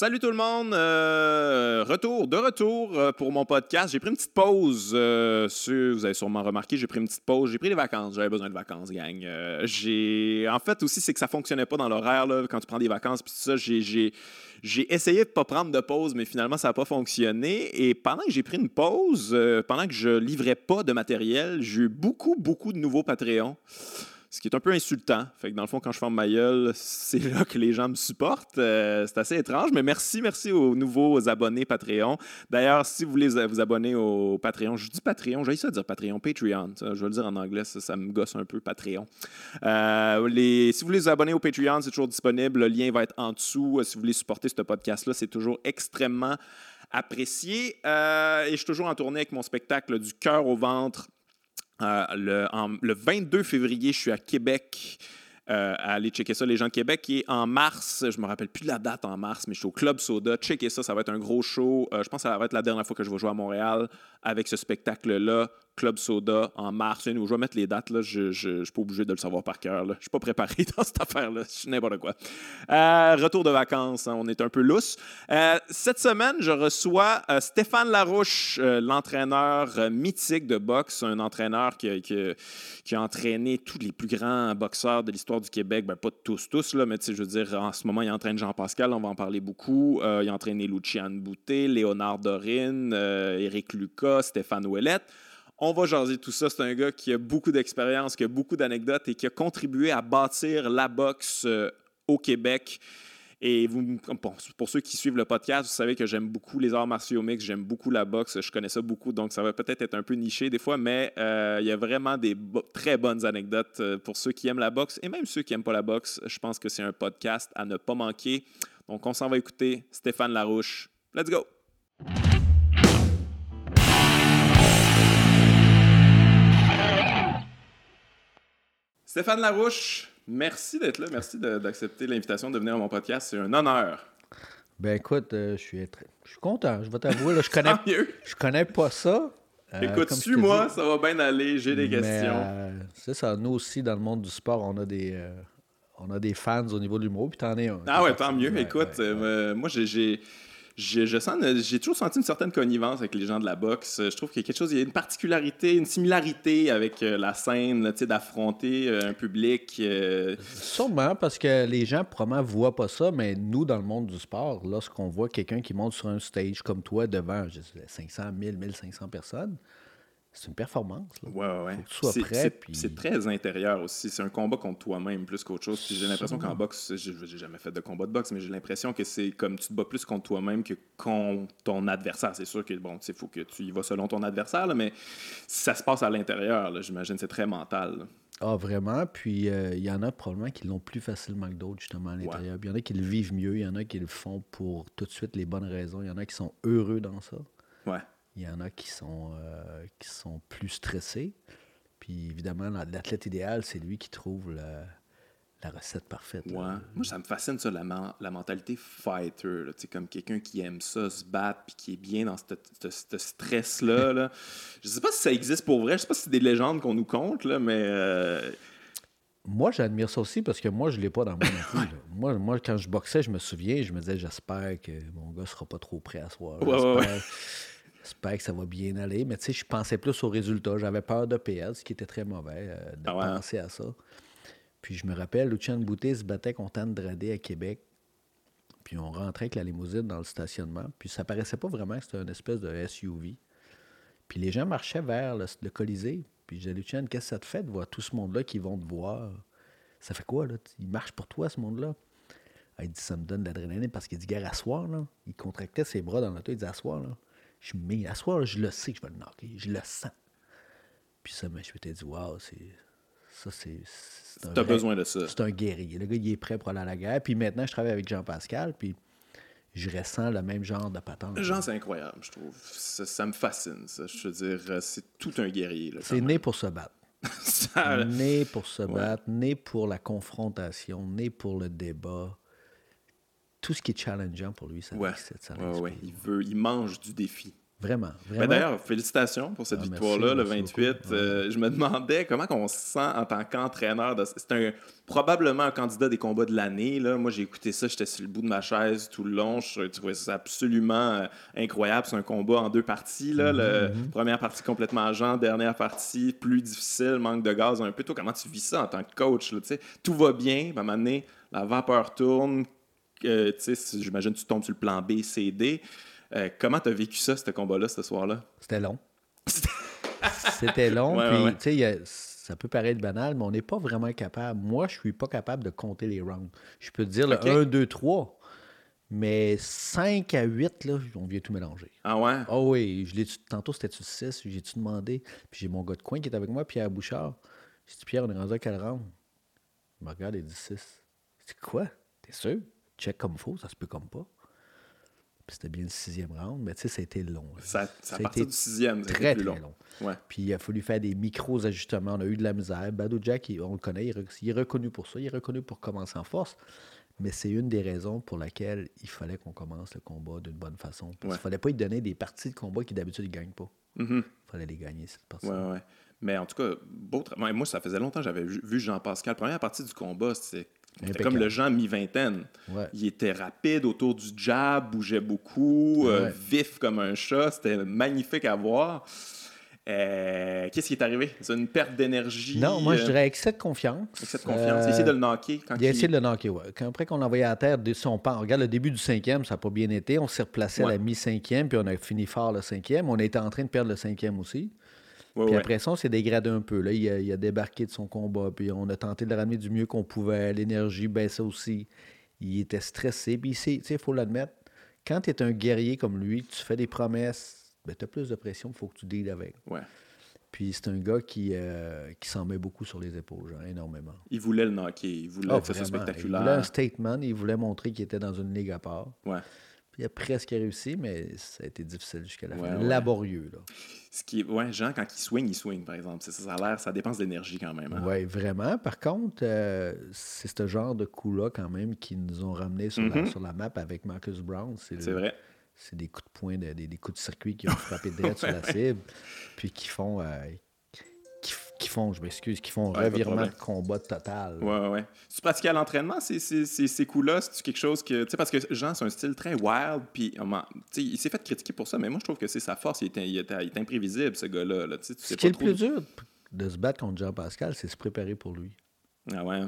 Salut tout le monde, euh, retour, de retour euh, pour mon podcast. J'ai pris une petite pause. Euh, vous avez sûrement remarqué, j'ai pris une petite pause. J'ai pris des vacances. J'avais besoin de vacances, gang. j'ai, en fait aussi, c'est que ça fonctionnait pas dans l'horaire quand tu prends des vacances puis tout ça. J'ai, j'ai essayé de pas prendre de pause, mais finalement ça n'a pas fonctionné. Et pendant que j'ai pris une pause, pendant que je livrais pas de matériel, j'ai eu beaucoup, beaucoup de nouveaux Patreons ce qui est un peu insultant. Fait que dans le fond, quand je forme ma gueule, c'est là que les gens me supportent. Euh, c'est assez étrange, mais merci, merci aux nouveaux abonnés Patreon. D'ailleurs, si vous voulez vous abonner au Patreon, je dis Patreon, j'ai ça dire Patreon, Patreon. je vais le dire en anglais, ça, me gosse un peu, Patreon. Euh, si vous voulez vous abonner au Patreon, c'est toujours disponible. Le lien va être en dessous. Si vous voulez supporter ce podcast-là, c'est toujours extrêmement apprécié. Euh, et je suis toujours en tournée avec mon spectacle du cœur au ventre euh, le, le, 22 février, je suis à Québec. Euh, à checker ça, les gens de Québec. Et en mars, je me rappelle plus de la date en mars, mais je suis au Club Soda. Checker ça, ça va être un gros show. Euh, je pense que ça va être la dernière fois que je vais jouer à Montréal avec ce spectacle-là. Club Soda en mars. Je vais mettre les dates. Là. Je ne suis pas obligé de le savoir par cœur. Je ne suis pas préparé dans cette affaire-là. Je suis n'importe quoi. Euh, retour de vacances. Hein. on est un peu lousse. Euh, cette semaine, je reçois euh, Stéphane Larouche, l'entraîneur mythique de boxe, un entraîneur qui, a entraîné tous les plus grands boxeurs de l'histoire du Québec. Ben, pas tous, tous, là, mais je veux dire, en ce moment, il entraîne Jean-Pascal. On va en parler beaucoup. il a entraîné Luciane Boutet, Léonard Dorine, Éric Lucas, Stéphane Ouellette. On va jaser tout ça. C'est un gars qui a beaucoup d'expérience, qui a beaucoup d'anecdotes et qui a contribué à bâtir la boxe euh, au Québec. Et pour ceux qui suivent le podcast, vous savez que j'aime beaucoup les arts martiaux mix, j'aime beaucoup la boxe, je connais ça beaucoup, donc ça va peut-être être un peu niché des fois, mais euh, il y a vraiment des très bonnes anecdotes euh, pour ceux qui aiment la boxe et même ceux qui n'aiment pas la boxe. Je pense que c'est un podcast à ne pas manquer. Donc on s'en va écouter Stéphane Larouche. Let's go! Stéphane Larouche, merci d'être là. Merci d'accepter l'invitation de venir à mon podcast. C'est un honneur. Ben écoute, euh, je, suis je suis content. Je vais t'avouer, je connais, je connais pas ça. Euh, écoute, suis-moi, ça va bien aller. J'ai des questions. Euh, c'est ça. Nous aussi, dans le monde du sport, on a des, on a des fans au niveau de l'humour, puis t'en es un. Ah ouais, tant mieux. écoute, moi, j'ai j'ai toujours senti une certaine connivence avec les gens de la boxe. Je trouve qu'il y a quelque chose, il y a une particularité, une similarité avec euh, la scène, d'affronter euh, un public. Euh. Sûrement, parce que les gens probablement voient pas ça, mais nous, dans le monde du sport, lorsqu'on voit quelqu'un qui monte sur un stage comme toi devant je sais, 500, 1000, 1500 personnes, c'est une performance. Oui, oui, oui. prêt. C'est très intérieur aussi. C'est un combat contre toi-même plus qu'autre chose. J'ai l'impression qu'en boxe, j'ai jamais fait de combat de boxe, mais j'ai l'impression que c'est comme tu te bats plus contre toi-même que contre ton adversaire. C'est sûr que bon, il faut que tu y vas selon ton adversaire, mais ça se passe à l'intérieur. J'imagine c'est très mental. Ah, vraiment? Puis euh, il y en a probablement qui l'ont plus facilement que d'autres, justement, à l'intérieur. Il y en a qui le vivent mieux, il y en a qui le font pour tout de suite les bonnes raisons. Il y en a qui sont heureux dans ça. Ouais. Il y en a qui sont, euh, qui sont plus stressés. Puis évidemment, l'athlète idéal, c'est lui qui trouve la, recette parfaite. Ouais. Moi, ça me fascine, ça, la, la mentalité fighter. Là, comme quelqu'un qui aime ça, se battre, puis qui est bien dans ce stress-là. Là. Je sais pas si ça existe pour vrai. Je sais pas si c'est des légendes qu'on nous compte, là, mais. Euh, moi, j'admire ça aussi parce que moi, je ne l'ai pas dans mon moi, moi, quand je boxais, je me souviens, je me disais, j'espère que mon gars ne sera pas trop prêt à soir. Ouais, J'espère que ça va bien aller. Mais tu sais, je pensais plus aux résultats. J'avais peur de PS, ce qui était très mauvais, euh, de ah penser à ça. Puis je me rappelle, Lucian Boutet se battait contre Anne Dradé à Québec. Puis on rentrait avec la limousine dans le stationnement. Puis ça paraissait pas vraiment que c'était une espèce de SUV. Puis les gens marchaient vers le, Colisée. Puis je disais, Lucian, qu'est-ce que ça te fait de voir tout ce monde-là qui vont te voir? Ça fait quoi, là? Il marche pour toi, ce monde-là? Il dit, ça me donne de l'adrénaline parce qu'il dit, gars, asseoir, là. Il contractait ses bras dans l'auto. Il dit, asseoir, là. Je me mets, à soir, je le sais que je vais le knocker. Je le sens. Puis ça, je m'étais dit, waouh, c'est. Ça, c'est. T'as besoin de ça. C'est un guerrier. Le gars, il est prêt pour aller à la guerre. Puis maintenant, je travaille avec Jean-Pascal. Puis je ressens le même genre de patente. Jean, c'est incroyable, je trouve. Ça, me fascine, ça. Je veux dire, euh, c'est tout un guerrier. C'est né pour se battre. Né pour se battre, né pour la confrontation, né pour le débat tout ce qui est challengeant pour lui, ça ouais. Il veut, il mange du défi. Vraiment. Ben, vraiment. D'ailleurs, félicitations pour cette Ah, victoire-là, le merci 28. beaucoup. Euh, je me demandais comment on se sent en tant qu'entraîneur. de- C'est un, probablement un candidat des combats de l'année. Moi, j'ai écouté ça, j'étais sur le bout de ma chaise tout le long. Je trouvais ça absolument euh, incroyable. C'est un combat en deux parties. Là. Le- Mhm, Première partie complètement jean, dernière partie plus difficile, manque de gaz un peu. Toi, comment tu vis ça en tant que coach? là, tout va bien, puis à un moment donné, la vapeur tourne. Euh, tu sais, si- J'imagine que tu tombes sur le plan B, C, D. Euh, comment tu as vécu ça, ce combat-là, ce soir-là? C'était long. C'était long, Ouais, puis ouais, tu sais, ça peut paraître banal, mais on n'est pas vraiment capable. Moi, je suis pas capable de compter les rounds. Je peux te dire le Ok. 1, 2, 3, mais 5 à 8, là, on vient tout mélanger. Ah ouais? Ah oui, je l'ai tantôt c'était tu 6, j'ai-tu demandé, puis j'ai mon gars de coin qui est avec moi, Pierre Bouchard. J'ai dit, Pierre, on est rendu à quel round? Il me regarde et dit 6. Je dis, quoi? T'es sûr? Check comme faut, ça se peut comme pas. Puis c'était bien le sixième round, mais tu sais, ça a été long. là. Ça, ça a été du sixième, ça Très, plus très long. long. Ouais. Puis il a fallu faire des micros ajustements. On a eu de la misère. Badou Jack, il- on le connaît, il est, rec- il est reconnu pour ça. Il est reconnu pour commencer en force. Mais c'est une des raisons pour laquelle il fallait qu'on commence le combat d'une bonne façon. Parce Ouais. qu'il fallait pas lui donner des parties de combat qui d'habitude ne gagnent pas. Mhm. Il fallait les gagner, cette partie. Ouais, ouais. Mais en tout cas, beau moi, ça faisait longtemps que j'avais vu Jean-Pascal. Première partie du combat, c'était c'était comme le Jean mi-vingtaine. Ouais. Il était rapide autour du jab, bougeait beaucoup, euh, vif comme un chat. C'était magnifique à voir. Euh, Qu'est-ce qui est arrivé? C'est une perte d'énergie? Non, moi, je euh, dirais excès de confiance. Excès de confiance. Euh, Essayer de le knocker quand Il a essayé de le knocker. Quand- Après qu'on l'a envoyé à terre, de- si on part, on regarde le début du cinquième, ça n'a pas bien été. On s'est replacé Ouais. à la mi-cinquième, puis on a fini fort le cinquième. On était en train de perdre le cinquième aussi. Ouais, Puis ouais. après ça, on s'est dégradé un peu. Là, il, a, il a débarqué de son combat, puis on a tenté de le ramener du mieux qu'on pouvait. L'énergie baissait aussi. Il était stressé. Puis, il faut l'admettre, quand tu es un guerrier comme lui, tu fais des promesses, ben, tu as plus de pression, il faut que tu deals avec. Ouais. Puis c'est un gars qui, euh, qui s'en met beaucoup sur les épaules, genre, énormément. Il voulait le knocker. Il voulait Ah, que ce soit vraiment. Il spectaculaire. voulait un statement, il voulait montrer qu'il était dans une ligue à part. Ouais. Il a presque réussi, mais ça a été difficile jusqu'à la Ouais, fin. ouais. Laborieux, là. Ce qui est... Ouais, Jean, quand il swing, il swing, par exemple. Ça, ça a l'air, ça dépense d'énergie quand même. hein. Oui, vraiment. Par contre, euh, c'est ce genre de coup-là, quand même, qui nous ont ramenés sur, la, Mhm. sur la map avec Marcus Brown. C'est vrai. C'est des coups de poing, de- des, des coups de circuit qui ont frappé direct sur la cible, puis qui font, euh, qui, font, je m'excuse, qui font Ouais, de revirement de combat total. Ouais, ouais, ouais. Tu pratiquais à l'entraînement ces, ces, ces, ces coups-là? C'est quelque chose que. Tu sais, parce que Jean, c'est un style très wild, puis sais, il s'est fait critiquer pour ça, mais moi, je trouve que c'est sa force. Il est, il est- il est imprévisible, ce gars-là. là. Tu sais, tu Ce qui est le plus dur de se battre contre Jean-Pascal, c'est se préparer pour lui. Ah ouais.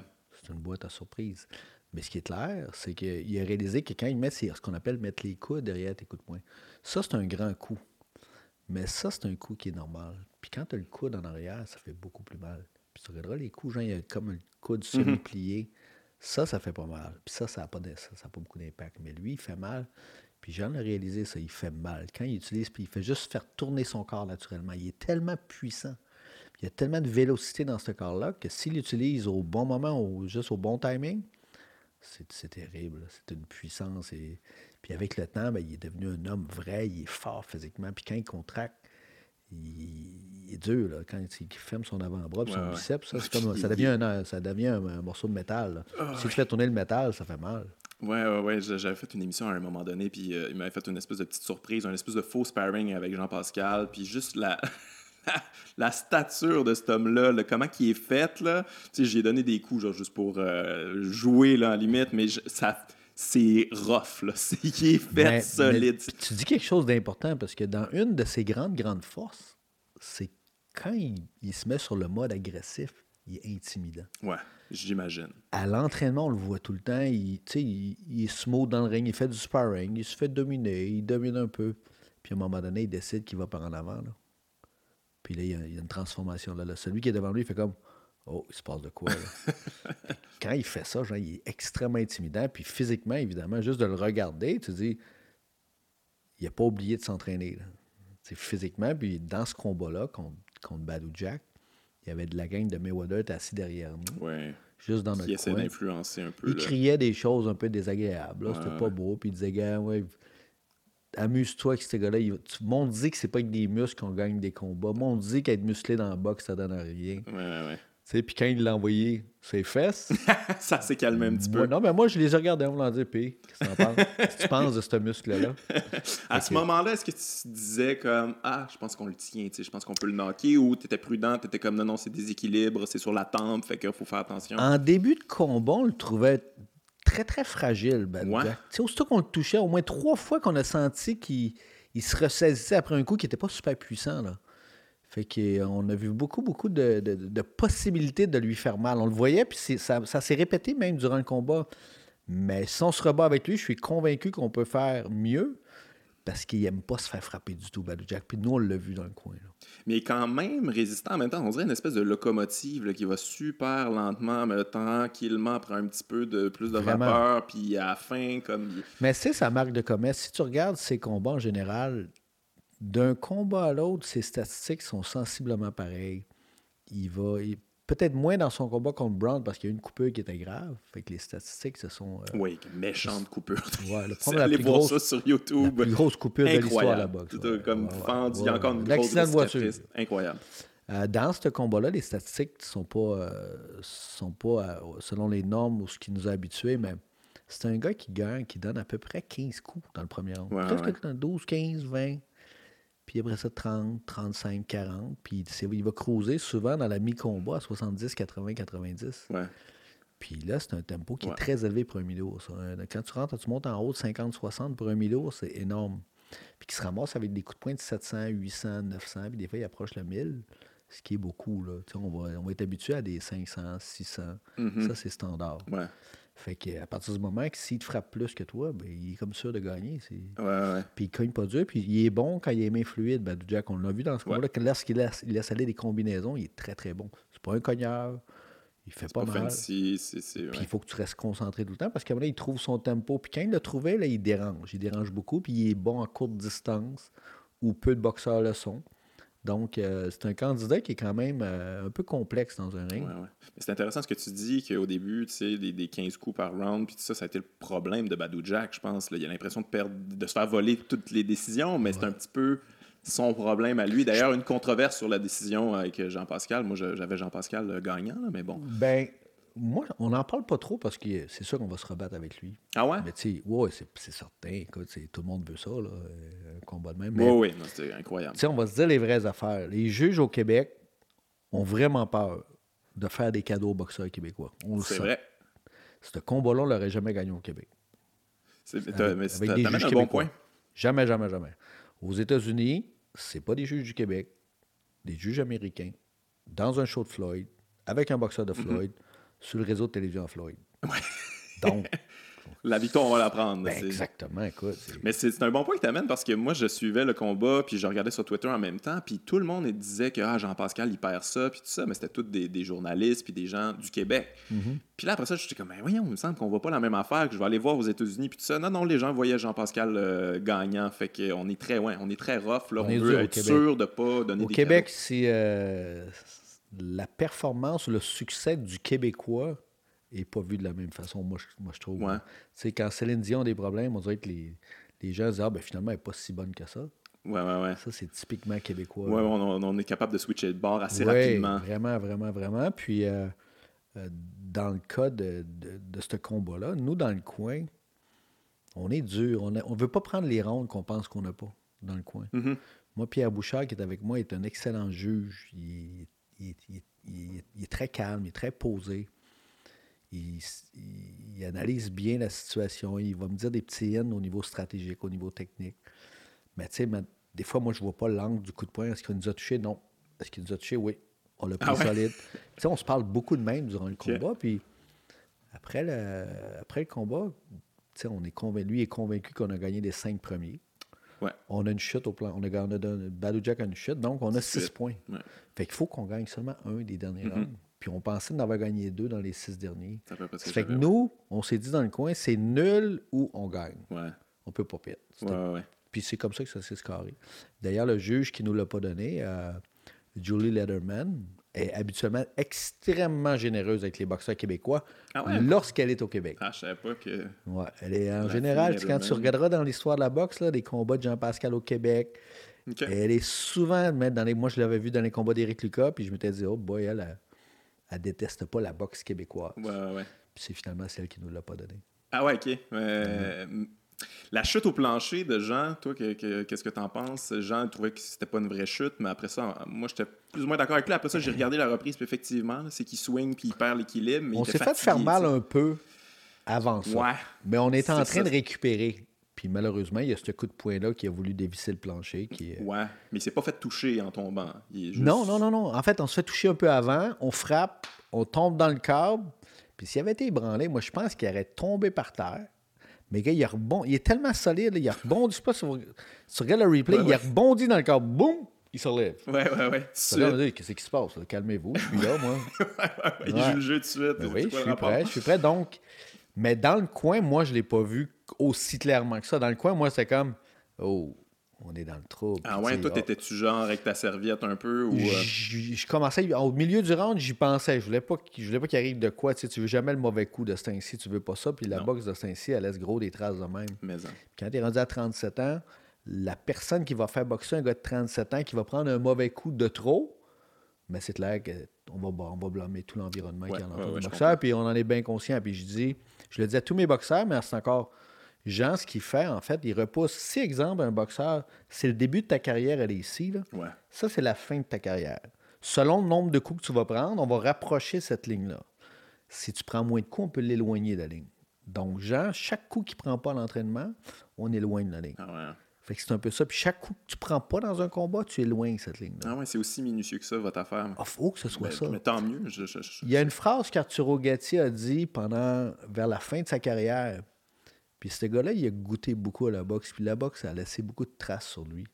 C'est une boîte à surprise. Mais ce qui est clair, c'est qu'il a réalisé que quand il met ses- ce qu'on appelle mettre les coudes derrière tes coups de poing, ça, c'est un grand coup. Mais ça, c'est un coup qui est normal. Puis quand tu as le coude en arrière, ça fait beaucoup plus mal. Puis tu regarderas les coups, genre, il y a comme un coude semi-plié. Ça, ça fait pas mal. Puis ça, ça n'a pas, de- ça, ça a pas beaucoup d'impact. Mais lui, il fait mal. Puis Jean l'a réalisé, ça, il fait mal. Quand il utilise, puis il fait juste faire tourner son corps naturellement. Il est tellement puissant. Il y a tellement de vélocité dans ce corps-là que s'il l'utilise au bon moment, ou juste au bon timing, c'est terrible. C'est une puissance. Et... Puis avec le temps, ben, il est devenu un homme vrai, il est fort physiquement. Puis quand il contracte, il, est dur. Là. Quand il ferme son avant-bras, Ouais, son ouais. biceps, ça, comme- ça devient, un, ça devient un, un morceau de métal. Ah, si tu fais tourner le métal, ça fait mal. Ouais, ouais, ouais. j'a- J'avais fait une émission à un moment donné, puis euh, il m'avait fait une espèce de petite surprise, un espèce de faux sparring avec Jean-Pascal, puis juste la. la stature de cet homme-là, là, comment il est fait, là. Tu sais, j'ai donné des coups, genre, juste pour euh, jouer, là, en limite, mais je- ça, c'est rough, là. C'est, il est fait Mais- solide. mais tu dis quelque chose d'important parce que dans une de ses grandes, grandes forces, c'est quand il, il se met sur le mode agressif, il est intimidant. Ouais, j'imagine. À l'entraînement, on le voit tout le temps. Il, tu sais, il, il est smooth dans le ring, il fait du sparring, il se fait dominer, il domine un peu. Puis à un moment donné, il décide qu'il va par en avant. là. Puis là, il y, a, il y a une transformation. Là, là. Celui qui est devant lui, il fait comme Oh, il se passe de quoi là? Quand il fait ça, genre, il est extrêmement intimidant. Puis physiquement, évidemment, juste de le regarder, tu te dis il n'a pas oublié de s'entraîner. sais, Physiquement, puis dans ce combat-là contre, contre Badou Jack, il y avait de la gang de Mayweather assis derrière nous, Ouais. juste dans notre essaie coin. d'influencer un peu. Il là. criait des choses un peu désagréables. Ouais, C'était pas beau. Puis il disait, gars, ouais, amuse-toi avec ces gars-là. Il- m'ont dit que c'est pas avec des muscles qu'on gagne des combats. M'ont dit qu'être musclé dans le box, ça donne rien. Ouais, ouais, ouais. Puis quand il l'a envoyé ses fesses. ça s'est calmé un petit peu. non, mais moi, je les ai regardés on dit, puis qu'est-ce que tu penses de ce muscle-là? à ce moment-là, est-ce que tu disais comme Ah, je pense qu'on le tient, je pense qu'on peut le knocker ou tu étais prudent, tu étais comme non, non, c'est déséquilibre, c'est sur la tempe, fait qu'il faut faire attention? En début de combat, on le trouvait très, très fragile, ben, ouais. Aussitôt qu'on le touchait, au moins trois fois qu'on a senti qu'il se ressaisissait après un coup qui n'était pas super puissant. Là. Fait qu'on a vu beaucoup, beaucoup de, possibilités de lui faire mal. On le voyait, puis ça, s'est répété même durant le combat. Mais si on se rebat avec lui, je suis convaincu qu'on peut faire mieux parce qu'il n'aime pas se faire frapper du tout, Badou Jack. Puis nous, on l'a vu dans le coin. Mais quand même résistant en même temps. On dirait une espèce de locomotive qui va super lentement, mais tranquillement, prend un petit peu de plus de vapeur, puis à la fin, comme. Mais c'est sa marque de commerce. Si tu regardes ses combats en général, d'un combat à l'autre, ses statistiques sont sensiblement pareilles. Il va. Peut-être moins dans son combat contre Brown parce qu'il y a une coupure qui était grave. Fait que les statistiques, se sont. Euh, oui, méchante coupure. Ouais, le problème, la plus grosse, ça sur YouTube. La plus grosse coupure de l'histoire la boxe. comme fendu, il y a encore une grosse de voiture. Incroyable. Euh, dans ce combat-là, les statistiques ne sont pas, euh, sont pas selon les normes ou ce qui nous a habitués, mais c'est un gars qui gagne, qui donne à peu près 15 coups dans le premier round. Peut-être ouais. 12, 15, 20. Puis après ça, 30, 35, 40. Puis il va creuser souvent dans la mi-combat à 70, 80, 90. Ouais. Puis là, c'est un tempo qui est très élevé pour un milieu. Quand tu rentres, tu montes en haut de 50, 60 pour un milieu, c'est énorme. Puis qui se ramasse avec des coups de poing de 700, 800, 900, puis des fois, il approche le 1000, ce qui est beaucoup. Là. On, va, on va être habitué à des 500, 600. Mm-hmm. Ça, c'est standard. Ouais. Fait qu'à partir du moment que s'il te frappe plus que toi, ben, il est comme sûr de gagner. Ouais, ouais. Puis il cogne pas dur, puis il est bon quand il est main fluide. Ben, Jack, on l'a vu dans ce combat-là, que lorsqu'il laisse, il laisse aller des combinaisons, il est très très bon. C'est pas un cogneur, il fait pas, mal. Puis il faut que tu restes concentré tout le temps parce qu'à un moment il trouve son tempo. Puis quand il l'a trouvé, là, il dérange. Il dérange beaucoup, puis il est bon en courte distance où peu de boxeurs le sont. Donc, euh, c'est un candidat qui est quand même euh, un peu complexe dans un ring. C'est intéressant ce que tu dis, qu'au début, tu sais, des, 15 coups par round, puis tout ça, ça a été le problème de Badou Jack, je pense. Il a l'impression de perdre, de se faire voler toutes les décisions, mais c'est un petit peu son problème à lui. D'ailleurs, une controverse sur la décision avec Jean-Pascal. Moi, j'avais Jean-Pascal euh, gagnant, mais bon. Ben, moi, on n'en parle pas trop parce que c'est sûr qu'on va se rebattre avec lui. Ah ouais? Mais tu sais, ouais, c'est certain. Écoute, tout le monde veut ça, là, un combat de même. Oui, oui, c'est incroyable. Tu sais, on va se dire les vraies affaires. Les juges au Québec ont vraiment peur de faire des cadeaux aux boxeurs québécois. C'est vrai. Ce combat-là, on l'aurait jamais gagné au Québec. Avec, avec des juges un bon point. Jamais, jamais, jamais. Aux États-Unis, c'est pas des juges du Québec, des juges américains, dans un show de Floyd, avec un boxeur de mm-hmm. Floyd sur le réseau de télévision Floyd. Donc. La victoire, on va la prendre. Ben, exactement, écoute. Mais c'est un bon point que tu amènes parce que moi, je suivais le combat, puis je regardais sur Twitter en même temps, puis tout le monde disait que ah, Jean-Pascal, il perd ça, puis tout ça, mais c'était tous des, journalistes, puis des gens du Québec. Mm-hmm. Puis là, après ça, j'étais comme, ben, voyons, il me semble qu'on voit pas la même affaire, que je vais aller voir aux États-Unis, puis tout ça. Non, non, les gens voyaient Jean-Pascal euh, gagnant, fait qu'on est très, ouais, on est très rough, là. On, veut être sûr de pas donner au Québec, c'est euh, la performance, le succès du Québécois n'est pas vu de la même façon, moi, je, moi, je trouve. Ouais. Quand Céline Dion a des problèmes, on dirait que les, les gens disent Ah, ben finalement, elle n'est pas si bonne que ça. Ouais, ouais, ouais. Ça, c'est typiquement québécois. Ouais, on, on, est capable de switcher de bord assez rapidement. Vraiment, vraiment, vraiment. Puis, euh, euh, dans le cas de, de, ce combat-là, nous, dans le coin, on est dur. On ne veut pas prendre les rondes qu'on pense qu'on n'a pas dans le coin. Mm-hmm. Moi, Pierre Bouchard, qui est avec moi, est un excellent juge. Il, il, est très calme, il est très posé. Il, analyse bien la situation. Il va me dire des petits N au niveau stratégique, au niveau technique. Mais tu sais, des fois, moi, je ne vois pas l'angle du coup de poing. Est-ce qu'il nous a touché? Non. Est-ce qu'il nous a touché? Oui. On l'a pris ah solide. Tu on se parle beaucoup de même durant le combat. Puis après le, après le combat, on est convaincu, lui est convaincu qu'on a gagné les cinq premiers. On a une chute au plan. On a, gagné Badou Jack a une chute, donc on a six points. Fait qu'il faut qu'on gagne seulement un des derniers mm-hmm. rounds. Puis on pensait d'en avoir gagné deux dans les six derniers. Ça fait que nous, on s'est dit dans le coin, c'est nul ou on gagne. Ouais. On peut pas perdre. Puis c'est comme ça que ça s'est scarré. D'ailleurs, le juge qui nous l'a pas donné, euh, Julie Letterman, est habituellement extrêmement généreuse avec les boxeurs québécois ah lorsqu'elle est au Québec. Ah, je savais pas que. Ouais, elle est en général, quand tu regarderas dans l'histoire de la boxe, là, des combats de Jean-Pascal au Québec, elle est souvent, dans les, moi je l'avais vu dans les combats d'Éric Lucas, puis je m'étais dit, oh boy, elle, elle déteste pas la boxe québécoise. Ouais, ouais. Puis c'est finalement celle qui nous l'a pas donné. Ah ouais, ok. Euh, La chute au plancher de Jean, toi, que- que- qu'est-ce que t'en penses? Jean trouvait que c'était pas une vraie chute, mais après ça, moi, j'étais plus ou moins d'accord avec lui. Après ça, j'ai regardé la reprise, puis effectivement, c'est qu'il swing, puis il perd l'équilibre. On s'est fait faire mal tu un peu avant ça. Ouais. Mais on était en C'est train ça. de récupérer. Puis malheureusement, il y a ce coup de poing-là qui a voulu dévisser le plancher. Qui... est- Ouais, mais il s'est pas fait toucher en tombant. Il est juste- Non, non, non, non. En fait, on se fait toucher un peu avant, on frappe, on tombe dans le câble. Puis s'il avait été ébranlé, moi, je pense qu'il aurait tombé par terre. Mais gars, il, a rebond... il est tellement solide, là, il a rebondi. Je sais pas si tu regardes le replay, Ouais, il a ouais. rebondi dans le câble. Boum! Il se relève. Ouais, ouais, ouais. Qu'est-ce qui se passe? Calmez-vous, je suis là, moi. il Ouais. joue le jeu tout de suite. Ben oui, je suis prêt, je suis prêt. Donc, mais dans le coin, moi, je ne l'ai pas vu aussi clairement que ça. Dans le coin, moi, c'est comme, oh, on est dans le trouble. Ah ouais, toi, t'étais-tu genre avec ta serviette un peu ou. euh, Je, commençais, au milieu du round, j'y pensais. Je voulais pas qu'il je voulais pas qu'il arrive de quoi. Tu sais, tu veux jamais le mauvais coup de temps-ci, tu veux pas ça. Puis la Non. boxe de temps-ci, elle laisse gros des traces de même. Mais hein. Quand tu es rendu à 37 ans, la personne qui va faire boxer un gars de 37 ans qui va prendre un mauvais coup de trop, mais c'est clair qu'on va, on va blâmer tout l'environnement Ouais, qui est ouais, ouais, boxeur, puis on en est bien conscient. Puis je dis, je le dis à tous mes boxeurs, mais c'est encore Jean, ce qu'il fait, en fait, il repousse. Si, exemple, un boxeur, c'est le début de ta carrière, elle est ici, là. Ouais. Ça, c'est la fin de ta carrière. Selon le nombre de coups que tu vas prendre, on va rapprocher cette ligne-là. Si tu prends moins de coups, on peut l'éloigner de la ligne. Donc, Jean, chaque coup qu'il ne prend pas à l'entraînement, on éloigne la ligne. Ah ouais. Fait que c'est un peu ça. Puis chaque coup que tu prends pas dans un combat, tu éloignes cette ligne-là. Ah ouais, c'est aussi minutieux que ça, votre affaire. Il faut que ce soit mais, ça. mais tant mieux. je- je- je- Il y a une phrase qu'Arturo Gatti a dit pendant vers la fin de sa carrière. Puis ce gars-là, il a goûté beaucoup à la boxe. Puis la boxe, ça a laissé beaucoup de traces sur lui.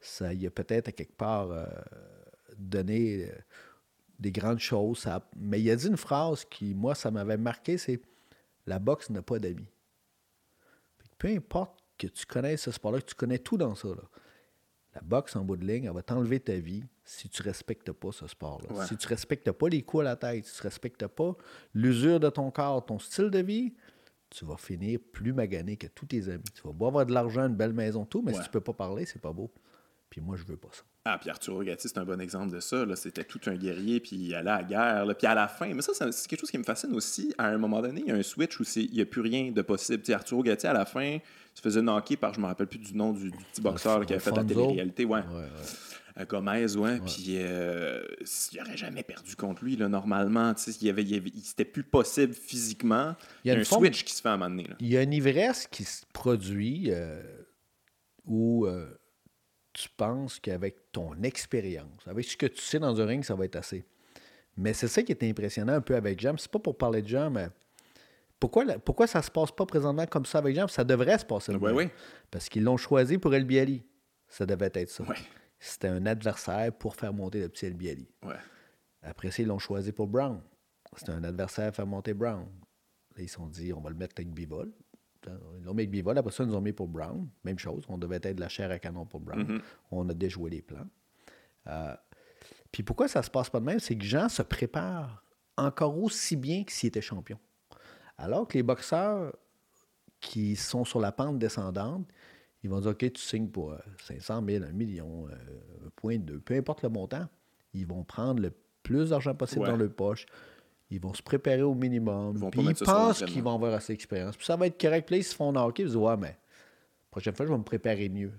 Ça, il a peut-être à quelque part euh, donné euh, des grandes choses. Ça- mais il a dit une phrase qui, moi, ça m'avait marqué, c'est la boxe n'a pas d'amis. Peu importe que tu connaisses ce sport-là, que tu connais tout dans ça, là, la boxe, en bout de ligne, elle va t'enlever ta vie si tu respectes pas ce sport-là. Ouais. Si tu respectes pas les coups à la tête, si tu respectes pas l'usure de ton corps, ton style de vie, tu vas finir plus magané que tous tes amis. Tu vas beau avoir de l'argent, une belle maison, tout, mais Ouais. si tu peux pas parler, c'est pas beau. Puis moi, je veux pas ça. Ah, puis Arturo Gatti, c'est un bon exemple de ça. là. C'était tout un guerrier, puis il allait à la guerre. là. Puis à la fin, mais ça, c'est quelque chose qui me fascine aussi. À un moment donné, il y a un switch où il n'y a plus rien de possible. Arturo Gatti, à la fin, se faisait knocker par, je me rappelle plus du nom du, du petit boxeur là, qui avait fait la télé-réalité. Ouais. Ouais, ouais. Gomez, ouais. Puis euh, il n'aurait jamais perdu contre lui, là, normalement. Tu sais, il y avait, il c'était plus possible physiquement. Il y a un forme- switch qui se fait à un moment donné. là. Il y a une ivresse qui se produit euh, où euh, tu penses qu'avec ton expérience, avec ce que tu sais dans un ring, ça va être assez. Mais c'est ça qui est impressionnant un peu avec Jam. C'est pas pour parler de Jam, mais pourquoi, la- pourquoi ça se passe pas présentement comme ça avec Jam? Ça devrait se passer. Ouais, même. ouais. Parce qu'ils l'ont choisi pour El Bialy. Ça devait être ça. Ouais. C'était un adversaire pour faire monter le petit El Bialy. Ouais. Après ça, ils l'ont choisi pour Brown. C'était un adversaire à faire monter Brown. Là, ils se sont dit, on va le mettre avec Bivol. Ils l'ont mis avec Bivol. Après ça, ils nous ont mis pour Brown. Même chose. On devait être de la chair à canon pour Brown. Mm-hmm. On a déjoué les plans. Euh, puis pourquoi ça se passe pas de même? C'est que Jean se prépare encore aussi bien que s'il était champion. Alors que les boxeurs qui sont sur la pente descendante, ils vont dire, OK, tu signes pour euh, 500 000, 1 million, euh, un point deux, peu importe le montant. Ils vont prendre le plus d'argent possible Ouais. dans leur poche. Ils vont se préparer au minimum. Ils puis ils pensent qu'ils vont avoir assez d'expérience. Puis ça va être correct. Puis là, ils se font knocker. Ils se disent, ouais, mais la prochaine fois, je vais me préparer mieux.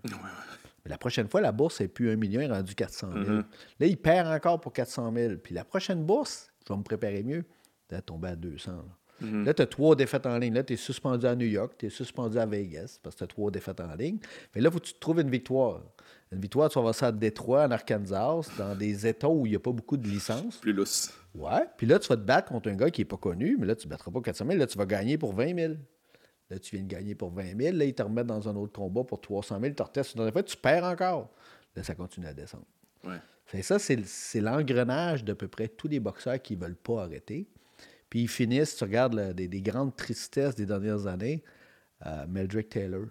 Mais la prochaine fois, la bourse n'est plus 1 million, elle est rendue 400 000. Mm-hmm. Là, il perd encore pour 400 000. Puis la prochaine bourse, je vais me préparer mieux. Elle tombée à 200. Là, Mm-hmm. Là, tu as trois défaites en ligne. Là, tu es suspendu à New York, tu es suspendu à Vegas parce que tu as trois défaites en ligne. Mais là, il faut que tu te trouves une victoire. Une victoire, tu vas voir ça à Détroit, en Arkansas, dans des États où il n'y a pas beaucoup de licences. Plus lousse. Ouais. Puis là, tu vas te battre contre un gars qui n'est pas connu, mais là, tu ne battras pas 400 000. Là, tu vas gagner pour 20 000. Là, tu viens de gagner pour 20 000. Là, ils te remettent dans un autre combat pour 300 000. Tu te retestes une fois, tu perds encore. Là, ça continue à descendre. Ouais. Ça, c'est, c'est l'engrenage d'à peu près tous les boxeurs qui ne veulent pas arrêter. Puis ils finissent, tu regardes des, des grandes tristesses des dernières années, euh, Meldrick Taylor.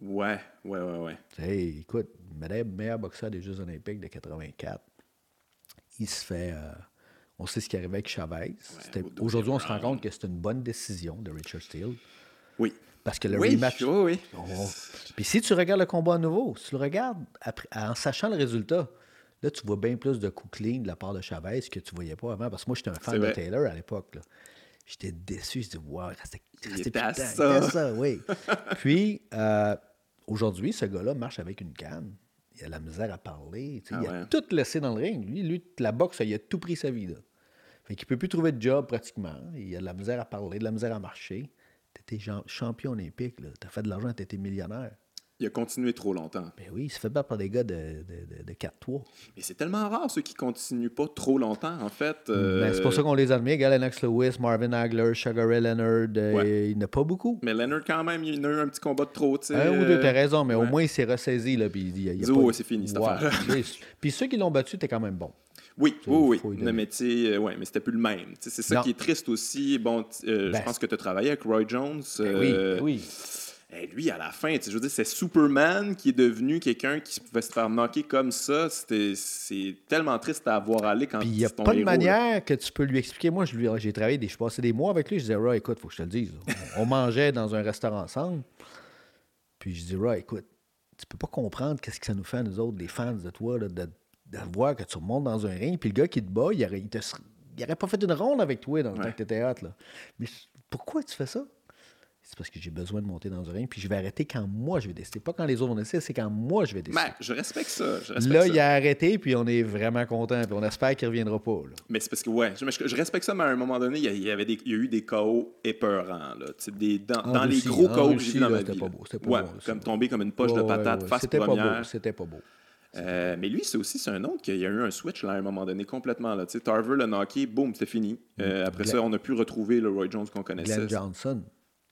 Ouais, ouais, ouais, ouais. Hey, écoute, meilleur, meilleur boxeur des Jeux olympiques de 84. Il se fait... euh, on sait ce qui arrivait avec Chavez. Aujourd'hui, on se rend compte que c'est une bonne décision de Richard Steele. Oui. Parce que le oui, rematch... oui, oui. on- Puis si tu regardes le combat à nouveau, si tu le regardes après- en sachant le résultat, Là, tu vois bien plus de coups clean de la part de Chavez que tu voyais pas avant. Parce que moi, j'étais un fan de Taylor à l'époque. J'étais déçu. Je dis, wow, il restait, il ça. ça. oui. Puis, euh, aujourd'hui, ce gars-là marche avec une canne. Il a la misère à parler. Ah il a tout laissé dans le ring. Lui, lui, la boxe, il a tout pris sa vie. Là. Fait qu'il peut plus trouver de job pratiquement. Il a de la misère à parler, de la misère à marcher. Tu étais champion olympique. Tu as fait de l'argent, tu étais millionnaire. Il a continué trop longtemps. Ben oui, il se fait battre par des gars de, de, de, 4-3. Mais c'est tellement rare ceux qui continuent pas trop longtemps, en fait. Euh, ben, c'est pour ça qu'on les admire. Lennox Lewis, Marvin Hagler, Sugar Ray Leonard, euh, il n'y en a pas beaucoup. Mais Leonard, quand même, il a eu un petit combat de trop. Tu sais, un ou deux, t'as raison, mais au moins il s'est ressaisi. Là, puis il, il a pas... c'est fini cette affaire. puis ceux qui l'ont battu, t'es quand même bon. Oui, oui, oui. mais euh, ouais, mais c'était plus le même. C'est ça qui est triste aussi. Bon, je ben, pense que tu as travaillé avec Roy Jones. Ben oui, ben oui lui, à la fin, je veux dire, c'est Superman qui est devenu quelqu'un qui pouvait se faire knocker comme ça. C'est tellement triste à voir aller quand il n'y a pas de manière que tu peux lui expliquer. Moi, j'ai travaillé, des, je passé des mois avec lui. Je disais, Roy, écoute, faut que je te le dise. On, mangeait dans un restaurant ensemble. Puis je dis, Roy, écoute, tu peux pas comprendre qu'est-ce que ça nous fait, nous autres, les fans de toi, de, de, voir que tu remontes dans un ring. Puis le gars qui te bat, il n'aurait pas fait une ronde avec toi dans le temps que tu étais hâte. Là. Mais pourquoi tu fais ça? C'est parce que j'ai besoin de monter dans un ring, puis je vais arrêter quand moi je vais décider. Pas quand les autres vont décider, c'est quand moi je vais décider. Ben, je respecte ça. là, il a arrêté, puis on est vraiment content, puis on espère qu'il ne reviendra pas. Mais c'est parce que, ouais, je, respecte ça, mais à un moment donné, il y, avait des, il y a eu des KO épeurants. Là, des, dans, les gros KO que j'ai vus dans ma vie. Pas beau, pas ouais, comme tomber comme une poche de patate face c'était première. Pas beau, c'était pas beau. Euh, mais lui, c'est aussi c'est un autre qu'il y a eu un switch là, à un moment donné complètement. Là. Tarver, le knocké, boum, c'était fini. Euh, après ça, on a pu retrouver le Roy Jones qu'on connaissait. Glenn Johnson.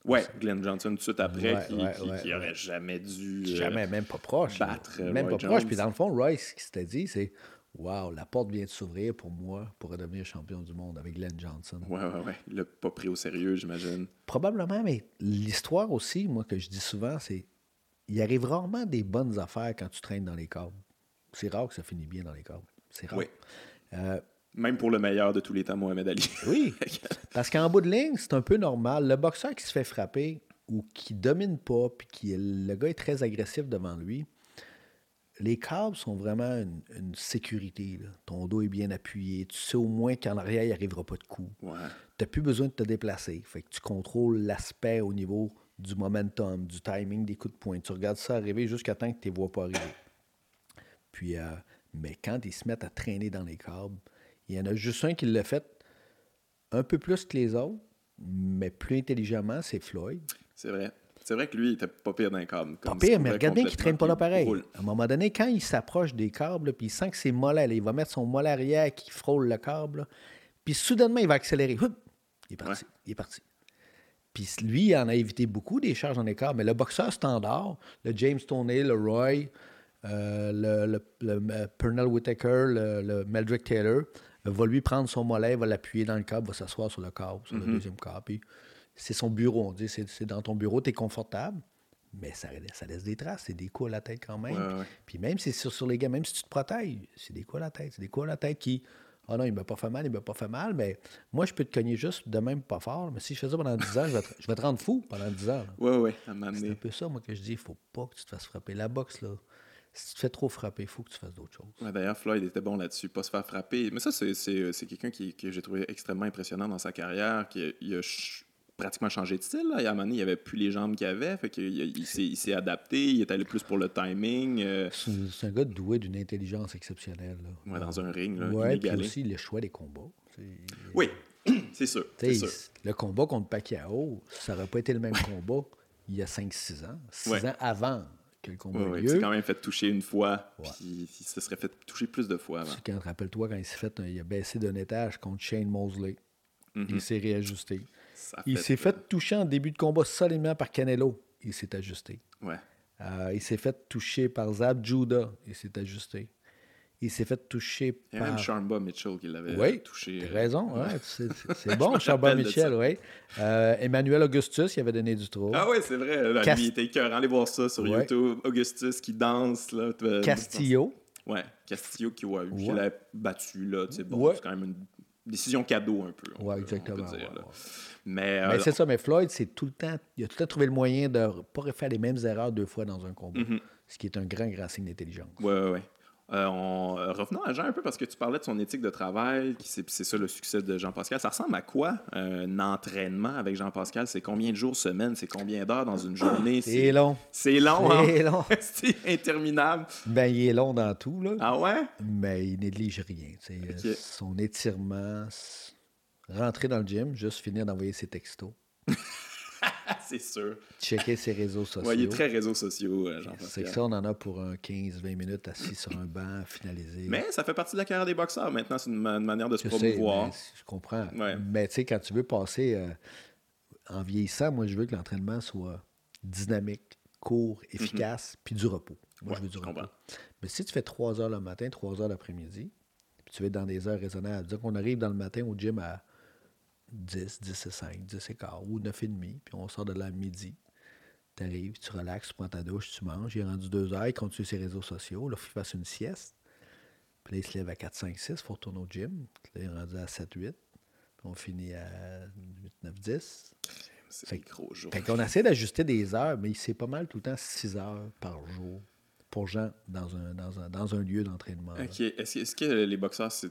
Ouais, Glenn Johnson tout de suite après, qui, qui, aurait jamais dû. Euh, jamais, même pas proche. Battre Même pas proche. Puis dans le fond, Royce, ce qu'il s'était dit, c'est Waouh, la porte vient de s'ouvrir pour moi pour devenir champion du monde avec Glenn Johnson. Ouais, ouais, ouais. Il l'a pas pris au sérieux, j'imagine. Probablement, mais l'histoire aussi, moi, que je dis souvent, c'est il arrive rarement des bonnes affaires quand tu traînes dans les câbles. C'est rare que ça finisse bien dans les câbles. C'est rare. Oui. Euh, même pour le meilleur de tous les temps, Mohamed Ali. oui. Parce qu'en bout de ligne, c'est un peu normal. Le boxeur qui se fait frapper ou qui domine pas, puis qui le gars est très agressif devant lui, les câbles sont vraiment une, sécurité. Ton dos est bien appuyé. Tu sais au moins qu'en arrière, il n'y arrivera pas de coup. Tu n'as plus besoin de te déplacer. Fait que tu contrôles l'aspect au niveau du momentum, du timing des coups de poing. Tu regardes ça arriver jusqu'à temps que tu ne les vois pas arriver. Puis, euh, mais quand ils se mettent à traîner dans les câbles, il y en a juste un qui l'a fait un peu plus que les autres, mais plus intelligemment, c'est Floyd. C'est vrai. C'est vrai que lui, il était pas pire d'un câble. Pas pire, mais regarde bien qu'il traîne pas là pareil. À un moment donné, quand il s'approche des câbles, puis il sent que c'est mollet, il va mettre son mollet arrière qui frôle le câble, puis soudainement, il va accélérer. il est parti. Il est parti. Puis lui, il en a évité beaucoup des charges en écart, mais le boxeur standard, le James Toney, le Roy, euh, le, le, Pernell Whitaker, le, Meldrick Taylor, va lui prendre son mollet, va l'appuyer dans le câble, va s'asseoir sur le câble, sur le mhm. deuxième câble. Puis c'est son bureau. On dit c'est dans ton bureau, tu es confortable, mais ça, ça, laisse des traces. C'est des coups à la tête quand même. Puis même si c'est sur, les gars, même si tu te protèges, c'est des coups à la tête. C'est des coups à la tête qui. oh non, il m'a pas fait mal, il m'a pas fait mal, mais moi, je peux te cogner juste de même pas fort. Mais si je fais ça pendant 10 ans, je vais, te, je vais te rendre fou pendant 10 ans. Oui, oui, C'est un peu ça, moi, que je dis. Il faut pas que tu te fasses frapper. La boxe, là, si tu te fais trop frapper, il faut que tu fasses d'autres choses. D'ailleurs, Floyd était bon là-dessus, pas se faire frapper. Mais ça, c'est quelqu'un qui, que j'ai trouvé extrêmement impressionnant dans sa carrière, qui il a pratiquement changé de style. Là. À un moment donné, il n'y avait plus les jambes qu'il avait, fait qu'il il, s'est adapté, il est allé plus pour le timing. Euh. C'est un gars doué d'une intelligence exceptionnelle. Là. Ouais, dans un ring. Là, ouais, puis aussi le choix des combats. Oui, c'est sûr, sûr, Le combat contre Pacquiao, ça n'aurait pas été le même combat il y a 5-6 ans. 6 ans avant quel combat oui, Il s'est quand même fait toucher une fois, puis il se serait fait toucher plus de fois avant. Quand, rappelle-toi, quand il s'est fait, il a baissé d'un étage contre Shane Mosley. Il mhm. s'est réajusté. il s'est fait toucher en début de combat solidement par Canelo. Il s'est ajusté. Ouais. Euh, il s'est fait toucher par Zab Judah. Il s'est ajusté. Il s'est fait toucher par. Il y a même Sharmba Mitchell qui l'avait oui, touché. Tu as raison, ouais, c'est bon, Sharmba Mitchell, oui. Euh, Emmanuel Augustus, il avait donné du trou. Ah oui, c'est vrai. Là, il était écœurant. Allez voir ça sur YouTube. Augustus qui danse. Là, Castillo. Ouais, Castillo qui, ouais, l'a battu. Là, bon, C'est quand même une décision cadeau un peu. Oui, exactement. Mais, mais c'est ça, mais Floyd, c'est tout le temps. Il a tout le temps trouvé le moyen de ne pas refaire les mêmes erreurs deux fois dans un combat. Mm-hmm. Ce qui est un grand, grand signe d'intelligence. Oui, oui, oui. Euh, on, euh, revenons à Jean un peu parce que tu parlais de son éthique de travail, c'est, ça le succès de Jean-Pascal. Ça ressemble à quoi un entraînement avec Jean-Pascal? C'est combien de jours, semaine? C'est combien d'heures dans une journée? C'est, long. C'est long, C'est hein? long. c'est interminable. Ben, il est long dans tout, là. Ah ouais? Mais il néglige rien. Son étirement, rentrer dans le gym, juste finir d'envoyer ses textos, c'est sûr. checker ses réseaux sociaux. Ouais, il est très réseaux sociaux, euh, C'est que ça, on en a pour un 15-20 minutes assis sur un banc, finalisé. Mais ça fait partie de la carrière des boxeurs. Maintenant, c'est une, ma- une manière de se sais, promouvoir. mais je comprends. Ouais. Mais tu sais, quand tu veux passer euh, en vieillissant, moi, je veux que l'entraînement soit dynamique, court, efficace, puis du repos. Moi, Mhm. Ouais, je veux du je repos. comprends. Mais si tu fais 3 heures le matin, 3 heures l'après-midi, puis tu vas être dans des heures raisonnables, dire qu'on arrive dans le matin au gym à 10, 10 et 5, 10 et quart ou 9 et demi, puis on sort de là à midi. Tu arrives, tu relaxes, tu prends ta douche, tu manges. Il est rendu 2 heures, il continue ses réseaux sociaux. Là, il faut qu'il fasse une sieste. Puis là, il se lève à 4, 5, 6, il faut retourner au gym. Puis là, il est rendu à 7, 8. Puis on finit à 8, 9, 10. C'est gros jours. Fait qu'on essaie d'ajuster des heures, mais c'est pas mal tout le temps 6 heures par jour pour gens dans un, dans un, dans un lieu d'entraînement. OK. Est-ce, que- les boxeurs, c'est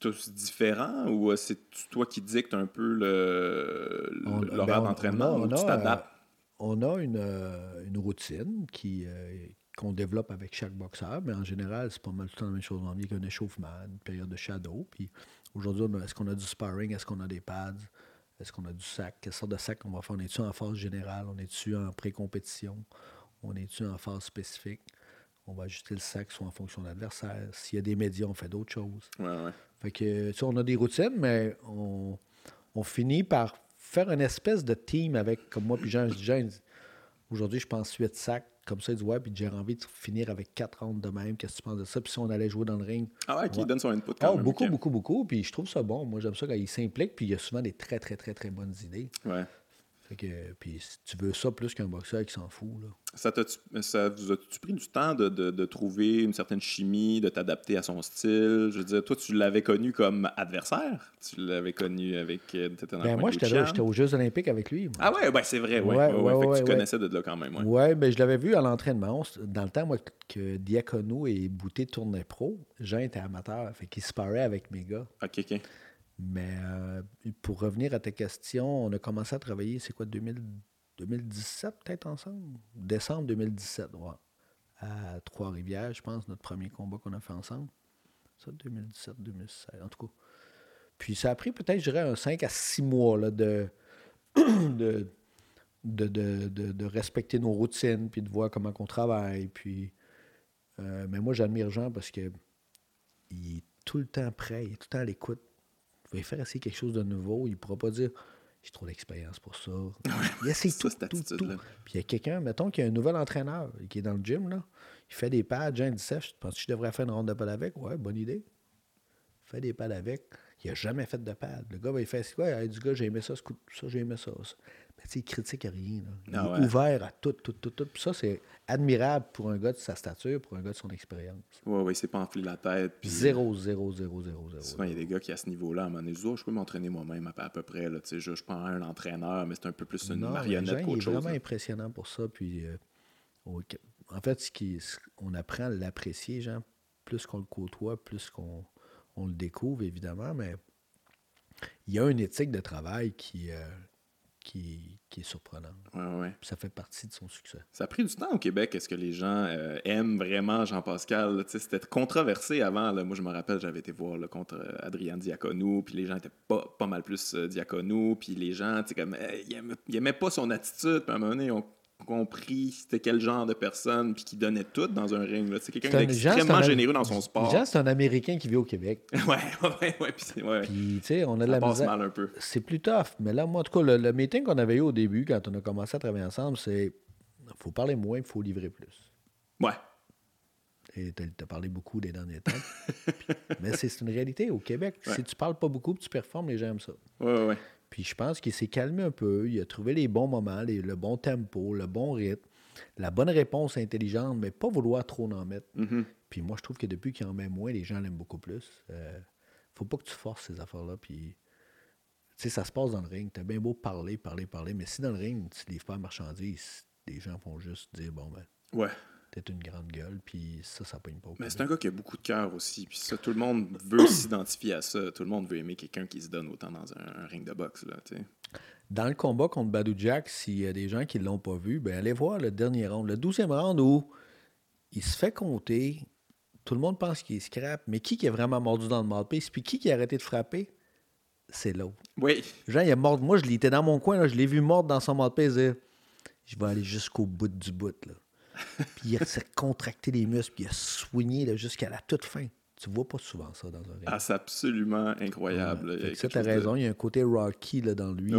tous différents ou euh, c'est toi qui dictes un peu l'horaire ben, on- d'entraînement ou tu t'adaptes? On a une, euh, une routine qui, euh, qu'on développe avec chaque boxeur, mais en général, c'est pas mal tout le temps la même chose. On a qu'un échauffement, une période de shadow. Puis aujourd'hui, a- est-ce qu'on a du sparring? Est-ce qu'on a des pads? Est-ce qu'on a du sac? Quelle sorte de sac on va faire? On est-tu en phase générale? On est-tu en pré-compétition? On est-tu en phase spécifique? On va ajuster le sac soit en fonction de l'adversaire. S'il y a des médias, on fait d'autres choses. Ouais, ouais. Fait que, tu sais, on a des routines, mais on, on finit par faire une espèce de team avec, comme moi, puis Jean, je dis, aujourd'hui, je pense 8 sacs, comme ça, il dit, ouais, puis j'ai envie de finir avec 4 rondes de même, qu'est-ce que tu penses de ça? Puis si on allait jouer dans le ring, Ah ouais, qui Ouais. donne son input quand oh, même. beaucoup, beaucoup, beaucoup, puis je trouve ça bon. Moi, j'aime ça quand il s'implique, puis il y a souvent des très, très, très, très bonnes idées. Ouais. Fait que, puis si tu veux ça plus qu'un boxeur qui s'en fout, là. Ça, vous a-tu pris du temps de, de- de trouver une certaine chimie, de t'adapter à son style? Je veux dire, toi, tu l'avais connu comme adversaire? Tu l'avais connu avec... euh, dans Ben, moi, j'étais là, Lucian? j'étais aux Jeux Olympiques avec lui. moi. Ah ouais, ouais c'est vrai, ouais. Ouais, ouais, ouais. ouais, Fait que tu ouais. connaissais de là quand même, ouais. Ouais, ben, je l'avais vu à l'entraînement. Dans le temps, moi, que Diacono et Bouté tournaient pro, Jean était amateur. Fait qu'il se parait avec mes gars. OK, OK. Mais euh, pour revenir à ta question, on a commencé à travailler, c'est quoi, 2000 2017 peut-être ensemble? Décembre 2017, ouais. À Trois-Rivières, je pense, notre premier combat qu'on a fait ensemble. Ça, 2017, 2016, en tout cas. Puis ça a pris peut-être, je dirais, un 5 à 6 mois là, de, de, de, de, de- respecter nos routines, puis de voir comment on travaille. Puis, euh, mais moi, j'admire Jean parce que il est tout le temps prêt, il est tout le temps à l'écoute. Il va faire essayer quelque chose de nouveau. Il ne pourra pas dire j'ai trop d'expérience pour ça. Il essaie tout, tout, tout. attitude-là. Puis il y a quelqu'un, mettons qu'il y a un nouvel entraîneur qui est dans le gym, là. il fait des pads. Jean dit je pense que je devrais faire une ronde de pads avec. Ouais, bonne idée. Fais des pads avec. Il n'a jamais fait de pads. Le gars, va il fait c'est quoi? Hey, Du gars, j'ai aimé ça, ce coup- ça, j'ai aimé ça. ça. Mais tu sais, il critique rien. Là. Il Ah est ouvert à tout, tout, tout, tout. Puis ça, c'est admirable pour un gars de sa stature, pour un gars de son expérience. Ouais, ouais, c'est pas enflé la tête. Puis, Zéro, zéro, zéro, zéro, zéro. Souvent, il y a des gars qui, à ce niveau-là, à un moment donné, disent, Oh, je peux m'entraîner moi-même à, peu- à peu près. Là, Tu sais, je, je prends un entraîneur, mais c'est un peu plus une Non, marionnette qu'autre chose. vraiment là. impressionnant pour ça. Puis, euh, en fait, ce qui, ce- on apprend à l'apprécier, Jean, plus qu'on le côtoie, plus qu'on on le découvre, évidemment, mais il y a une éthique de travail qui, euh, qui, qui est surprenante. Ouais, ouais. Ça fait partie de son succès. Ça a pris du temps au Québec. Est-ce que les gens euh, aiment vraiment Jean-Pascal? C'était controversé avant. là. Moi, je me rappelle, j'avais été voir là, contre euh, Adrien Diaconou, puis les gens étaient pas, pas mal plus euh, Diaconou, puis les gens, comme, euh, ils, aimaient, ils aimaient pas son attitude, puis à un moment donné, ont compris c'était quel genre de personne, puis qui donnait tout dans un ring. là. C'est quelqu'un d'extrêmement un- généreux dans son sport. Jean, c'est un Américain qui vit au Québec. ouais, ouais, ouais, puis ouais, tu sais, on a de la passe misère. mal un peu. C'est plus tough. Mais là, moi, en tout cas, le, le meeting qu'on avait eu au début, quand on a commencé à travailler ensemble, c'est faut parler moins, il faut livrer plus. Ouais, Et tu as parlé beaucoup des derniers temps. Puis- mais c'est une réalité au Québec. Ouais. Si tu parles pas beaucoup, puis tu performes, les gens aiment ça. ouais, ouais. Puis je pense qu'il s'est calmé un peu. Il a trouvé les bons moments, les- le bon tempo, le bon rythme, la bonne réponse intelligente, mais pas vouloir trop en mettre. Mhm. Puis moi, je trouve que depuis qu'il en met moins, les gens l'aiment beaucoup plus. Euh, faut pas que tu forces ces affaires-là. Puis, tu sais, ça se passe dans le ring. T'as bien beau parler, parler, parler, mais si dans le ring, tu livres pas la marchandise, les gens vont juste dire, bon, ben, Ouais. D'être une grande gueule, puis ça, ça pogne pas. Mais c'est un gars qui a beaucoup de cœur aussi, puis ça, tout le monde veut s'identifier à ça. Tout le monde veut aimer quelqu'un qui se donne autant dans un, ring de boxe, là, tu sais. Dans le combat contre Badou Jack, s'il y a des gens qui ne l'ont pas vu, ben allez voir le dernier round, le douzième round où il se fait compter, tout le monde pense qu'il est scrap, mais qui qui a vraiment mordu dans le mouthpiece, puis qui qui a arrêté de frapper? C'est l'autre. Oui. Jean, il est mort. Moi, je l'étais dans mon coin, là, je l'ai vu mordre dans son mouthpiece. Je vais aller jusqu'au bout du bout. Là. Puis il s'est contracté les muscles, puis il a soigné jusqu'à la toute fin. Tu vois pas souvent ça dans un. Ah, c'est absolument incroyable. tu as raison, il y a un côté Rocky là, dans lui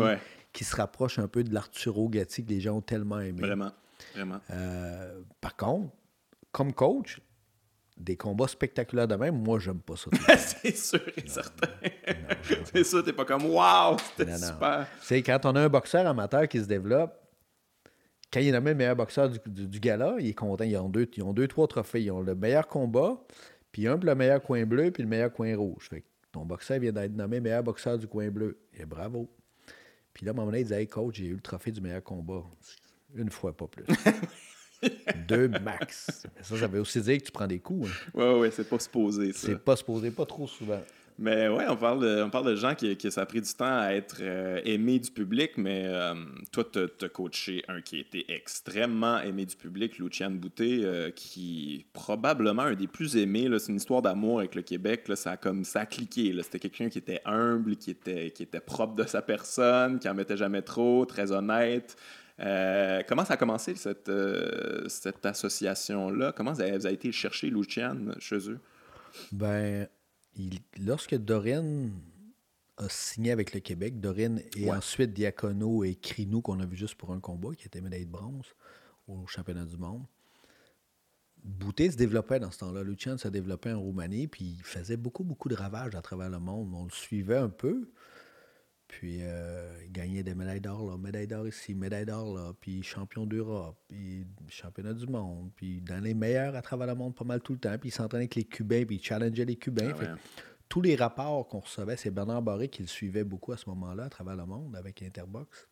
qui se rapproche un peu de l'Arturo Gatti que les gens ont tellement aimé. Vraiment, vraiment. Euh, par contre, comme coach, des combats spectaculaires de même, moi, j'aime pas ça. c'est sûr et certain. c'est ça, t'es pas comme « Wow, c'était super! » C'est quand on a un boxeur amateur qui se développe, quand il est nommé meilleur boxeur du, du, gala, il est content. Ils ont, deux, ils ont deux, trois trophées. Ils ont le meilleur combat, puis un pour le meilleur coin bleu, puis le meilleur coin rouge. Fait que ton boxeur vient d'être nommé meilleur boxeur du coin bleu. Et bravo. Puis là, à un moment donné, il disait Hey coach, j'ai eu le trophée du meilleur combat. Une fois, pas plus. Deux max. Ça, ça veut aussi dire que tu prends des coups. Hein. Oui, oui, c'est pas supposé, ça. C'est pas supposé, pas trop souvent. Mais ouais, on parle de, on parle de gens qui, qui ça a pris du temps à être euh, aimés du public, mais euh, toi, tu as coaché un qui était extrêmement aimé du public, Lucien Boutet, euh, qui probablement un des plus aimés. C'est une histoire d'amour avec le Québec. Là, ça, a comme, ça a cliqué. C'était quelqu'un qui était humble, qui était, qui était propre de sa personne, qui en mettait jamais trop, très honnête. comment ça a commencé, cette, cette association-là? Comment vous avez, été chercher Lucien chez eux? Ben, lorsque Dorine a signé avec le Québec, Dorine et ensuite Diacono et Crino, qu'on a vu juste pour un combat, qui était médaille de bronze au championnat du monde, Boutet se développait dans ce temps-là. Lucien se développait en Roumanie, puis il faisait beaucoup, beaucoup de ravages à travers le monde. On le suivait un peu. Puis euh, il gagnait des médailles d'or là, médaille d'or ici, médaille d'or là, puis champion d'Europe, puis championnat du monde, puis dans les meilleurs à travers le monde pas mal tout le temps. Puis il s'entraînait avec les Cubains, puis il challengeait les Cubains. Ah tous les rapports qu'on recevait, c'est Bernard Barré qui le suivait beaucoup à ce moment-là à travers le monde avec Interbox.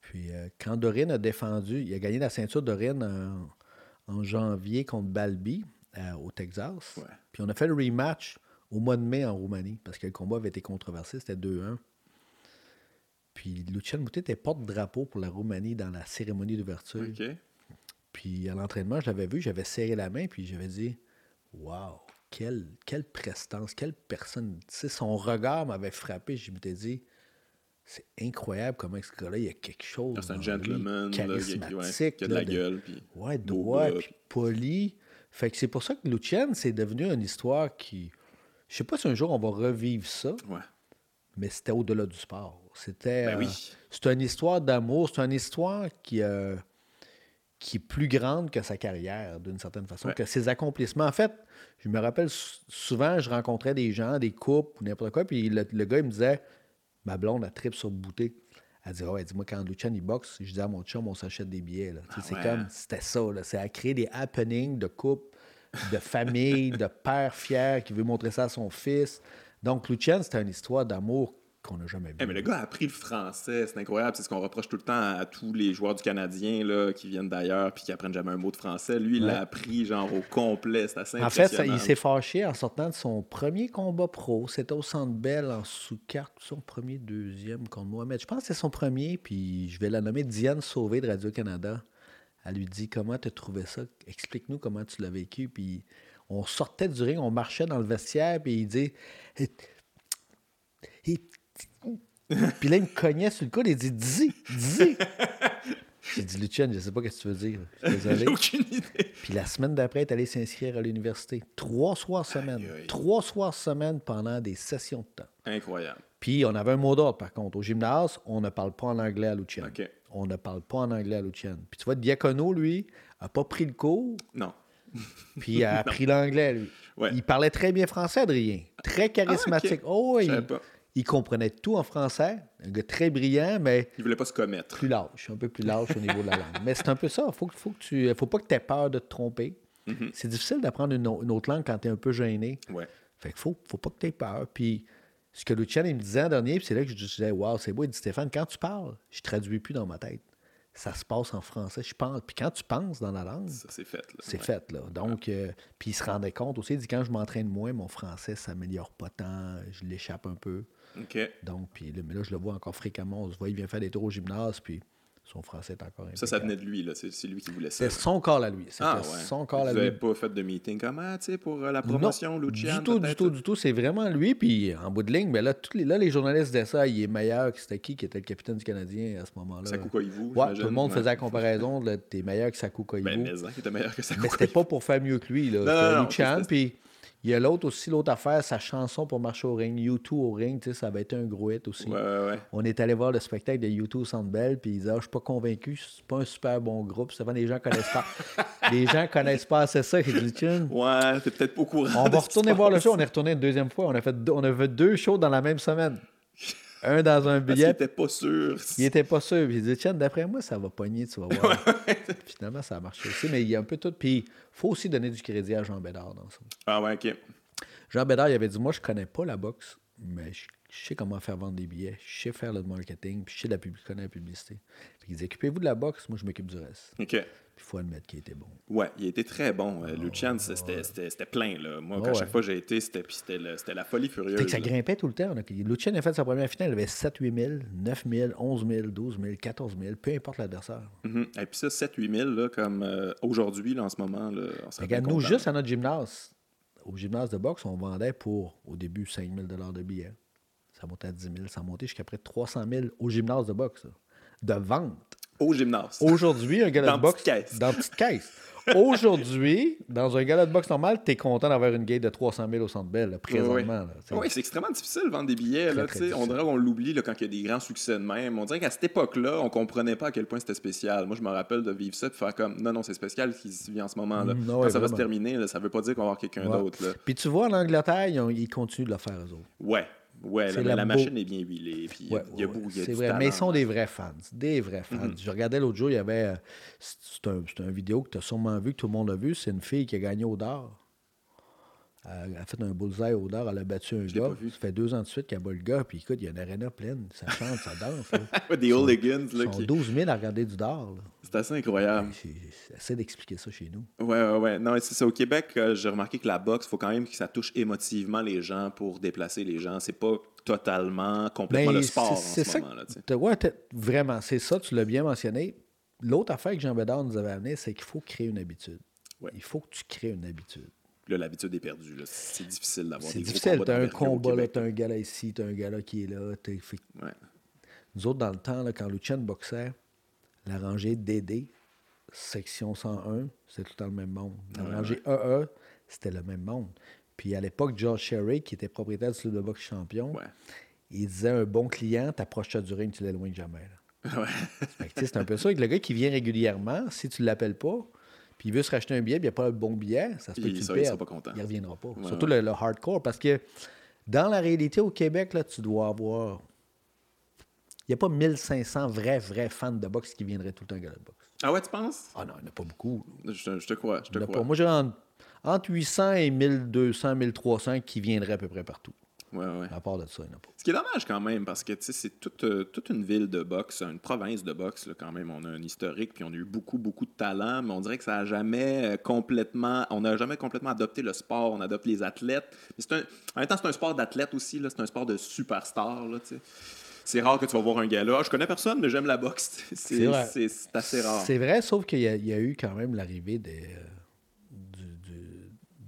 Puis euh, quand Dorine a défendu, il a gagné la ceinture Dorine en, janvier contre Balbi euh, au Texas. Puis on a fait le rematch au mois de mai en Roumanie parce que le combat avait été controversé, c'était 2-1. Puis Lucian Moutet était porte-drapeau pour la Roumanie dans la cérémonie d'ouverture. Puis à l'entraînement, je l'avais vu, j'avais serré la main, puis j'avais dit Waouh, quelle, quelle prestance, quelle personne. Tu sais, son regard m'avait frappé. Je m'étais dit C'est incroyable comment ce gars-là, il y a quelque chose. C'est un gentleman, charismatique. qui a de la gueule. Puis ouais, droit, puis poli. Fait que c'est pour ça que Lucien, c'est devenu une histoire qui. Je sais pas si un jour on va revivre ça. Ouais. Mais c'était au-delà du sport. C'était ben euh, une histoire d'amour, c'est une histoire qui, euh, qui est plus grande que sa carrière, d'une certaine façon, que ses accomplissements. En fait, je me rappelle souvent, je rencontrais des gens, des couples ou n'importe quoi, puis le, gars, il me disait Ma blonde a trip sur bouteille. Elle dit Ouais, dis-moi, quand Lucien il boxe, je dis à mon chum, on s'achète des billets. Ah c'est comme, c'était ça. C'est à créer des happenings de couple, de famille, de père fier qui veut montrer ça à son fils. Donc, Lucien, c'était une histoire d'amour qu'on n'a jamais vu. Eh, mais le gars a appris le français, c'est incroyable. C'est ce qu'on reproche tout le temps à tous les joueurs du Canadien là, qui viennent d'ailleurs puis qui apprennent jamais un mot de français. Lui, il l'a appris genre au complet. C'est assez En fait, il s'est fâché en sortant de son premier combat pro. C'était au Centre Bell en sous-carte, son premier, deuxième contre Mohamed. Je pense que c'est son premier, puis je vais la nommer Diane Sauvé de Radio-Canada. Elle lui dit Comment tu as trouvé ça? Explique-nous comment tu l'as vécu. Puis on sortait du ring, on marchait dans le vestiaire, puis il dit puis là, il me cognait sur le coude et il dit Dis, dis. J'ai dit Lucien, je sais pas ce que tu veux dire. J'ai aucune idée. Puis la semaine d'après, il est allé s'inscrire à l'université. Trois soirs semaine. Trois soirs semaine pendant des sessions de temps. Incroyable. Puis on avait un mot d'ordre, par contre. Au gymnase, on ne parle pas en anglais à Lucien. On ne parle pas en anglais à Lucien. Puis tu vois, Diacono, lui, a pas pris le cours. Non. Puis il a appris l'anglais, lui. Il parlait très bien français, Adrien. Très ah, charismatique. Oh, oui. Il comprenait tout en français. Un gars très brillant, mais. Il voulait pas se commettre. Plus lâche, un peu plus lâche au niveau de la langue. Mais c'est un peu ça. Il faut, faut, que tu, faut pas que tu aies peur de te tromper. Mm-hmm. C'est difficile d'apprendre une, autre langue quand tu es un peu gêné. Ouais. Fait qu'il faut, faut pas que tu aies peur. Puis ce que Lucien il me disait en dernier, c'est là que je disais Waouh, c'est beau. Il dit Stéphane, quand tu parles, je traduis plus dans ma tête. ça se passe en français. Je pense. Puis quand tu penses dans la langue, c'est fait. C'est fait, là. Donc, euh, puis il se rendait compte aussi, il dit quand je m'entraîne moins, mon français s'améliore pas tant, je l'échappe un peu. Donc, puis mais là, je le vois encore fréquemment. On se voit, il vient faire des tours au gymnase, puis son français est encore Ça, ça venait de lui, là. C'est lui qui voulait ça. C'est son corps à lui. Ah, ouais. son corps à lui. Vous n'avez pas fait de meeting comment, tu sais, pour euh, la promotion, non, Lucian, Du tout, du tout, du tout. C'est vraiment lui. Puis en bout de ligne, mais là, tous les, là, les journalistes disaient ça. Il est meilleur que c'était qui qui était le capitaine du Canadien à ce moment-là? Sakou Koivu. Ouais, tout le monde faisait la comparaison. T'es meilleur que Sakou Koivu. Ben, mais, était meilleur que Sakou Mais c'était pas pour faire mieux que lui. Là. Lucian, puis il y a l'autre aussi, l'autre affaire, sa chanson pour marcher au ring, U2 au ring, ça avait été un gros hit aussi. Ouais, ouais, On est allé voir le spectacle de U2 au Centre Bell, puis ils disaient ah, Je suis pas convaincu, c'est pas un super bon groupe. Souvent, les gens connaissent pas. les gens connaissent pas assez ça. Ils disent Ouais, t'es peut-être pas au courant. On va retourner voir le show. On est retourné une deuxième fois. On a fait deux, on a fait deux shows dans la même semaine. Un dans un billet. Parce il était pas sûr. Il était pas sûr. Puis il dit, tiens, d'après moi, ça va pogner, tu vas voir. Finalement, ça a marché aussi. Mais il y a un peu tout. Puis il faut aussi donner du crédit à Jean Bédard dans ça. Ah ouais, OK. Jean Bédard, il avait dit, moi, je connais pas la boxe, mais je, sais comment faire vendre des billets, je sais faire le marketing, puis je sais la connais la publicité. Puis il dit, occupez-vous de la boxe, moi, je m'occupe du reste. OK. Il faut admettre qu'il était bon. Ouais, il était très bon. Euh, Lucian, c'était plein. Là. Moi, quand chaque fois j'ai été, c'était la folie furieuse. ça grimpait tout le temps. Lucian a fait sa première finale, il avait 7 8 000, 9 000, 11 000, 12 000, 14 000, peu importe l'adversaire. Mm-hmm. Et puis ça, 7 8 000, comme euh, aujourd'hui, en ce moment. Là, Regarde, nous, juste à notre gymnase, au gymnase de boxe, on vendait pour, au début, 5 000 de billets. Ça montait à 10 000, ça montait jusqu'à près de 300 000 au gymnase de boxe. De vente. Au gymnase. Aujourd'hui, un gala de boxe. Caisse. Dans petite caisse. Aujourd'hui, dans un gala de boxe normal, tu es content d'avoir une gate de 300 000 au centre belle, présentement. Oui, c'est extrêmement difficile de vendre des billets. Là, on dirait qu'on l'oublie quand il y a des grands succès de même. On dirait qu'à cette époque-là, on comprenait pas à quel point c'était spécial. Moi, je me rappelle de vivre ça et faire comme non, non, c'est spécial ce qui se vit en ce moment. Là. Mm, quand ça va se terminer, ça veut pas dire qu'on va avoir quelqu'un d'autre. Puis tu vois, en Angleterre, ils, continuent de le faire, eux autres. Ouais. Ouais, la, machine est bien huilée. Puis il y a, C'est vrai, mais ils sont des vrais fans. Des vrais fans. Mm-hmm. Je regardais l'autre jour, il y avait. Euh, c'est un, un, vidéo que tu as sûrement vu, que tout le monde a vu. C'est une fille qui a gagné au d'or. Elle a fait un bullseye au dard, elle a battu un gars. Ça fait deux ans de suite qu'elle bat le gars, puis écoute, il y a une arena pleine, ça chante, ça danse. Des hooligans. Là, sont qui... 12 000 à regarder du dard. C'est assez incroyable. J'essaie d'expliquer ça chez nous. Ouais, ouais, ouais. Non, c'est ça. Au Québec, euh, j'ai remarqué que la boxe, il faut quand même que ça touche émotivement les gens pour déplacer les gens. C'est pas totalement, complètement ben, le sport en ce moment-là. Ouais, vraiment, c'est ça, tu l'as bien mentionné. L'autre affaire que Jean Bédard nous avait amené, c'est qu'il faut créer une habitude. Il faut que tu crées une habitude l'habitude est perdue. C'est difficile d'avoir des difficile. Tu as un combat, tu as un gars là ici, tu as un gars là qui est là. Nous autres, dans le temps, là, quand Lucien boxait, la rangée DD, section 101, c'était tout le temps le même monde. La rangée AA, c'était le même monde. Puis à l'époque, George Sherry, qui était propriétaire du club de boxe champion, il disait un bon client, t'approches du ring, tu l'éloignes jamais. c'est un peu ça. Avec le gars qui vient régulièrement, si tu ne l'appelles pas, puis il veut se racheter un billet, puis il n'y a pas le bon billet, ça se peut que tu le pas content. Il ne reviendra pas. Surtout Le, hardcore, parce que dans la réalité, au Québec, là, tu dois avoir... Il n'y a pas 1500 vrais, vrais fans de boxe qui viendraient tout le temps à la boxe. Ah ouais, tu penses? Ah non, il n'y en a pas beaucoup. Je, te crois, je te crois. Moi, j'ai entre 800 et 1200, 1300 qui viendraient à peu près partout. Ouais, ouais. À part de ça, il n'y en a pas. Ce qui est dommage quand même, parce que c'est toute, euh, toute une ville de boxe, une province de boxe, quand même. On a un historique, puis on a eu beaucoup, beaucoup de talent, mais on dirait que ça n'a jamais euh, complètement. On n'a jamais complètement adopté le sport, on adopte les athlètes. Mais un, en même temps, c'est un sport d'athlète aussi, c'est un sport de superstar. c'est rare que tu vas voir un gars là. Je connais personne, mais j'aime la boxe. C'est assez rare. C'est vrai, sauf qu'il y, a eu quand même l'arrivée des. Euh,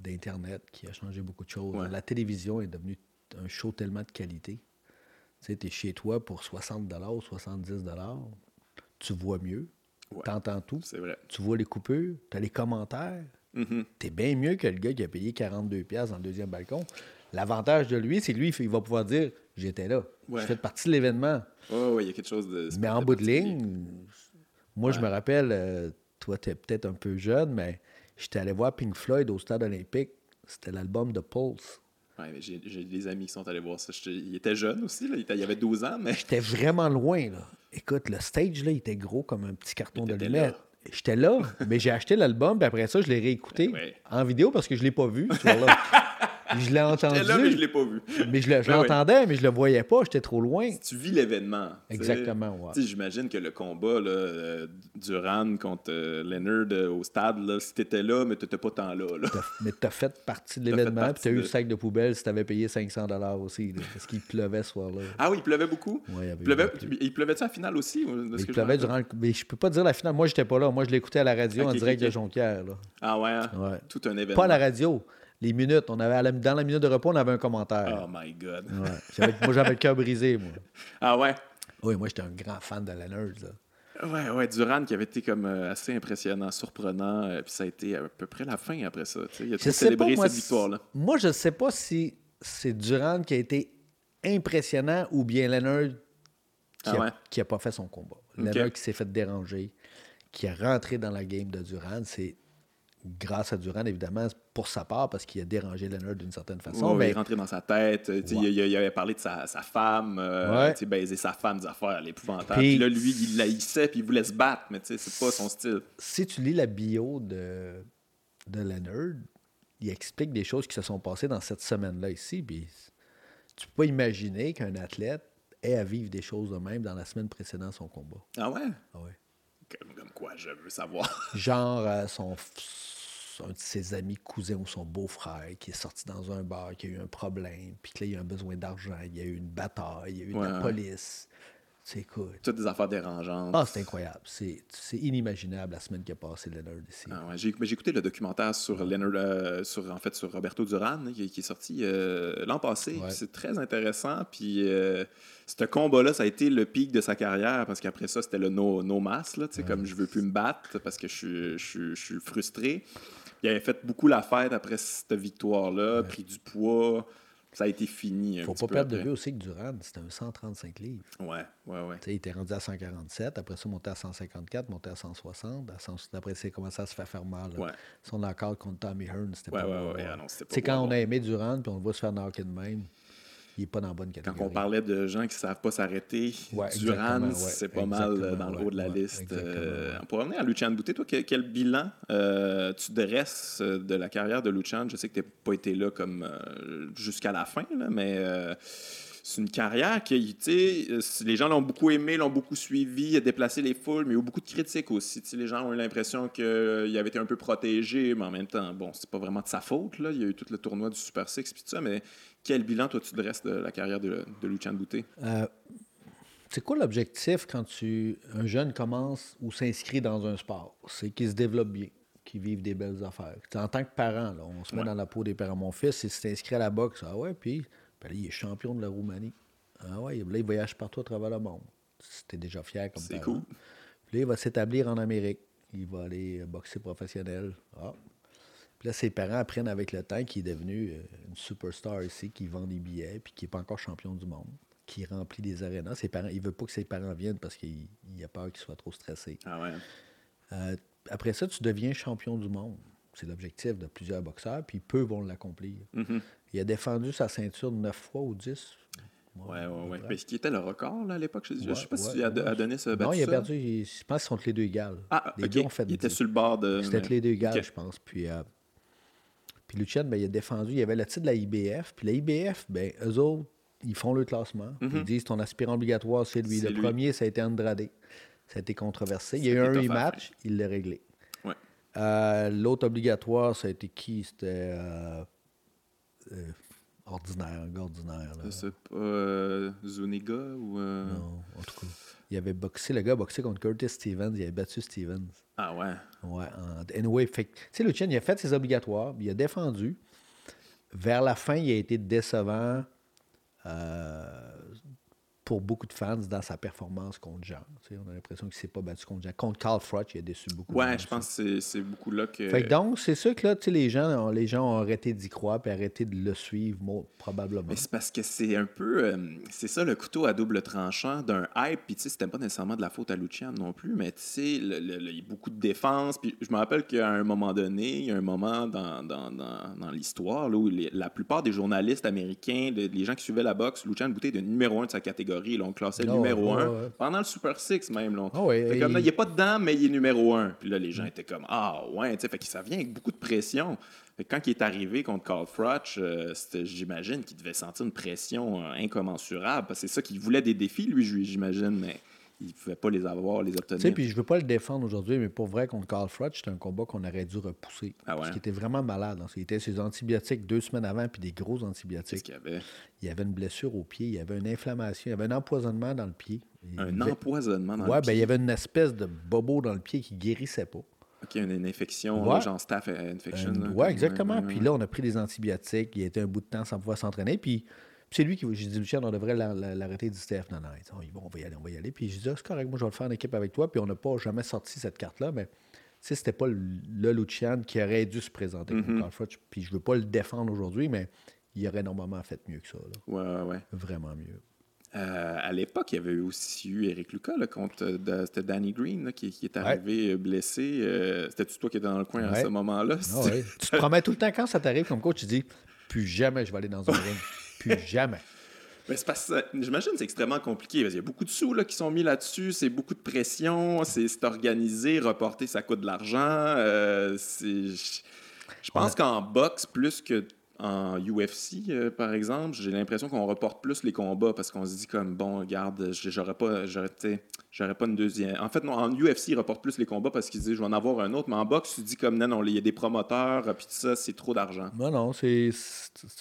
d'Internet qui a changé beaucoup de choses. La télévision est devenue un show tellement de qualité. Tu sais, es chez toi pour 60 ou 70 tu vois mieux, tu entends tout, vrai. tu vois les coupures, tu as les commentaires. Mm-hmm. Tu es bien mieux que le gars qui a payé 42 pièces dans le deuxième balcon. L'avantage de lui, c'est que lui, il va pouvoir dire j'étais là. Je fais partie de l'événement. Oui, il y a quelque chose de. Mais en bout de ligne, moi, je me rappelle, euh, toi, tu es peut-être un peu jeune, mais j'étais allé voir Pink Floyd au stade olympique. C'était l'album de Pulse j'ai des amis qui sont allés voir ça. Il était jeune aussi, là. Il, avait 12 ans, mais. J'étais vraiment loin, là. Écoute, le stage, là, il était gros comme un petit carton de lumière. J'étais là, mais j'ai acheté l'album, puis après ça, je l'ai réécouté en vidéo parce que je ne l'ai pas vu. Je l'ai entendu. là, mais je l'ai pas vu. Mais je ben l'entendais, mais je le voyais pas, j'étais trop loin. tu vis l'événement. Exactement, ouais. J'imagine que le combat là, euh, Duran contre euh, Leonard euh, au stade, là, si t'étais là, mais t'étais pas tant là. là. Mais t'as fait partie de l'événement, puis t'as eu le sac de poubelle si t'avais payé 500 aussi, parce qu'il pleuvait ce soir-là. Ah oui, il pleuvait beaucoup? Oui, il, pleuvait, il pleuvait-tu à la finale aussi? il pleuvait durant Mais je peux pas dire la finale. Moi, j'étais pas là. Moi, je l'écoutais à la radio en direct de Jonquière. Là. Ah ouais, hein? ouais, tout un événement. Pas à la radio les minutes. On avait, dans la minute de repos, on avait un commentaire. Oh my God. moi, j'avais le cœur brisé, moi. Ah ouais? Oui, moi, j'étais un grand fan de. Là. Ouais, ouais, Duran qui avait été comme euh, assez impressionnant, surprenant, euh, puis ça a été à peu près la fin après ça. Il a célébré cette victoire-là. Moi, je ne sais pas si c'est Duran qui a été impressionnant ou bien Leonard qui n'a ah pas fait son combat. Leonard qui s'est fait déranger, qui est rentré dans la game de Duran, c'est grâce à Durand, évidemment, pour sa part, parce qu'il a dérangé Leonard d'une certaine façon. mais... Il est rentré dans sa tête. Il, avait parlé de sa, femme, euh, baiser sa femme, des affaires, l'épouvantable. Puis, là, lui, il laïssait, puis il voulait se battre, mais c'est pas son style. Si tu lis la bio de, de Leonard, il explique des choses qui se sont passées dans cette semaine-là ici. Puis tu peux pas imaginer qu'un athlète ait à vivre des choses de même dans la semaine précédant son combat. Ah ouais? Ah ouais. Comme, quoi, je veux savoir. Genre, euh, son un de ses amis cousins ou son beau-frère qui est sorti dans un bar, qui a eu un problème, puis que là, il a un besoin d'argent, il y a eu une bataille, il y a eu la police. C'est cool. Toutes des affaires dérangeantes. Ah, c'est incroyable. C'est inimaginable la semaine qui a passé Leonard ici. Ah ouais. J'ai écouté le documentaire sur Leonard, euh, sur, en fait, sur Roberto Duran, qui, est sorti euh, l'an passé. C'est très intéressant. Puis euh, ce combat-là, ça a été le pic de sa carrière parce qu'après ça, c'était le no, no mass, là, comme je veux plus me battre parce que je, je, je suis frustré il avait fait beaucoup la fête après cette victoire-là, pris du poids. Ça a été fini. Il ne faut pas perdre de vue aussi que Durand, c'était un 135 livres. Ouais, ouais, ouais. il était rendu à 147, après ça, monté à 154, monté à 160. Après ça, il commençait à se faire faire mal. Ouais. Son accord contre Tommy Hearn, c'était pas, ouais, ouais, C'est quand on a aimé Durand, puis on le voit se faire knocker de même il n'est pas dans la bonne catégorie. Quand on parlait de gens qui ne savent pas s'arrêter, Duran, c'est pas mal euh, dans le haut de la liste. Euh, on pourrait revenir à Luchan Boutet. Toi, quel, bilan euh, tu dresses de la carrière de Luchan? Je sais que tu n'as pas été là comme jusqu'à la fin, mais c'est une carrière qui, tu sais, les gens l'ont beaucoup aimé, l'ont beaucoup suivi, a déplacé les foules, mais il y a eu beaucoup de critiques aussi. les gens ont eu l'impression qu'il avait été un peu protégé, mais en même temps, bon, c'est pas vraiment de sa faute. Là. Il y a eu tout le tournoi du Super Six, puis tout ça, mais quel bilan, toi, tu dresses de la carrière de, de Lucien Boutet? Euh, c'est quoi l'objectif quand tu, un jeune commence ou s'inscrit dans un sport? C'est qu'il se développe bien, qu'il vive des belles affaires. en tant que parent, on se met dans la peau des parents. Mon fils, il s'est inscrit à la boxe. Ah ouais, puis ben il est champion de la Roumanie. Ah ouais, là, il voyage partout à travers le monde. C'était déjà fier comme C'est cool. Puis là, il va s'établir en Amérique. Il va aller boxer professionnel. Ah, puis là, ses parents apprennent avec le temps qu'il est devenu euh, une superstar ici, qui vend des billets, puis qui n'est pas encore champion du monde, qui remplit des arénas. Ses parents, il veut pas que ses parents viennent parce qu'il a peur qu'il soit trop stressé. Ah ouais. Euh, après ça, tu deviens champion du monde. C'est l'objectif de plusieurs boxeurs, puis peu vont l'accomplir. Mm-hmm. Il a défendu sa ceinture neuf fois ou dix. Oui, oui, oui. Ce qui était le record là, à l'époque, je ne sais pas si il a, donné ce Non, il a perdu. je pense qu'ils sont les deux égales. Ah, les deux ont fait Il était sur le bord de. C'était les deux égales, je pense. Puis euh, puis Lucien, ben, il a défendu, il y avait le titre de la IBF. Puis la IBF, ben, eux autres, ils font le classement. Ils mhm. disent ton aspirant obligatoire, c'est lui. le premier, ça a été Andrade. Ça a été controversé. Il y a eu un rematch, il l'a réglé. Euh, l'autre obligatoire, ça a été qui? C'était euh, euh, ordinaire, un gars ordinaire. C'est pas Zuniga ou. Non, en tout cas. Il avait boxé, le gars a boxé contre Curtis Stevens, il avait battu Stevens. Ah ouais? Ouais. anyway, fait tu sais, Lucien, il a fait ses obligatoires, il a défendu. Vers la fin, il a été décevant. Euh, pour beaucoup de fans dans sa performance contre Jean. on a l'impression qu'il ne s'est pas battu contre Jean. Contre Carl Frotch, il a déçu beaucoup. Ouais, je pense que c'est beaucoup là que. Fait donc, c'est sûr que là, les gens, les gens ont arrêté d'y croire et arrêté de le suivre, probablement. Mais c'est parce que c'est un peu. Euh, c'est ça le couteau à double tranchant d'un hype. Puis, tu sais, c'était pas nécessairement de la faute à Lucian non plus, mais tu sais, il y a beaucoup de défense. Puis, je me rappelle qu'à un moment donné, il y a un moment dans, dans, dans, dans l'histoire où la plupart des journalistes américains, les gens qui suivaient la boxe, Lucian Boutet était numéro un de sa catégorie catégorie. Là, on classait le numéro 1 pendant le Super Six même. Là. Oh, il n'est pas dedans, mais il est numéro 1. Puis là, les gens étaient comme Ah ouais, fait que ça vient avec beaucoup de pression. quand il est arrivé contre Carl Frutch, euh, j'imagine qu'il devait sentir une pression euh, incommensurable. Parce que c'est ça qu'il voulait des défis, lui, j'imagine, mais il ne pouvait pas les avoir, les obtenir. Tu sais, puis je veux pas le défendre aujourd'hui, mais pour vrai, contre Carl Frutch, c'était un combat qu'on aurait dû repousser. Ah Parce qu'il était vraiment malade. Hein. Il était ses antibiotiques deux semaines avant, puis des gros antibiotiques. Qu'est-ce qu'il y avait? Il y avait une blessure au pied, il y avait une inflammation, il y avait un empoisonnement dans le pied. un empoisonnement dans le pied? Oui, ben, il y avait une espèce de bobo dans le pied qui guérissait pas. OK, une, une infection, genre staph infection. oui, exactement. puis là, on a pris des antibiotiques. Il a été un bout de temps sans pouvoir s'entraîner. Puis c'est lui qui, j'ai dit, Lucien, on devrait l'arrêter du Steph. Non, non, dit, bon, on va y aller, on va y aller. Puis je dis, ah, c'est correct, moi, je vais le faire en équipe avec toi. Puis on n'a pas jamais sorti cette carte-là, mais tu sais, c'était pas le, Lucian qui aurait dû se présenter mm -hmm. Puis je veux pas le défendre aujourd'hui, mais il aurait normalement fait mieux que ça. Là. Ouais, ouais, ouais. Vraiment mieux. Euh, à l'époque, il y avait aussi eu Eric Lucas contre euh, c'était Danny Green qui, est arrivé euh, blessé. C'était-tu toi qui étais dans le coin à ce moment-là? Ah tu te promets tout le temps quand ça t'arrive comme coach, tu dis plus jamais je vais aller dans un ring. Plus jamais. Mais c'est j'imagine que c'est extrêmement compliqué. Il y a beaucoup de sous là, qui sont mis là-dessus, c'est beaucoup de pression, c'est organisé, reporter, ça coûte de l'argent. Euh, je pense qu'en boxe, plus que en UFC, euh, par exemple, j'ai l'impression qu'on reporte plus les combats parce qu'on se dit comme bon, regarde, j'aurais pas, j'aurais pas une deuxième. En fait, non, en UFC, ils reportent plus les combats parce qu'ils disent je vais en avoir un autre, mais en boxe, tu dis comme non, non, il y a des promoteurs, puis tout ça, c'est trop d'argent. Non, non, c'est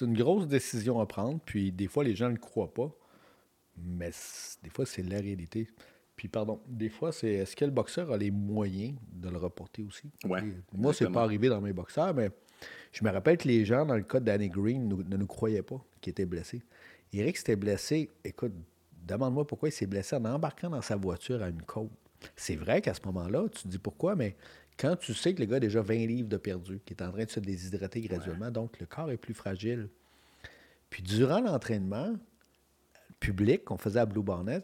une grosse décision à prendre, puis des fois, les gens ne le croient pas, mais des fois, c'est la réalité. Puis, pardon, des fois, c'est est-ce que le boxeur a les moyens de le reporter aussi? Ouais, Moi, c'est pas arrivé dans mes boxeurs, mais je me rappelle que les gens, dans le cas de Danny Green, ne nous croyaient pas qu'il était blessé. Eric s'était blessé, écoute, demande-moi pourquoi il s'est blessé en embarquant dans sa voiture à une côte. C'est vrai qu'à ce moment-là, tu te dis pourquoi, mais quand tu sais que le gars a déjà 20 livres de perdu, qui est en train de se déshydrater graduellement, donc le corps est plus fragile. Puis durant l'entraînement public qu'on faisait à Blue Bonnets,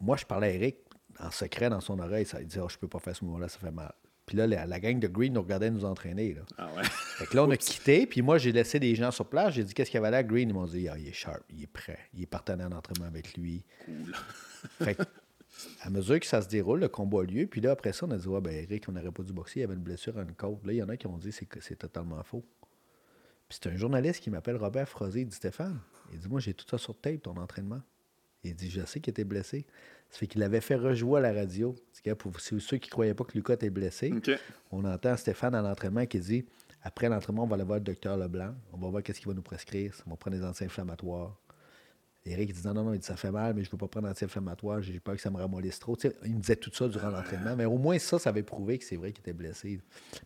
moi, je parlais à Eric en secret dans son oreille. Ça, il disait oh, Je peux pas faire ce moment-là, ça fait mal. Puis là, la, gang de Green nous regardait nous entraîner. Là. Ah ouais. Fait que là, on a quitté. Puis moi, j'ai laissé des gens sur place. J'ai dit Qu'est-ce qu'il y avait là? Green Ils m'ont dit ah, Il est sharp, il est prêt. Il est partenaire d'entraînement avec lui. Cool. fait que, à mesure que ça se déroule, le combat a lieu. Puis là, après ça, on a dit Ouais, ben Eric, on n'aurait pas dû boxer. Il y avait une blessure à une côte. Là, il y en a qui ont dit que c'est totalement faux. Puis c'est un journaliste qui m'appelle Robert Frosé. Il dit Stéphane, il dit Moi, j'ai tout ça sur tape, ton entraînement. Il dit Je sais qu'il était blessé. Ça fait qu'il avait fait rejouer à la radio. Pour ceux qui ne croyaient pas que Lucas était blessé, on entend Stéphane à l'entraînement qui dit Après l'entraînement, on va aller voir le docteur Leblanc. On va voir qu'est-ce qu'il va nous prescrire. On va prendre des anti-inflammatoires. Eric il dit non, non, non, il dit, ça fait mal, mais je ne veux pas prendre anti-inflammatoire, j'ai peur que ça me ramollisse trop. il me disait tout ça durant l'entraînement, mais au moins ça, ça avait prouvé que c'est vrai qu'il était blessé.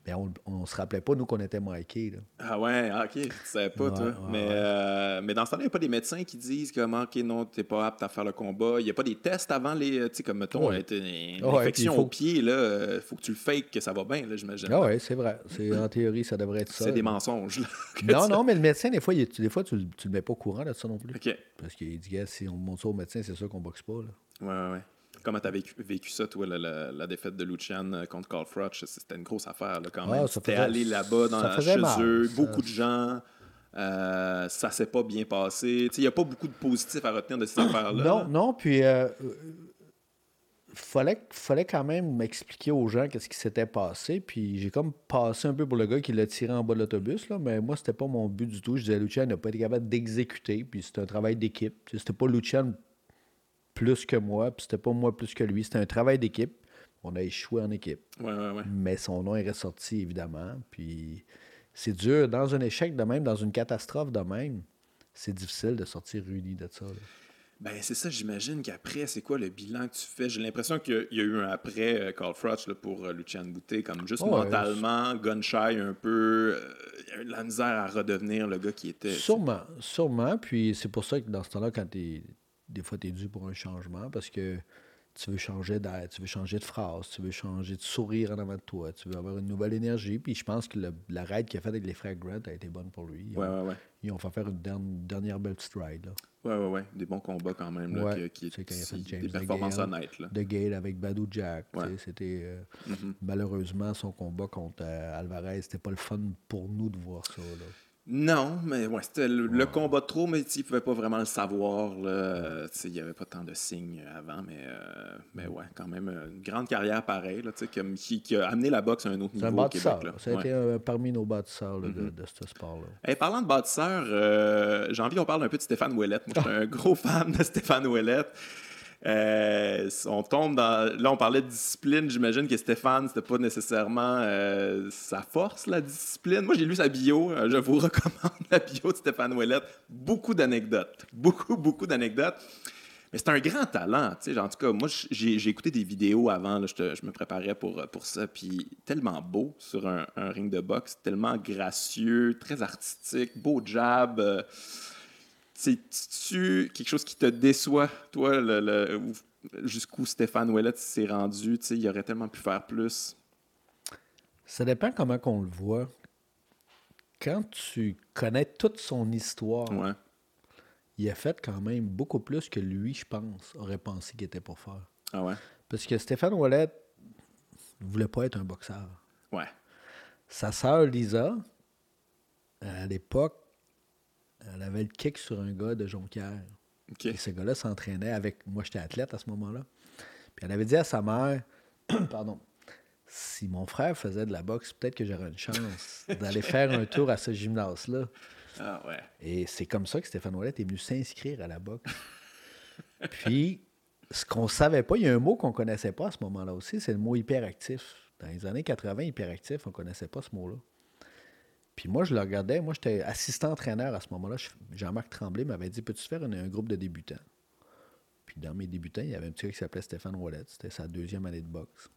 Mais on ne se rappelait pas, nous, qu'on était marqués. Ah ouais, ah, ok, tu savais pas, toi. mais, euh, mais dans ce temps-là, il n'y a pas des médecins qui disent comment, ok, non, tu n'es pas apte à faire le combat. Il n'y a pas des tests avant les. Tu sais, comme mettons, une, infection au pied, il euh, faut que tu le fakes que ça va bien, j'imagine. Ah ouais, c'est vrai. En théorie, ça devrait être ça. C'est des mensonges. non, non, mais le médecin, des fois, des fois tu ne le mets pas au courant de ça non plus. OK. Parce qu'il dit, si on monte ça au médecin, c'est sûr qu'on boxe pas. Là. Ouais, ouais. Comment tu as vécu, ça, toi, la, défaite de Lucian euh, contre Carl Frutch? C'était une grosse affaire, là, quand même. C'était allé là-bas dans, chez eux, beaucoup de gens. Euh, ça s'est pas bien passé. Il n'y a pas beaucoup de positifs à retenir de ces affaires-là. Non, non. Puis, euh, fallait, fallait quand même m'expliquer aux gens qu'est-ce qui s'était passé. Puis j'ai comme passé un peu pour le gars qui l'a tiré en bas de l'autobus. Là, mais moi, c'était pas mon but du tout. Je disais, Lucien n'a pas été capable d'exécuter. Puis c'était un travail d'équipe. C'était pas Lucien plus que moi. Puis c'était pas moi plus que lui. C'était un travail d'équipe. On a échoué en équipe. Mais son nom est ressorti, évidemment. Puis c'est dur. Dans un échec de même, dans une catastrophe de même, c'est difficile de sortir réuni de ça. Ben, c'est ça, j'imagine qu'après, c'est quoi le bilan que tu fais? J'ai l'impression qu'il y a eu un après euh, Carl Frutch pour euh, Lucian Boutet, comme juste mentalement, gun un peu, euh, eu de la misère à redevenir le gars qui était. Sûrement, sûrement. Puis c'est pour ça que dans ce temps-là, quand t'es. Des fois, tu es dû pour un changement parce que tu veux changer d'air, tu veux changer de phrase, tu veux changer de sourire en avant de toi, tu veux avoir une nouvelle énergie. Puis je pense que la raid qu'il a faite avec les frères Grant a été bonne pour lui. Ils ont, ouais, Ils ont fait faire une dernière, belle petite ride. Là. Ouais, ouais, ouais. Des bons combats quand même. Là, qui, qui, des performances honnêtes. Là. De Gale avec Badou Jack. C'était. Euh, mm-hmm. Malheureusement, son combat contre euh, Alvarez, c'était pas le fun pour nous de voir ça. Là. Non, mais ouais, c'était le, combat de trop, mais il ne pouvait pas vraiment le savoir. Il n'y avait pas tant de signes avant, mais, euh, mais ouais, quand même une grande carrière pareille, là, qui, qui, a amené la boxe à un autre niveau au Québec. Là. Ça a été euh, parmi nos bâtisseurs de, mm-hmm. de, ce sport-là. Parlant de bâtisseurs, euh, j'ai envie qu'on parle un peu de Stéphane Ouellette. Moi, je suis un gros fan de Stéphane Ouellette. Euh, on tombe dans. Là, on parlait de discipline. J'imagine que Stéphane, c'était pas nécessairement euh, sa force, la discipline. Moi, j'ai lu sa bio. Euh, je vous recommande la bio de Stéphane Ouellette. Beaucoup d'anecdotes. Beaucoup, beaucoup d'anecdotes. Mais c'est un grand talent. En tout cas, moi, j'ai écouté des vidéos avant. Là, je, me préparais pour, pour ça. Puis tellement beau sur un, ring de boxe. Tellement gracieux, très artistique, beau jab. C'est-tu quelque chose qui te déçoit, toi, le, jusqu'où Stéphane Ouellet s'est rendu? Il aurait tellement pu faire plus? Ça dépend comment qu'on le voit. Quand tu connais toute son histoire, il a fait quand même beaucoup plus que lui, je pense, aurait pensé qu'il était pour faire. Ah ouais? Parce que Stéphane Ouellet ne voulait pas être un boxeur. Ouais. Sa sœur Lisa, à l'époque, elle avait le kick sur un gars de Jonquière. Et ce gars-là s'entraînait avec. Moi, j'étais athlète à ce moment-là. Puis elle avait dit à sa mère Pardon, si mon frère faisait de la boxe, peut-être que j'aurais une chance d'aller faire un tour à ce gymnase-là. Ah ouais. Et c'est comme ça que Stéphane Ouellet est venu s'inscrire à la boxe. Puis, ce qu'on savait pas, il y a un mot qu'on connaissait pas à ce moment-là aussi, c'est le mot hyperactif. Dans les années 80, hyperactif, on connaissait pas ce mot-là. Puis moi, je le regardais. Moi, j'étais assistant-entraîneur à ce moment-là. Jean-Marc Tremblay m'avait dit Peux-tu faire un, groupe de débutants? Puis dans mes débutants, il y avait un petit gars qui s'appelait Stéphane Wallet. C'était sa deuxième année de boxe.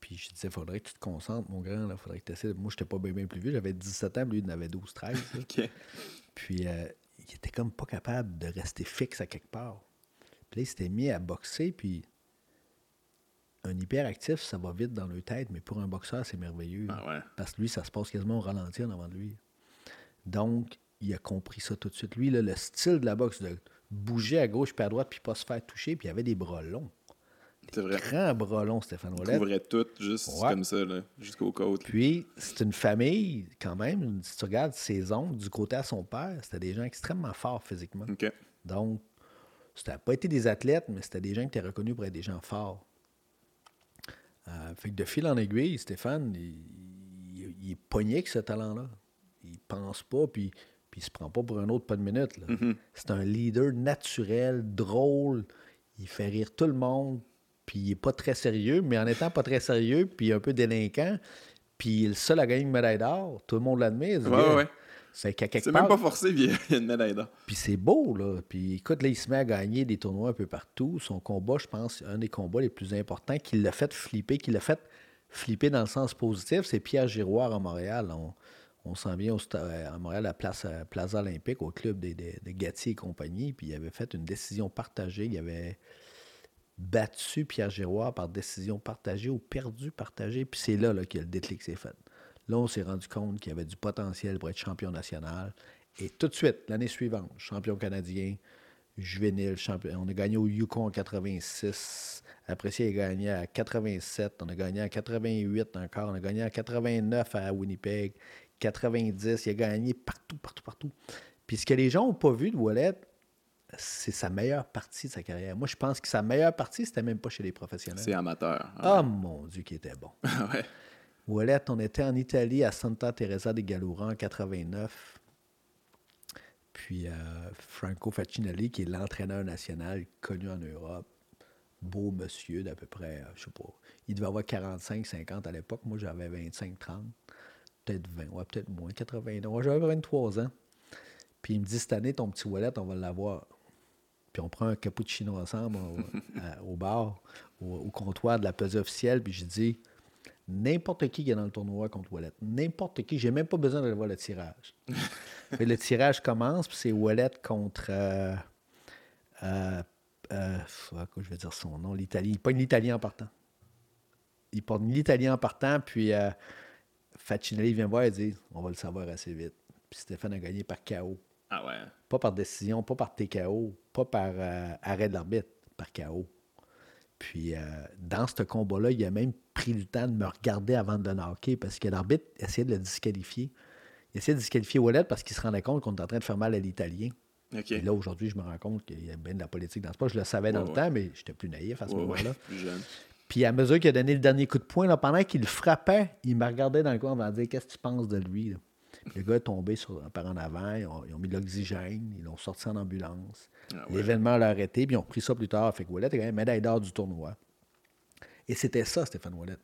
Puis je disais Faudrait que tu te concentres, mon grand. Là. Faudrait que tu essaies. Moi, j'étais pas bien, plus vieux. J'avais 17 ans, lui, il en avait 12, 13. Puis euh, il était comme pas capable de rester fixe à quelque part. Puis là, il s'était mis à boxer. Puis un hyperactif, ça va vite dans le tête, mais pour un boxeur, c'est merveilleux. Ah Parce que lui, ça se passe quasiment au ralenti en avant de lui. Donc, il a compris ça tout de suite. Lui, le style de la boxe, de bouger à gauche puis à droite, puis pas se faire toucher, puis il avait des bras longs. C'est vrai. Grand bras longs, Stéphane Ouellet. Il couvrait tout, juste comme ça, jusqu'au côte. Puis, c'est une famille, quand même. Si tu regardes ses oncles, du côté à son père, c'était des gens extrêmement forts physiquement. Donc, c'était pas été des athlètes, mais c'était des gens qui étaient reconnus pour être des gens forts. Euh, fait que de fil en aiguille, Stéphane, il, est pogné avec ce talent-là. Il pense pas, puis, puis il se prend pas pour un autre pas de minute. Mm-hmm. C'est un leader naturel, drôle. Il fait rire tout le monde, puis il est pas très sérieux, mais en étant pas très sérieux, puis un peu délinquant, puis il est le seul à gagner une médaille d'or. Tout le monde l'admet. Ouais, ouais. C'est même pas forcé, il y a une médaille d'or. Puis c'est beau, là. Puis écoute, là, il se met à gagner des tournois un peu partout. Son combat, je pense, un des combats les plus importants qui l'a fait flipper, qui l'a fait flipper dans le sens positif, c'est Pierre Giroir à Montréal. On, s'en vient à Montréal à Place, Plaza Olympique, au club de, de, Gatier et compagnie. Puis il avait fait une décision partagée. Il avait battu Pierre Giroir par décision partagée ou perdu partagée. Puis c'est là, là que le déclic s'est fait. Là, on s'est rendu compte qu'il y avait du potentiel pour être champion national. Et tout de suite, l'année suivante, champion canadien, juvénile, champion. On a gagné au Yukon en 86. Après ça, il a gagné à 87. On a gagné en 88 encore. On a gagné en 89 à Winnipeg. 90. Il a gagné partout, partout, partout. Puis ce que les gens n'ont pas vu de Wallet, c'est sa meilleure partie de sa carrière. Moi, je pense que sa meilleure partie, c'était même pas chez les professionnels. C'est amateur. Ah, mon Dieu, qui était bon. ouais. Ouellet, on était en Italie à Santa Teresa de Gallura en 89. Puis euh, Franco Facinelli, qui est l'entraîneur national connu en Europe, beau monsieur d'à peu près, euh, je sais pas, il devait avoir 45, 50 à l'époque. Moi, j'avais 25, 30, peut-être 20, ouais, peut-être moins, 80. j'avais 23 ans. Puis il me dit cette année, ton petit Ouellet, on va l'avoir. Puis on prend un cappuccino ensemble au, bar, au, comptoir de la pesée officielle. Puis je dis, n'importe qui qui est dans le tournoi contre Wallet. N'importe qui. J'ai même pas besoin d'aller voir le tirage. le tirage commence, puis c'est Wallet contre. Euh, euh, euh je vais dire son nom, l'Italie. Il pogne l'Italien en partant. Il porte l'Italien en partant, puis euh, Facinelli vient voir et dit On va le savoir assez vite. Puis Stéphane a gagné par KO. Ah ouais. Pas par décision, pas par TKO, pas par arrêt de l'arbitre, par KO. Puis euh, dans ce combat-là, il a même pris le temps de me regarder avant de le knocker parce que l'arbitre essayait de le disqualifier. il essayait de disqualifier Wallet parce qu'il se rendait compte qu'on était en train de faire mal à l'Italien. Et là, aujourd'hui, je me rends compte qu'il y a bien de la politique dans ce pas. Je le savais dans Ouais, le ouais. temps, mais j'étais plus naïf à ce Ouais, moment-là. Puis à mesure qu'il a donné le dernier coup de poing, là, pendant qu'il frappait, il me regardait dans le coin en me dire Qu'est-ce que tu penses de lui là? Le gars est tombé sur, par en avant, ils ont, ils ont mis de l'oxygène, ils l'ont sorti en ambulance. Ah ouais. L'événement l'a arrêté, puis ils ont repris ça plus tard. Fait que Wallet est quand même médaille d'or du tournoi. Et c'était ça, Stéphane Wallet.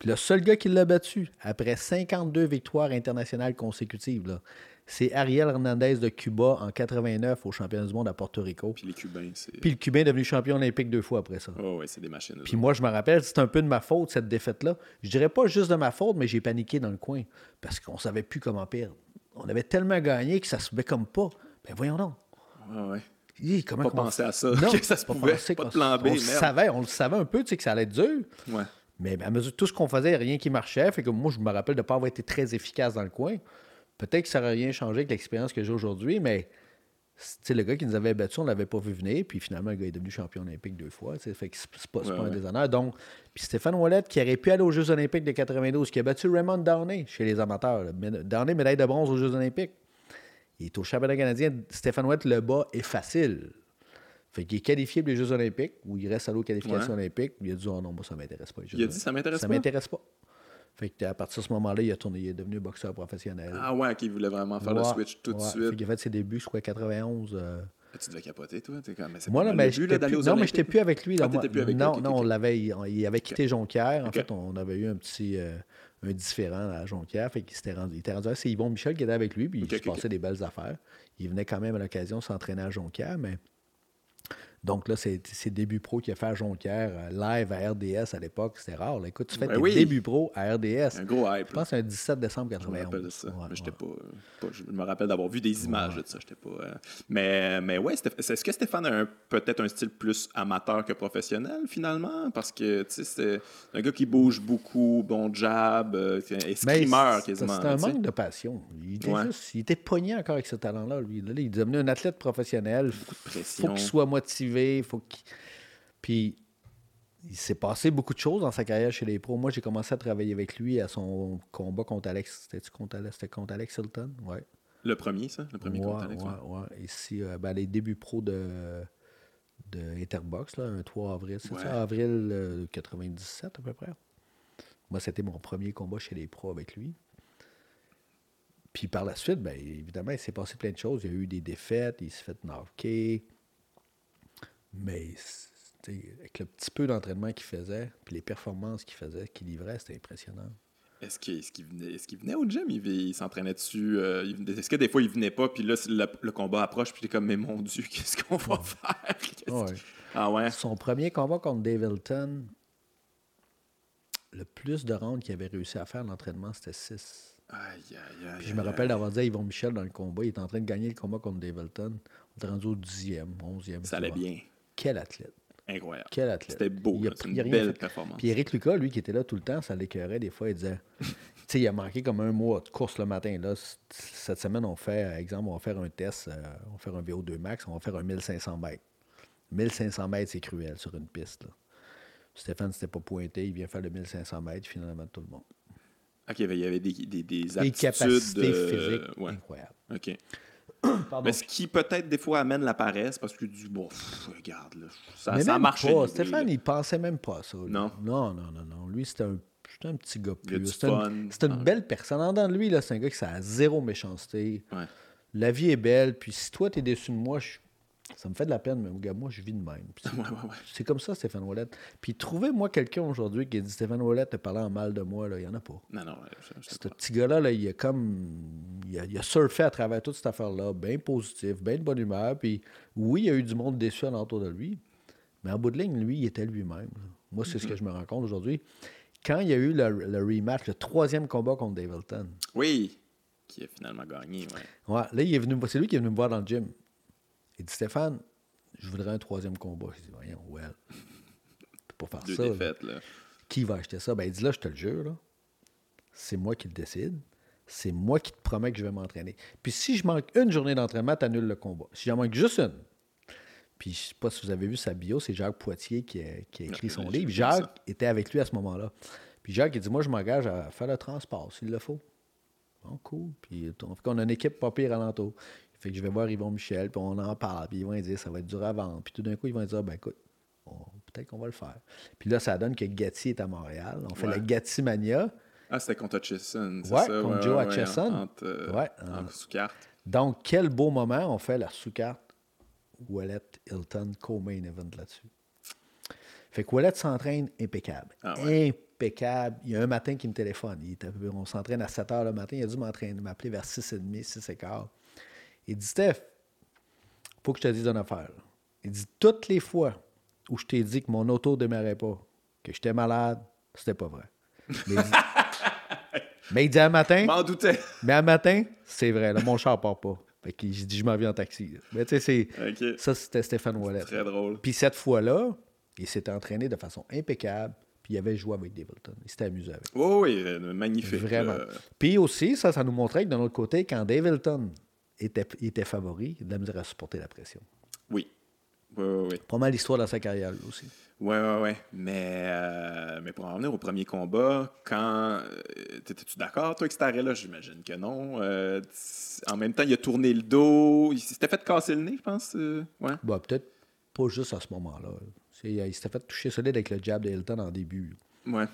Puis le seul gars qui l'a battu, après 52 victoires internationales consécutives, là, c'est Ariel Hernandez de Cuba en 89 au championnat du monde à Porto Rico. Puis les Cubains, c'est. Puis le Cubain est devenu champion olympique deux fois après ça. Oh, ouais, c'est des machines. Puis moi, je me rappelle, c'est un peu de ma faute, cette défaite-là. Je dirais pas juste de ma faute, mais j'ai paniqué dans le coin parce qu'on savait plus comment perdre. On avait tellement gagné que ça se fait comme pas. Ben voyons donc. Ouais, ouais. Hi, comment Pas qu'on- penser à ça, Non, que ça se pas pouvait. Pas de plan B, On merde. savait, on le savait un peu, tu sais, que ça allait être dur. Ouais. Mais à mesure tout ce qu'on faisait, il y a rien qui marchait. Fait que moi, je me rappelle de ne pas avoir été très efficace dans le coin. Peut-être que ça n'aurait rien changé avec l'expérience que j'ai aujourd'hui, mais le gars qui nous avait battu, on ne l'avait pas vu venir. Puis finalement, le gars est devenu champion olympique deux fois. Fait que c'est pas, Ouais, pas un déshonneur. Donc, puis Stéphane Wallet, qui aurait pu aller aux Jeux olympiques de 92, qui a battu Raymond Downey chez les amateurs. là. Downey, médaille de bronze aux Jeux olympiques. Il est au championnat canadien. Stéphane Wallet, le bas est facile. Fait qu'il est qualifié pour les Jeux olympiques, ou il reste à l'eau qualification Ouais. olympique. Il a dit, oh non, moi, ça m'intéresse pas. les Jeux Il a dit, ça m'intéresse Ça pas. m'intéresse pas. Fait que à partir de ce moment-là, il a tourné, il est devenu boxeur professionnel. Ah ouais, qui voulait vraiment faire le switch tout de ouais. suite. Fait qu'il a fait ses débuts, je crois, 91. euh. Ah, Tu devais capoter, toi. T'es comme, mais Moi, là, mais but, là, plus, non, mais j'étais plus avec lui. Là, Ah, moi. plus avec lui, non, ok, non, on l'avait, il, avait quitté Jonquière. En fait, on avait eu un petit euh, un différent à Jonquière. Fait qu'il s'était rendu, il était rendu. C'est Yvon Michel qui était avec lui, puis il se passait des belles affaires. Il venait quand même à l'occasion s'entraîner à Jonquière, mais. Donc là, c'est ses débuts pro qu'il a fait à Jonquière, euh, live à RDS à l'époque, c'était rare. là. Écoute, tu fais Ben tes oui. débuts pro à RDS. Un gros hype. Je pense que c'est un 17 décembre Je me 91. rappelle de ça. Ouais, mais j'étais ouais. pas, pas- Je me rappelle d'avoir vu des images de ça. J'étais pas. euh, Mais, mais ouais, est-ce que Stéphane a peut-être un style plus amateur que professionnel finalement? Parce que c'est un gars qui bouge beaucoup, bon jab, euh, escrimeur c'est- quasiment. C'était un manque de passion. Il était, juste, il était pogné encore avec ce talent-là, lui. Là, il est devenu un athlète professionnel. Pression. faut qu'il soit motivé. Faut qu'il... Puis, il s'est passé beaucoup de choses dans sa carrière chez les pros. Moi, j'ai commencé à travailler avec lui à son combat contre Alex. C'était-tu contre Alex, c'était contre Alex Hilton? Ouais. Le premier, ça? Le premier ouais, contre Alex, ouais, ouais. ouais. Ici, euh, ben, les débuts pro de, de Etherbox, là, un 3 avril. C'est Ouais. ça, avril euh, 97 à peu près. Moi, c'était mon premier combat chez les pros avec lui. Puis par la suite, ben, évidemment, il s'est passé plein de choses. Il y a eu des défaites, il s'est fait knocker. Mais avec le petit peu d'entraînement qu'il faisait, puis les performances qu'il faisait, qu'il livrait, c'était impressionnant. Est-ce qu'il venait, qu'il venait au gym? Il, il s'entraînait dessus? euh, est-ce que des fois il venait pas? Puis là, le, le combat approche, puis il est comme, mais mon Dieu, qu'est-ce qu'on va faire? Ouais. Ah ouais? Son premier combat contre Dave Hilton, le plus de rounds qu'il avait réussi à faire à l'entraînement, c'était 6. Aïe, aïe, aïe. Puis je me rappelle d'avoir dit à Yvon Michel dans le combat, il était en train de gagner le combat contre Dave Hilton. On était rendu au 10e, 11e. Ça allait bien. Quel athlète. Incroyable. Quel athlète. C'était beau, Il a là. C'est une belle fait. performance. Puis Eric Lucas, lui, qui était là tout le temps, ça l'écœurait des fois. Il disait, tu sais, il a manqué comme un mois de course le matin. Là, cette semaine, on fait, par exemple, on va faire un test, euh, on va faire un VO2 max, on va faire un 1500 mètres. 1500 mètres, c'est cruel sur une piste. là. Stéphane s'était pas pointé, il vient faire le 1500 mètres, finalement, tout le monde. OK, il y avait des, des, des capacités euh, physiques ouais, incroyables. OK. Mais ce qui peut-être des fois amène la paresse parce que du bon, pff, regarde, là, ça, Mais ça a marché. pas. Stéphane, il pensait même pas à ça. lui. Non. Non, non, non, non. Lui, c'était un, un petit gars plus. C'était une, Ah. belle personne. En dedans de lui, c'est un gars qui a zéro méchanceté. Ouais. La vie est belle. Puis si toi, tu es déçu de moi, je- ça me fait de la peine, mais gars, moi, je vis de même. C'est- Ouais, ouais, comme ça, Stéphane Wallet. Puis trouvez-moi quelqu'un aujourd'hui qui a dit Stéphane Wallet te parlait en mal de moi, il n'y en a pas. Non, non, Ce petit gars-là, là, il a comme. Il a, il a surfé à travers toute cette affaire-là, bien positif, bien de bonne humeur. Puis oui, il y a eu du monde déçu alentour de lui. Mais en bout de ligne, lui, il était lui-même. Moi, c'est ce que je me rends compte aujourd'hui. Quand il y a eu le, le rematch, le troisième combat contre Dave Hilton, Oui, qui a finalement gagné, ouais. ouais, là, il est venu, c'est lui qui est venu me voir dans le gym. Il dit Stéphane, je voudrais un troisième combat. Je dis Voyons, well. Tu peux pas faire Deux ça. là. défaites, là. Qui va acheter ça? Ben, il dit là, je te le jure, là, c'est moi qui le décide. C'est moi qui te promets que je vais m'entraîner. Puis si je manque une journée d'entraînement, tu annules le combat. Si j'en manque juste une. Puis je sais pas si vous avez vu sa bio, c'est Jacques Poitier qui a, qui a écrit son livre. Jacques était avec lui à ce moment-là. Puis Jacques, il dit Moi, je m'engage à faire le transport s'il le faut. Bon, cool. Puis on, fait qu'on a une équipe pas pire alentour. Fait que je vais voir Yvon Michel, puis on en parle, puis ils vont dire ça va être dur à vendre. Puis tout d'un coup, ils vont dire ben écoute, peut-être qu'on va le faire. Puis là, ça donne que Gatti est à Montréal. On fait la Gatti Mania. Ah, c'était contre Hutchison, c'est ouais, ça? Contre Joe Hutchison. Euh, ouais, en, sous-carte. Donc, quel beau moment on fait la sous-carte Wallet Hilton co-main event là-dessus. Fait que Wallet s'entraîne impeccable. Ah impeccable. Il y a un matin qui me téléphone. on s'entraîne à 7 h le matin. Il a dû m'appeler vers 6h30, 6h15. Il dit Steph, faut que je te dise une affaire. Il dit toutes les fois où je t'ai dit que mon auto ne démarrait pas, que j'étais malade, c'était pas vrai. Mais il dit, un matin. M'en doutais. Mais un matin, c'est vrai, là, mon char part pas. Fait qu'il dit, je m'en viens en taxi. Mais tu sais, ça, c'était Stéphane Wallet. Très drôle. Puis cette fois-là, il s'était entraîné de façon impeccable. Puis il avait joué avec Davilton. Il s'était amusé avec. Oh, oui, magnifique. Vraiment. Puis aussi, ça, ça nous montrait que de l'autre côté, quand Davilton était, était favori, il a de la misère à supporter la pression. Oui. Oui, oui, oui. Pas mal l'histoire dans sa carrière, aussi. Oui, oui, oui. Mais, euh, mais pour en revenir au premier combat, quand. Euh, t'étais-tu d'accord, toi, avec cet arrêt-là? J'imagine que non. Euh, en même temps, il a tourné le dos. Il s'était fait casser le nez, je pense. ouais. Bah, peut-être pas juste à ce moment-là. Il s'était fait toucher solide avec le jab de Hilton en début. Ouais.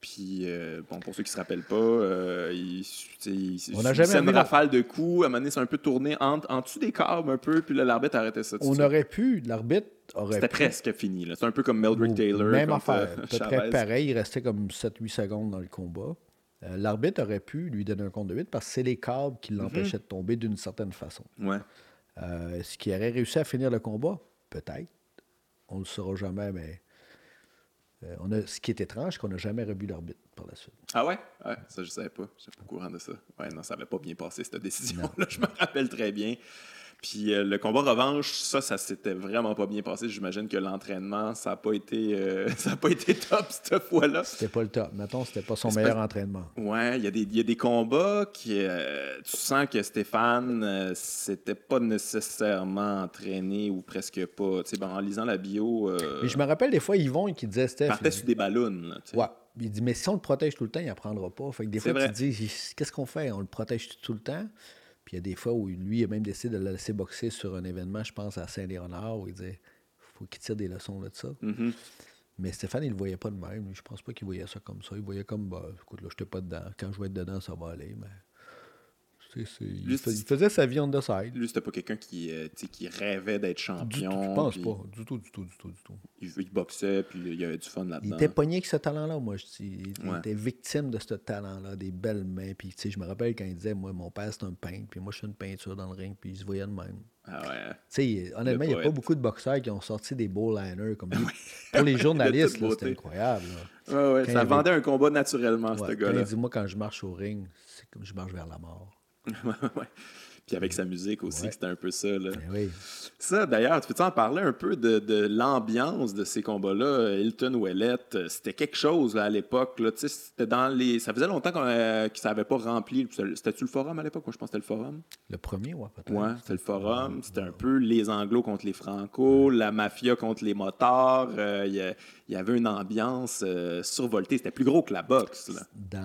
Puis, euh, bon, pour ceux qui ne se rappellent pas, euh, il, il, on a jamais une rafale de coups. À un moment donné, c'est un peu tourné en, en dessous des câbles un peu, puis là, l'arbitre arrêtait ça. On aurait pu, l'arbitre aurait C'était presque fini. C'est un peu comme Meldrick Taylor. Même affaire. Euh, Peut-être pareil, il restait comme 7-8 secondes dans le combat. Euh, l'arbitre aurait pu lui donner un compte de 8 parce que c'est les câbles qui mhm. l'empêchaient de tomber d'une certaine façon. Ouais. Est-ce qu'il aurait réussi à finir le combat? Peut-être. On ne le saura jamais, mais euh, on a, ce qui est étrange, c'est qu'on n'a jamais revu l'arbitre par la suite. Ah ouais? ouais? Ça, je ne savais pas. Je suis pas au courant de ça. Ouais, non, ça n'avait pas bien passé, cette décision-là. Je me rappelle très bien. Puis euh, le combat revanche, ça, ça s'était vraiment pas bien passé. J'imagine que l'entraînement, ça n'a pas été euh, ça a pas été top cette fois-là. C'était pas le top. Mettons, c'était pas son meilleur entraînement. Ouais, il y, y, a des combats qui euh, tu sens que Stéphane c'était pas nécessairement entraîné ou presque pas. Tu sais, ben, en lisant la bio. Mais je me rappelle des fois Yvon qui disait Steph. partait sur des ballons. Là, ouais. Il dit, mais si on le protège tout le temps, il apprendra pas. Fait que des fois, tu te dis, qu'est-ce qu'on fait? On le protège tout le temps? Puis il y a des fois où lui a même décidé de le laisser boxer sur un événement, je pense, à Saint-Léonard, où il disait faut qu'il tire des leçons de ça. Mm-hmm. Mais Stéphane, il le voyait pas de même. Je pense pas qu'il voyait ça comme ça. Il voyait comme, bah, écoute, là, je pas dedans. Quand je vais être dedans, ça va aller. Mais il, faisait sa vie on the side. Lui, c'était pas quelqu'un qui, euh, qui rêvait d'être champion. Je pense pas. Du tout, du tout, du tout, du tout. Il, boxait, puis il y avait du fun là-dedans. Il était pogné avec ce talent-là, moi, je dis. Il était victime de ce talent-là, des belles mains. Puis, tu sais, je me rappelle quand il disait, moi, mon père, c'est un peintre, puis moi, je suis une peinture dans le ring, puis il se voyait de même. Ah ouais. Honnêtement, il n'y a pas beaucoup de boxeurs qui ont sorti des beaux liners comme lui. Pour les journalistes, c'était incroyable. Ouais, ouais, ça vendait un combat naturellement, ce gars-là. Il dit, moi, quand je marche au ring, c'est comme je marche vers la mort. Puis avec sa musique aussi, c'était un peu ça. Là. Ben ça, d'ailleurs, tu peux en parler un peu de, de l'ambiance de ces combats-là? Hilton Ouellette, euh, c'était quelque chose à l'époque. C'était dans les. Ça faisait longtemps qu'on euh, que ça n'avait pas rempli. C'était-tu le forum à l'époque? Moi, je pense que c'était le forum. Le premier, ouais, peut-être. Ouais, c'était le forum. C'était un peu les Anglos contre les Franco, la mafia contre les motards. Euh, il y, avait une ambiance survoltée. C'était plus gros que la boxe.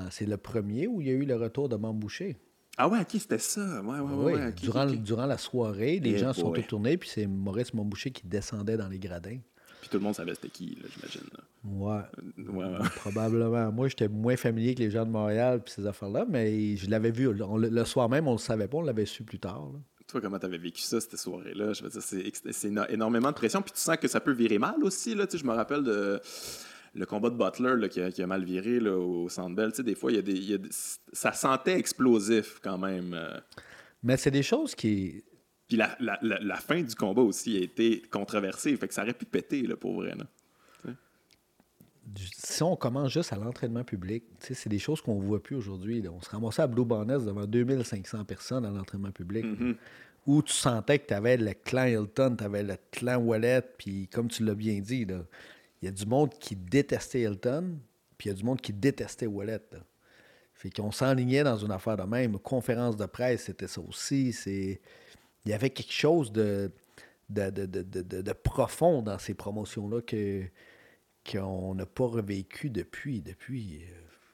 C'est le premier où il y a eu le retour de Mambouché? Ah ouais, ok, c'était ça. Ouais, ouais, ouais, durant, durant la soirée, les eh gens sont tournés, puis c'est Maurice Montboucher qui descendait dans les gradins. Puis tout le monde savait c'était qui, j'imagine. Ouais. ouais, Probablement. Moi, j'étais moins familier que les gens de Montréal puis ces affaires-là, mais je l'avais vu. le soir même, on ne le savait pas, on l'avait su plus tard. Toi, comment tu avais vécu ça, cette soirée-là? Je veux dire, c'est énormément de pression. Puis tu sens que ça peut virer mal aussi. Là. Tu sais, je me rappelle de le combat de Butler qui, a, mal viré là, au Centre Bell, des fois, il y a des, ça sentait explosif quand même. Euh. Mais c'est des choses qui. Puis la, la, fin du combat aussi a été controversée, fait que ça aurait pu péter là, pour vrai. Si on commence juste à l'entraînement public, c'est des choses qu'on ne voit plus aujourd'hui. On se ramassait à Blue Barnes devant 2500 personnes à l'entraînement public. Mm-hmm. Où tu sentais que tu avais le clan Hilton, tu avais le clan Wallet, puis comme tu l'as bien dit, là, il y a du monde qui détestait Hilton, puis il y a du monde qui détestait Wallet. Fait qu'on s'enlignait dans une affaire de même. Conférence de presse, c'était ça aussi. C'est... Il y avait quelque chose de, de, profond dans ces promotions-là que, qu'on n'a pas revécu depuis. depuis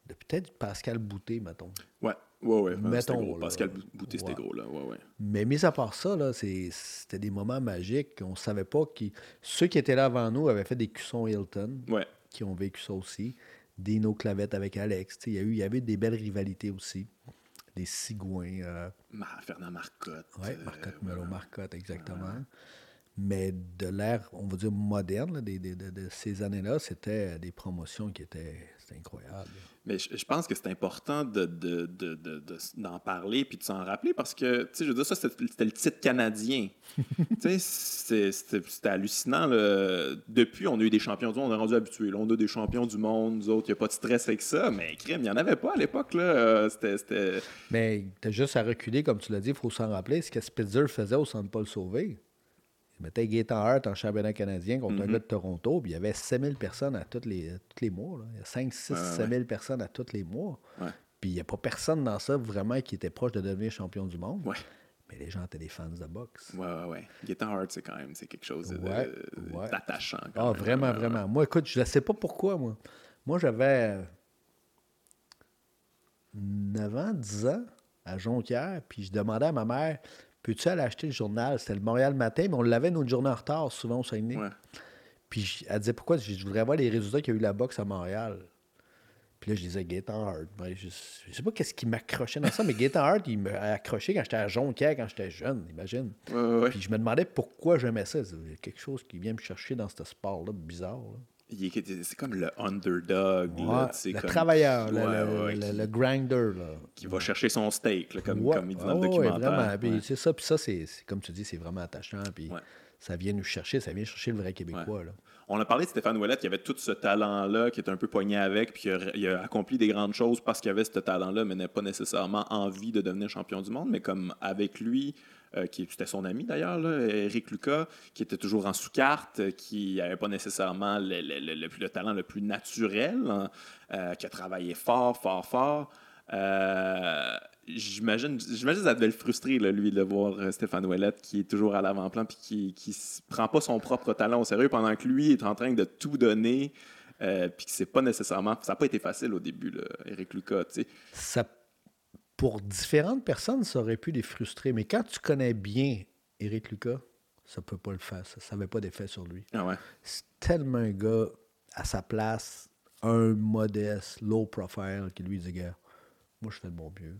de peut-être Pascal Bouté, mettons. Ouais, ouais, ouais. Mettons. Pascal Bouté, c'était gros, là. Ouais, ouais. Mais mis à part ça, là, c'était des moments magiques. On savait pas qui. Ceux qui étaient là avant nous avaient fait des cuissons Hilton. Ouais. Qui ont vécu ça aussi. Dino Clavette avec Alex. Il y, a eu, y avait des belles rivalités aussi. Des cigouins. Euh... Fernand Marcotte. Oui, Marcotte, euh, Melo Marcotte, exactement. Mais de l'ère, on va dire, moderne de, ces années-là, c'était des promotions qui étaient incroyables. Mais je, pense que c'est important d'en de, de, parler puis de s'en rappeler parce que, tu sais, je veux dire, ça, c'était le titre canadien. tu sais, c'était hallucinant. Depuis, on a eu des champions du monde, on est rendu habitué. on a des champions du monde, nous autres, il n'y a pas de stress avec ça. Mais crème, il n'y en avait pas à l'époque. là. C'était. Mais tu as juste à reculer, comme tu l'as dit, il faut s'en rappeler, ce que Spitzer faisait au Centre Paul Sauvé. Il mettait Gaétan Hart en championnat canadien contre un mhm. gars de Toronto, puis il y avait 7000 personnes à tous les, tous les mois. Il y a 5, 6, 7000 personnes à tous les mois. Puis il n'y a pas personne dans ça vraiment qui était proche de devenir champion du monde. Mais les gens étaient des fans de boxe. Ouais, ouais, ouais. Hart, c'est quand même quelque chose d'attachant. Ah, vraiment, vraiment. Moi, écoute, je ne sais pas pourquoi, moi. Moi, j'avais 9 ans, 10 ans à Jonquière, puis je demandais à ma mère Peux-tu aller acheter le journal? C'était le Montréal Matin, mais on l'avait notre journée en retard, souvent au Saguenay. Puis elle disait pourquoi? Je voudrais voir les résultats qu'il y a eu la boxe à Montréal. Puis là, je disais Gaetan Hart. Je, je, sais pas qu'est-ce qui m'accrochait dans ça, mais Gaetan Hart, il m'a accroché quand j'étais à Jonquière, quand j'étais jeune, imagine. Puis je me demandais pourquoi j'aimais ça. C'est quelque chose qui vient me chercher dans ce sport-là, bizarre. C'est comme le underdog. le travailleur, le, grinder. Qui va chercher son steak, comme, comme, il dit dans le documentaire. C'est ça, puis ça, c'est comme tu dis, c'est vraiment attachant. Puis ça vient nous chercher, ça vient chercher le vrai Québécois. On a parlé de Stéphane Ouellet, qui avait tout ce talent-là, qui est un peu poigné avec, puis il a, accompli des grandes choses parce qu'il avait ce talent-là, mais n'a pas nécessairement envie de devenir champion du monde. Mais comme avec lui, qui était son ami d'ailleurs, Eric Lucas, qui était toujours en sous-carte, qui n'avait pas nécessairement le, le, talent le plus naturel, hein, euh, qui a travaillé fort, fort, fort. Euh, j'imagine, j'imagine que ça devait le frustrer, lui, de voir Stéphane Ouellette qui est toujours à l'avant-plan puis qui ne prend pas son propre talent au sérieux pendant que lui est en train de tout donner. puis que c'est pas nécessairement. Ça n'a pas été facile au début, Eric Lucas. Ça pour différentes personnes, ça aurait pu les frustrer. Mais quand tu connais bien Eric Lucas, ça peut pas le faire. Ça n'avait pas d'effet sur lui. Ah C'est tellement un gars à sa place, un modeste, low profile, qui lui disait Moi, je fais de mon mieux.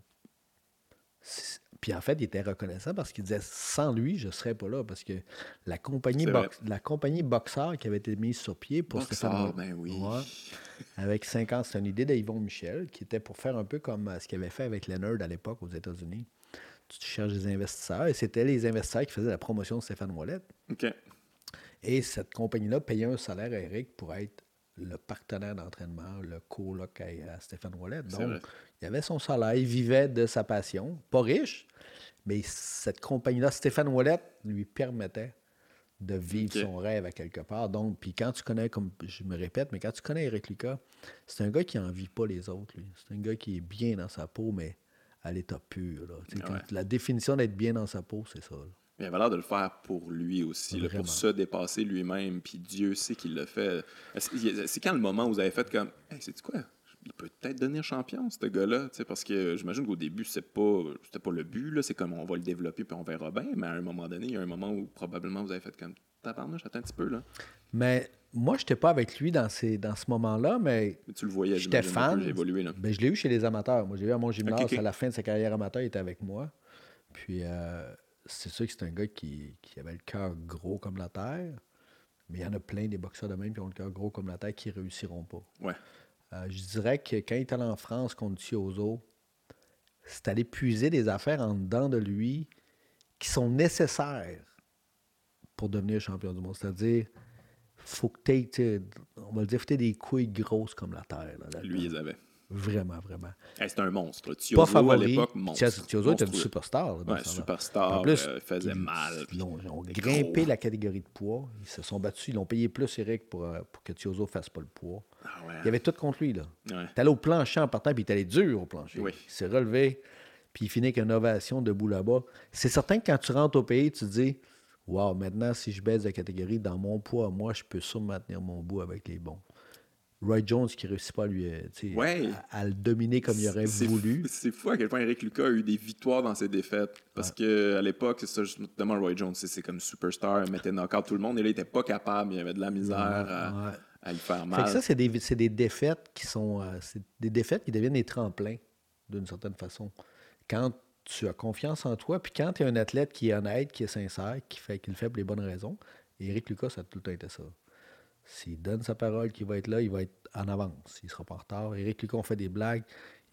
Puis en fait, il était reconnaissant parce qu'il disait sans lui, je ne serais pas là parce que la compagnie, la compagnie Boxer qui avait été mise sur pied pour Boxer, ben oui. avec 50, c'est une idée d'Yvon Michel qui était pour faire un peu comme euh, ce qu'il avait fait avec Leonard à l'époque aux États-Unis. Tu cherches des investisseurs et c'était les investisseurs qui faisaient la promotion de Stéphane Wallet. Et cette compagnie-là payait un salaire à Eric pour être le partenaire d'entraînement, le coloc à, Stéphane Wallet. Donc, il avait son salaire, il vivait de sa passion. Pas riche, mais cette compagnie-là, Stéphane Wallet, lui permettait de vivre son rêve à quelque part. Donc, puis quand tu connais, comme je me répète, mais quand tu connais Eric Lucas, c'est un gars qui n'envie pas les autres. C'est un gars qui est bien dans sa peau, mais à l'état pur. La définition d'être bien dans sa peau, c'est ça. Il avait l'air de le faire pour lui aussi, pour se dépasser lui-même. Puis Dieu sait qu'il le fait. C'est quand le moment où vous avez fait comme hey, c'est quoi? Il peut peut-être devenir champion, ce gars-là. Parce que j'imagine qu'au début, c'est pas, c'était pas le but. C'est comme on va le développer puis on verra bien. Mais à un moment donné, il y a un moment où probablement vous avez fait comme tabarnouche, attends un petit peu. là. Mais moi, je n'étais pas avec lui dans, ces, dans ce moment-là, mais, tu le voyais, j'étais fan. Évolué, là. Ben, je l'ai eu chez les amateurs. Moi, j'ai eu à mon gymnase à la fin de sa carrière amateur, il était avec moi. Puis. Euh, c'est sûr que c'est un gars qui, avait le cœur gros comme la terre, mais il y en a plein des boxeurs de même qui ont le cœur gros comme la terre qui ne réussiront pas. Ouais. Euh, je dirais que quand il est allé en France contre Tiozo, c'est aller puiser des affaires en dedans de lui qui sont nécessaires pour devenir champion du monde. C'est-à-dire, faut que tu on va le dire, faut que des couilles grosses comme la terre. lui, ils avaient. Vraiment, vraiment. c'est un monstre. Tiozo, pas favori. à l'époque, monstre. Tiozo était une superstar. ouais, superstar. En plus, euh, faisait mal. Ils ont, grimpé la catégorie de poids. Ils se sont battus. Ils ont payé plus Eric pour, euh, pour que Tiozo ne fasse pas le poids. Ah ouais. Il y avait tout contre lui. Là. Ouais. Allé au plancher en partant, puis allé dur au plancher. Oui. Il s'est relevé, puis il finit avec une ovation debout là-bas. C'est certain que quand tu rentres au pays, tu te dis Waouh, maintenant, si je baisse de catégorie dans mon poids, moi, je peux sûrement maintenir mon bout avec les bons. Roy Jones qui réussit pas à lui euh, Ouais. à, à le dominer comme il aurait voulu. C'est fou à quel point Eric Lucas a eu des victoires dans ses défaites. Parce que à l'époque, c'est ça, justement, Roy Jones, c'est comme superstar, il mettait knock-out tout le monde, et là, il était pas capable, il avait de la misère à, Ouais. à lui faire Fait mal. que ça, c'est des, défaites qui sont. euh, c'est des défaites qui deviennent des tremplins, d'une certaine façon. Quand tu as confiance en toi, puis quand tu es un athlète qui est honnête, qui est sincère, qui fait qu'il le fait pour les bonnes raisons, et Eric Lucas, ça a tout le temps été ça. S'il donne sa parole qu'il va être là, il va être en avance. Il sera pas en retard. Eric Lucas, on fait des blagues.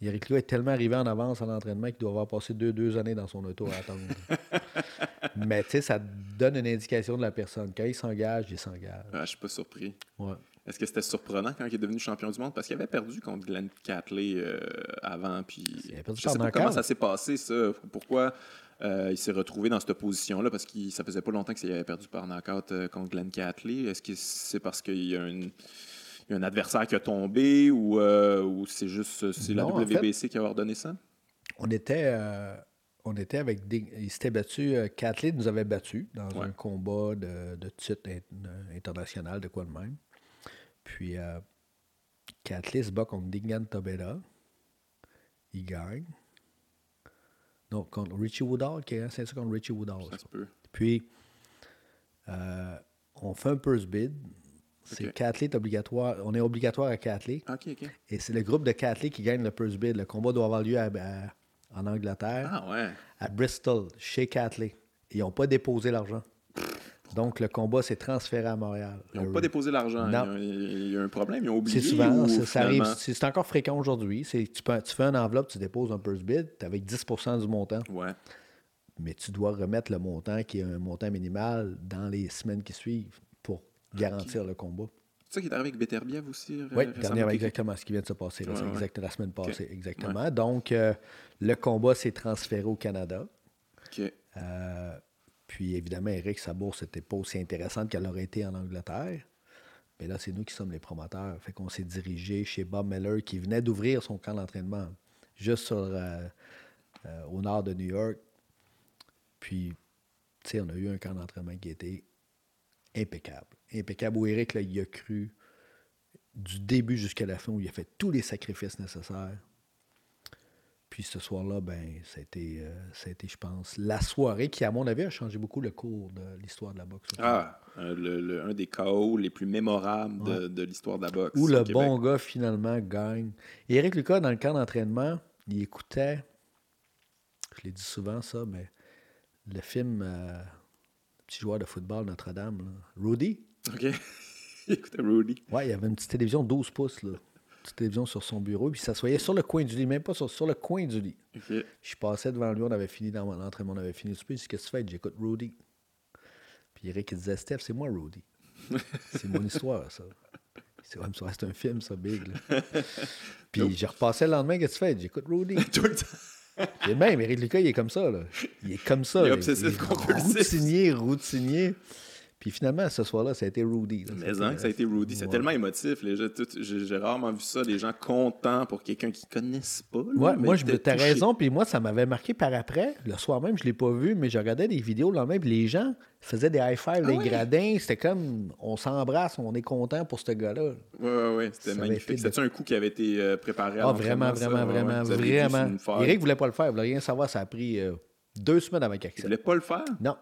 Eric Lucas est tellement arrivé en avance à l'entraînement qu'il doit avoir passé deux, deux années dans son auto à attendre. Mais tu sais, ça donne une indication de la personne. Quand il s'engage, il s'engage. Ah, je suis pas surpris. Ouais. Est-ce que c'était surprenant quand il est devenu champion du monde? Parce qu'il avait perdu contre Glenn Catley euh, avant. Puis Il avait perdu je sais pas comment ça s'est passé, ça. Pourquoi euh, il s'est retrouvé dans cette position-là? Parce que ça faisait pas longtemps qu'il avait perdu par knockout euh, contre Glenn Catley. Est-ce que c'est parce qu'il y a une- il y a un adversaire qui a tombé ou, euh, ou c'est juste c'est la Non, en fait- WBC qui a ordonné ça? On était, euh, on était avec des. Il s'était battu. euh, Catley nous avait battus dans Ouais. un combat de, de titre in- international, de quoi de même. Puis, Catley se bat contre Dingan Tobela. Il gagne. Donc, contre Richie Woodall, qui est c'est ça contre Richie Woodall. Ça peut. Puis, euh, on fait un purse bid. C'est Ok. Catley est obligatoire. On est obligatoire à OK. Et c'est le groupe de Catley qui gagne le purse bid. Le combat doit avoir lieu à- à- en Angleterre, Ah ouais. à Bristol, chez Catley. Ils n'ont pas déposé l'argent. Donc, le combat s'est transféré à Montréal. Ils n'ont pas déposé l'argent. Non. Il y a- un problème. Ils ont oublié. C'est souvent, ou finalement- C'est encore fréquent aujourd'hui. C'est- Tu, tu fais une enveloppe, tu déposes un purse bid, tu avec 10% du montant, Ouais. mais tu dois remettre le montant qui est un montant minimal dans les semaines qui suivent pour garantir le combat. C'est ça qui est arrivé avec Beterbiev aussi? euh, Oui, dernièrement, exactement ce qui vient de se passer. Ouais, ouais. la semaine passée, exactement. Donc, euh, le combat s'est transféré au Canada. OK. Euh, puis, évidemment, Eric, sa bourse n'était pas aussi intéressante qu'elle aurait été en Angleterre. Mais là, c'est nous qui sommes les promoteurs. Fait qu'on s'est dirigé chez Bob Miller, qui venait d'ouvrir son camp d'entraînement juste euh, euh, au nord de New York. Puis, tu sais, on a eu un camp d'entraînement qui était impeccable. Impeccable, où Eric, là, il a cru du début jusqu'à la fin, où il a fait tous les sacrifices nécessaires. Puis ce soir-là, ben, ça a été, euh, été, je pense, la soirée qui, à mon avis, a changé beaucoup le cours de l'histoire de la boxe. Ah, euh, le- le- un des KO les plus mémorables de, de l'histoire de la boxe. Où le Québec. bon gars, finalement, gagne. Et Eric Lucas, dans le camp d'entraînement, il écoutait, je l'ai dit souvent ça, mais le film euh, Petit joueur de football Notre-Dame, Rudy. OK. Écoutez, Rudy. Ouais, il y avait une petite télévision 12 pouces, là. Petite télévision sur son bureau, puis il s'assoyait sur le coin du lit, même pas sur, sur le coin du lit. Je passais devant lui, on avait fini dans mon entraînement, on avait fini le souper. Il dit Qu'est-ce que tu fais? J'écoute Rudy. Puis Eric il disait Steph, c'est moi Rudy. c'est mon histoire, ça. C'est comme ça, c'est un film, ça, big. là. Puis j'ai repassé le lendemain Qu'est-ce que tu fais? J'écoute Rudy. Tout le temps. Et même, Eric Lucas, il est comme ça. Là. Il est comme ça. Il est obsessif. Routinier, routinier. Puis finalement, ce soir-là, ça a été Rudy. là. Mais hein, que ça a été Rudy. C'est Ouais. tellement émotif. J'ai rarement vu ça. Les gens contents pour quelqu'un qu'ils connaissent pas. là, Ouais, moi, t'as raison. Puis moi, ça m'avait marqué par après. Le soir même, je ne l'ai pas vu, mais je regardais des vidéos le lendemain. Puis les gens faisaient des high-fives, Ah ouais? gradins. C'était comme on s'embrasse, on est content pour ce gars-là. Ouais, ouais, ouais. C'était magnifique. de- C'était un coup qui avait été euh, préparé à Ah, l'entraînement, vraiment, ça? vraiment, vraiment, vraiment. Eric voulait pas le faire. Il voulait rien savoir. Ça a pris euh, deux semaines avant qu'il Il accepte. voulait pas le faire? Non.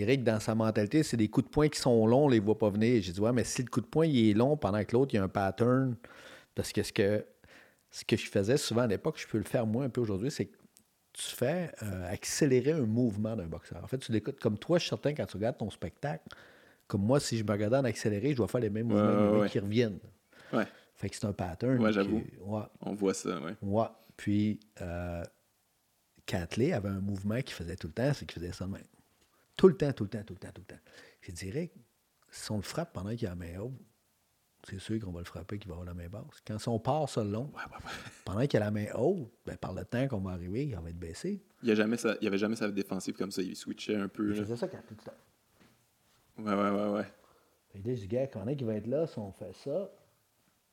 Eric, dans sa mentalité, c'est des coups de poing qui sont longs, on les voit pas venir. J'ai dit, ouais, mais si le coup de poing il est long pendant que l'autre, il y a un pattern. Parce que ce que, ce que je faisais souvent à l'époque, je peux le faire moi un peu aujourd'hui, c'est que tu fais euh, accélérer un mouvement d'un boxeur. En fait, tu l'écoutes comme toi, je suis certain, quand tu regardes ton spectacle, comme moi, si je me regardais en accéléré, je dois faire les mêmes mouvements ouais. qui reviennent. Ouais. Fait que c'est un pattern. Ouais, j'avoue. ouais. On voit ça, ouais. Ouais. Puis, euh, Catley avait un mouvement qu'il faisait tout le temps, c'est qu'il faisait ça de même. Tout le temps, tout le temps, tout le temps, tout le temps. J'ai dit, Eric, si on le frappe pendant qu'il a la main haute, c'est sûr qu'on va le frapper qu'il va avoir la main basse. Quand on part ça le long, pendant qu'il a la main haute, ben, par le temps qu'on va arriver, il va être baissé. Il n'y avait jamais sa défensive comme ça. Il switchait un peu. Il faisait ça Catley tout le temps. Ouais, ouais, ouais, ouais. Fait là, je dis, gars, quand il va être là, si on fait ça,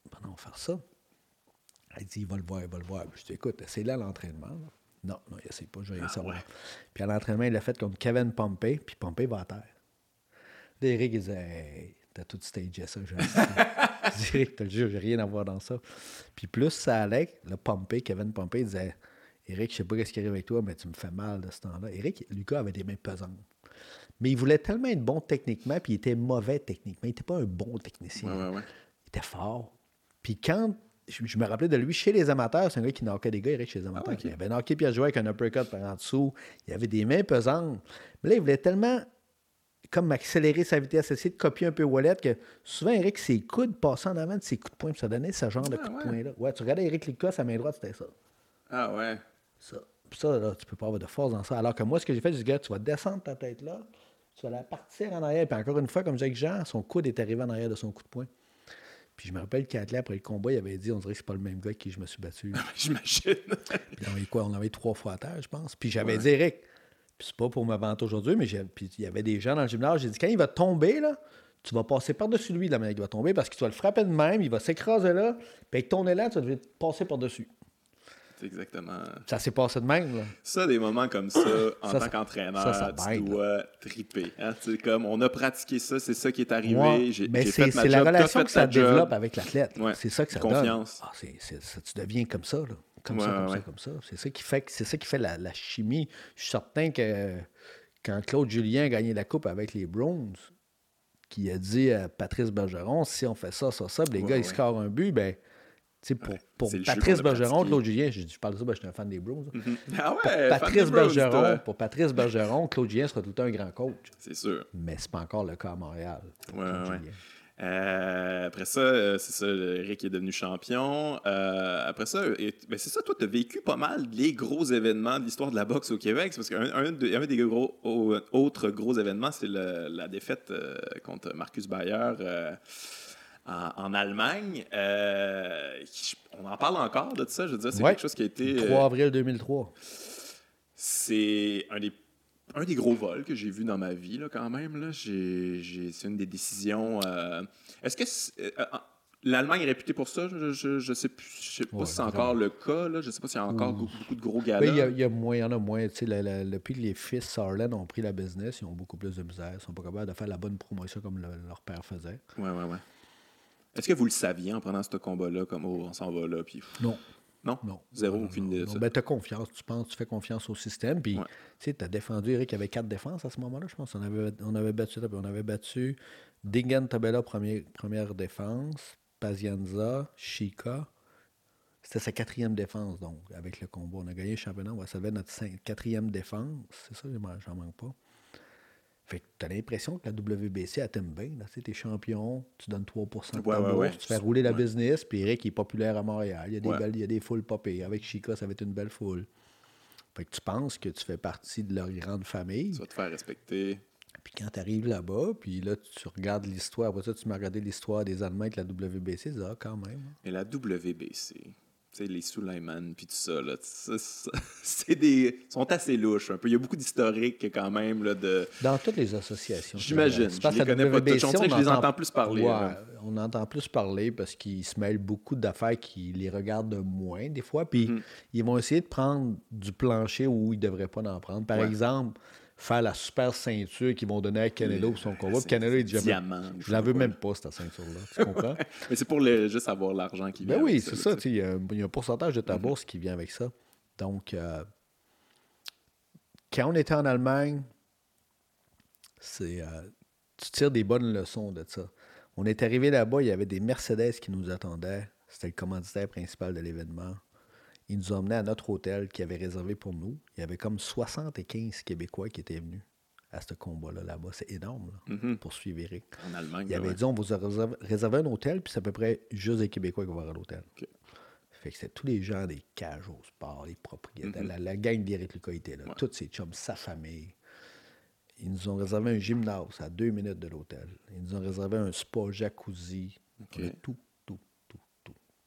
pendant on va faire ça. Elle dit, il va le voir, il va le voir. Je dis, écoute, c'est là l'entraînement. Non, non, il essaie pas, je vais rien Ah, savoir. ouais. Puis à l'entraînement, il l'a fait contre Kevin Pompey, puis Pompey va à terre. Eric, il disait, hey, T'as tout stagé ça. Je, je dirais, te le jure, j'ai rien à voir dans ça. Puis plus ça allait, le Pompey, Kevin Pompey disait Eric, je sais pas ce qui arrive avec toi, mais tu me fais mal de ce temps-là. Eric, Lucas avait des mains pesantes. Mais il voulait tellement être bon techniquement, puis il était mauvais techniquement. Il n'était pas un bon technicien. Il était fort. Puis quand je, me rappelais de lui chez les amateurs, c'est un gars qui knockait des gars, Eric, chez les amateurs. Ah, il avait knocké puis il avec un uppercut par en dessous. Il avait des mains pesantes. Mais là, il voulait tellement comme accélérer sa vitesse, essayer de copier un peu Wallet, que souvent, Eric, ses coudes passaient en avant de ses coups de poing, puis ça donnait ce genre de ah, coups de poing-là. Ouais, tu regardais Eric Lucas, sa main droite, c'était ça. Ah ouais. Ça. Puis ça, là, tu peux pas avoir de force dans ça. Alors que moi, ce que j'ai fait, je dis, gars, tu vas descendre ta tête là, tu vas la partir en arrière. Puis encore une fois, comme Jacques Jean, son coude est arrivé en arrière de son coup de poing. Puis je me rappelle qu'Atlet, après le combat, il avait dit on dirait que c'est pas le même gars avec qui je me suis battu. J'imagine. puis on avait quoi? On avait trois fois à terre, je pense. Puis j'avais dit Eric, puis c'est pas pour me vanter aujourd'hui, mais puis il y avait des gens dans le gymnase, j'ai dit quand il va tomber, là, tu vas passer par-dessus lui, la manière qu'il va tomber, parce que tu vas le frapper de même, il va s'écraser là, puis avec ton élan, tu vas passer par-dessus. C'est exactement. Ça s'est passé de même. Là. Ça, des moments comme ça, en tant qu'entraîneur, tu dois triper. Hein? Comme on a pratiqué ça, c'est ça qui est arrivé. J'ai, Mais c'est, c'est la relation que ça développe avec l'athlète. C'est ça que ça Confiance. donne. Ah, c'est, ça, tu deviens comme ça. Là. Comme, ça, comme ça, comme ça, C'est ça qui fait, c'est ça qui fait la, la, chimie. Je suis certain que quand Claude Julien a gagné la coupe avec les Browns, qui a dit à Patrice Bergeron, si on fait ça, ça, ça, les gars, ils scorent un but, ben pour, pour Patrice Bergeron, Claude Julien, je, je parle de ça, ben, je suis un fan des Blues. Mm-hmm. Ah ouais, pour, Patrice Bergeron, pour Patrice Bergeron, Claude Julien sera tout le temps un grand coach. C'est sûr. Mais c'est pas encore le cas à Montréal. Ouais, ouais. Euh, après ça, euh, c'est ça, Eric est devenu champion. Euh, après ça, ben c'est ça, toi, tu as vécu pas mal les gros événements de l'histoire de la boxe au Québec. Parce qu'un un, des gros, autres gros événements, c'est la défaite contre Marcus Bayer en, Allemagne. Euh, on en parle encore de ça, je veux dire, c'est quelque chose qui a été... 3 euh, avril 2003. C'est un des, un des gros vols que j'ai vu dans ma vie, là, quand même. Là. c'est une des décisions... Euh, est-ce que... L'Allemagne est réputée pour ça? Je ne sais, sais pas si c'est encore le cas. Là. Je ne sais pas s'il y a encore beaucoup de gros galas. Il y, il y, a moins, il y en a moins. depuis que les fils Sarlen ont pris la business, ils ont beaucoup plus de misère. Ils ne sont pas capables de faire la bonne promotion comme leur père faisait. Oui, oui, oui. Est-ce que vous le saviez en prenant ce combat-là, comme oh, on s'en va là? Puis... Non. Non? Non. Zéro, aucune idée. Ben, tu as confiance, tu penses, tu fais confiance au système. Puis, tu as défendu, Eric avait quatre défenses à ce moment-là, je pense. On avait, on avait battu, on avait battu Dingen Tabella, première, première défense, Pazienza, Chica. C'était sa quatrième défense, donc, avec le combat. On a gagné le championnat. Ouais, ça avait notre quatrième défense. C'est ça, j'en manque pas. Fait que tu as l'impression que la WBC, elle t'aime bien. Tu es champion, tu donnes 3 de ta tu fais rouler la business, puis Eric est populaire à Montréal. Il y a des, belles, il y a des foules popées. Avec Chica, ça va être une belle foule. Fait que tu penses que tu fais partie de leur grande famille. Tu vas te faire respecter. Puis quand tu arrives là-bas, puis là, tu regardes l'histoire. Après ça, tu m'as regardé l'histoire des Allemands avec la WBC. Tu dis, ah, quand même. Mais la WBC, les Suleiman, puis tout ça, là, c'est des, sont assez louches un peu. Il y a beaucoup d'historiques quand même. Là, de... Dans toutes les associations. J'imagine. Je les connais pas toutes. je les entends plus parler. on entend plus parler parce qu'ils se mêlent beaucoup d'affaires qui les regardent moins des fois. Puis mm-hmm. ils vont essayer de prendre du plancher où ils ne devraient pas en prendre. Par exemple, faire la super ceinture qu'ils vont donner à Canelo pour son combat. Canelo, il dit Diamant. Je la veux même pas, cette ceinture-là. Tu comprends? Mais c'est pour juste avoir l'argent qui ben vient. Ben oui, c'est ça. Il y, a un pourcentage de ta mm-hmm. bourse qui vient avec ça. Donc, euh, quand on était en Allemagne, c'est euh, tu tires des bonnes leçons de ça. On est arrivé là-bas, il y avait des Mercedes qui nous attendaient. C'était le commanditaire principal de l'événement. Ils nous ont emmenés à notre hôtel qui avait réservé pour nous. Il y avait comme 75 Québécois qui étaient venus à ce combat-là là-bas. C'est énorme mm-hmm. pour suivre Eric. En Allemagne. Il avait dit on vous a réservé, un hôtel, puis c'est à peu près juste des Québécois qui vont à l'hôtel. Fait que c'est tous les gens des cages au sport, les propriétaires. Mm-hmm. la, gang d'Éric Lucas était là. Tous ses chums, sa famille. Ils nous ont réservé un gymnase à deux minutes de l'hôtel. Ils nous ont réservé un spa jacuzzi. Tout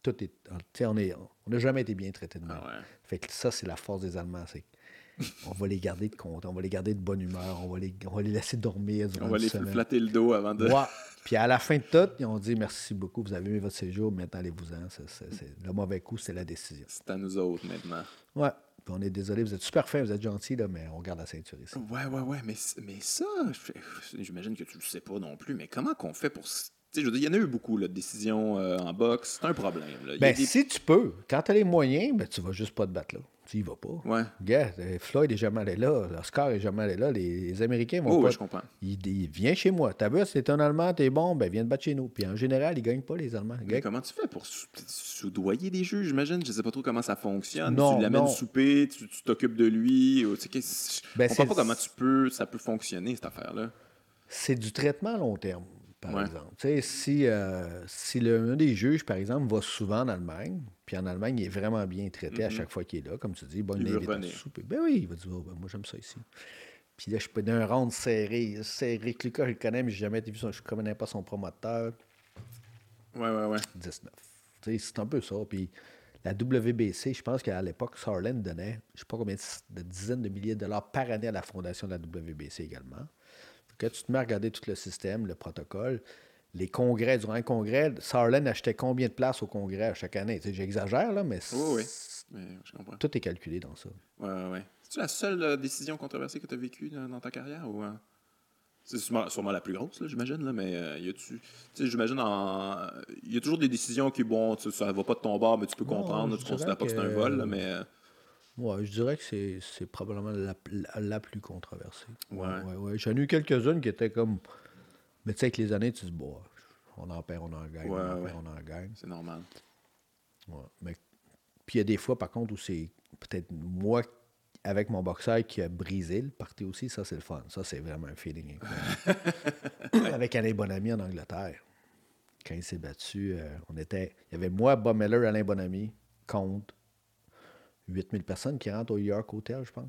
tout est. On n'a jamais été bien traité de mal. Ah fait que ça, c'est la force des Allemands. C'est on va les garder de compte, on va les garder de bonne humeur, on va les, on va les laisser dormir On va les flatter le dos avant de. Puis à la fin de tout, ils ont dit merci beaucoup, vous avez aimé votre séjour, maintenant allez-vous-en. Le mauvais coup, c'est la décision. C'est à nous autres maintenant. Ouais. on est désolé, vous êtes super fin, vous êtes gentil, là, mais on garde la ceinture ici. Ouais, ouais, ouais. Mais, mais ça, j'imagine que tu le sais pas non plus, mais comment qu'on fait pour je veux dire, il y en a eu beaucoup de décisions euh, en boxe. C'est un problème. Ben, si tu peux, quand tu as les moyens, ben, tu vas juste pas te battre là. Tu y vas pas. Ouais. Euh, Floyd est jamais allé là. Oscar est jamais allé là. Les, Américains vont oh, pas. Oui, je comprends. Il, vient chez moi. T'as vu, c'est un Allemand, t'es bon, ben viens te battre chez nous. Puis en général, ils gagnent pas, les Allemands. Mais comment tu fais pour soudoyer des juges, j'imagine? Je sais pas trop comment ça fonctionne. Non, tu l'amènes souper, tu t'occupes de lui. Ou, ben, je comprends pas comment tu peux, ça peut fonctionner, cette affaire-là. C'est du traitement à long terme par exemple. si, euh, si l'un des juges, par exemple, va souvent en Allemagne, puis en Allemagne, il est vraiment bien traité à mm-hmm. chaque fois qu'il est là, comme tu dis, bon, il, souper. Ben oui, il va dire, oh, ben, moi j'aime ça ici. Puis là, je peux d'un round serré, serré. Lucas, je le connais, mais j'ai jamais vu son, je ne connais pas son promoteur. Ouais, ouais, ouais. 19. C'est un peu ça. Puis la WBC, je pense qu'à l'époque, Sarlen donnait, je ne sais pas combien de dizaines de milliers de dollars par année à la fondation de la WBC également. Quand tu te mets à regarder tout le système, le protocole, les congrès, durant un congrès, Sarlen achetait combien de places au congrès à chaque année? J'exagère, là, mais, oui, oui. je comprends. tout est calculé dans ça. Oui, oui. C'est-tu la seule euh, décision controversée que tu as vécue dans, ta carrière? ou euh? C'est sûrement, la plus grosse, j'imagine, mais euh, y a-tu. J'imagine, il y a toujours des décisions qui, bon, ça ne va pas de ton bord, mais tu peux comprendre, tu considères pas que c'est un vol, mais. Ouais, je dirais que c'est probablement la, la, plus controversée. Ouais. ouais, ouais. J'en ai eu quelques-unes qui étaient comme. Mais tu sais, avec les années, tu te dis, bon, on en perd, on en gagne, on en perd, on en gagne. C'est normal. Ouais. Mais... Puis il y a des fois, par contre, où c'est peut-être moi, avec mon boxeur, qui a brisé le parti aussi. Ça, c'est le fun. Ça, c'est vraiment un feeling avec Alain Bonamy en Angleterre. Quand il s'est battu, euh, on était. Il y avait moi, Bob Miller, Alain Bonamy, contre 8000 personnes qui rentrent au York Hotel, je pense.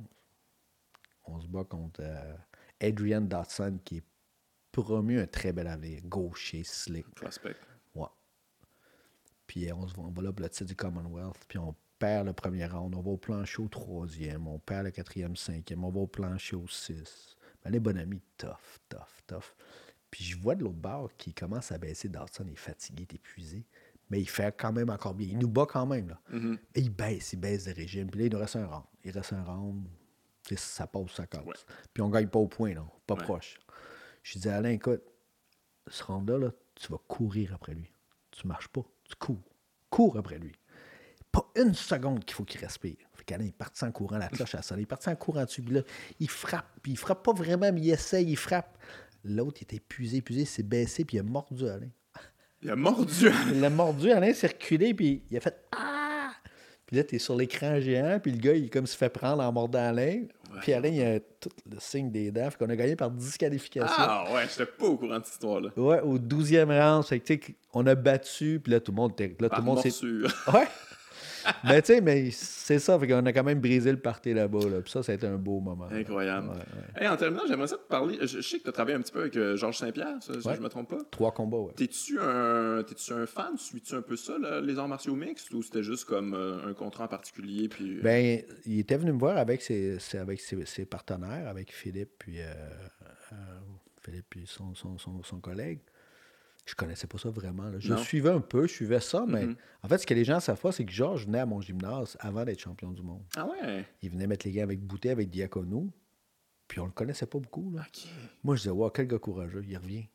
On se bat contre euh, Adrian Dotson, qui est promu un très bel avenir. Gaucher, slick. Prospect. Ouais. Puis on, se, va là pour le titre du Commonwealth. Puis on perd le premier round. On va au plancher au troisième. On perd le quatrième, cinquième. On va au plancher au six. Mais les bons amis, tough, tough, tough. Puis je vois de l'autre bord qui commence à baisser. Dotson est fatigué, est épuisé mais il fait quand même encore bien. Il nous bat quand même. Là. Mm-hmm. Et il baisse, il baisse de régime. Puis là, il nous reste un round. Il reste un round. Ça passe, ça casse. Puis on ne gagne pas au point, non. Pas proche. Je dis, Alain, écoute, ce round-là, là, tu vas courir après lui. Tu marches pas, tu cours. Cours après lui. Pas une seconde qu'il faut qu'il respire. Fait qu'Alain, il part en courant, la cloche à sonner. Il part en courant dessus. Puis là, il frappe. Puis il frappe pas vraiment, mais il essaye, il frappe. L'autre, il était épuisé, épuisé, il s'est baissé, puis il a mordu Alain. Il a mordu. il a mordu, Alain s'est reculé, puis il a fait Ah! Puis là, t'es sur l'écran géant, puis le gars, il comme se fait prendre en mordant Alain. Puis Alain, il a tout le signe des dents. qu'on a gagné par disqualification. Ah ouais, j'étais pas au courant de cette histoire-là. Ouais, au 12e round. Fait que, on a battu, puis là, tout le monde. Là, tout le monde s'est. Ouais mais tu sais, mais c'est ça. Fait qu'on a quand même brisé le party là-bas. Là. Puis ça, ça a été un beau moment. Incroyable. en terminant, j'aimerais ça te parler. Je, sais que tu as travaillé un petit peu avec euh, Georges Saint-Pierre, si je me trompe pas. Trois combats, ouais. T'es-tu un, un fan? Suis-tu un peu ça, les arts martiaux mixtes? Ou c'était juste comme euh, un contrat en particulier? Puis... Euh? Ben, il était venu me voir avec ses, avec ses, partenaires, avec Philippe, puis, Philippe, puis son, son, son, son collègue je connaissais pas ça vraiment. Je suivais un peu, je suivais ça, mais mm-hmm. en fait, ce que les gens savent pas, c'est que Georges venait à mon gymnase avant d'être champion du monde. Ah ouais? Il venait mettre les gars avec Boutet, avec Diacono, puis on le connaissait pas beaucoup. Là. Moi, je disais, wow, quel gars courageux, il revient.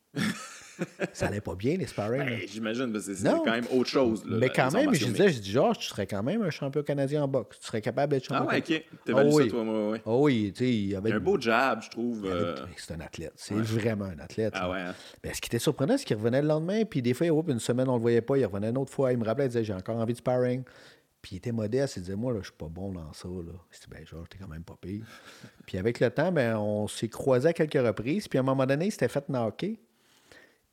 Ça allait pas bien, les sparring. Ben, j'imagine, parce que c'est quand même autre chose. mais quand même, je disais, je dis, Georges, tu serais quand même un champion canadien en boxe. Tu serais capable d'être champion. Ah ouais, ok. T'es oh, oui. ça, toi, moi, oui. Oh, oui, tu sais, il avait. un beau jab, je trouve. Euh. C'est un athlète. C'est vraiment un athlète. Ah ouais. Hein. Mais ce qui était surprenant, c'est qu'il revenait le lendemain, puis des fois, une semaine, on le voyait pas. Il revenait une autre fois. Il me rappelait, il disait, j'ai encore envie de sparring. Puis il était modeste, il disait Moi, là, je suis pas bon dans ça. Là. Je ben, genre, t'es quand même pas pire. puis avec le temps, ben, on s'est croisés à quelques reprises. Puis à un moment donné, il s'était fait knocker.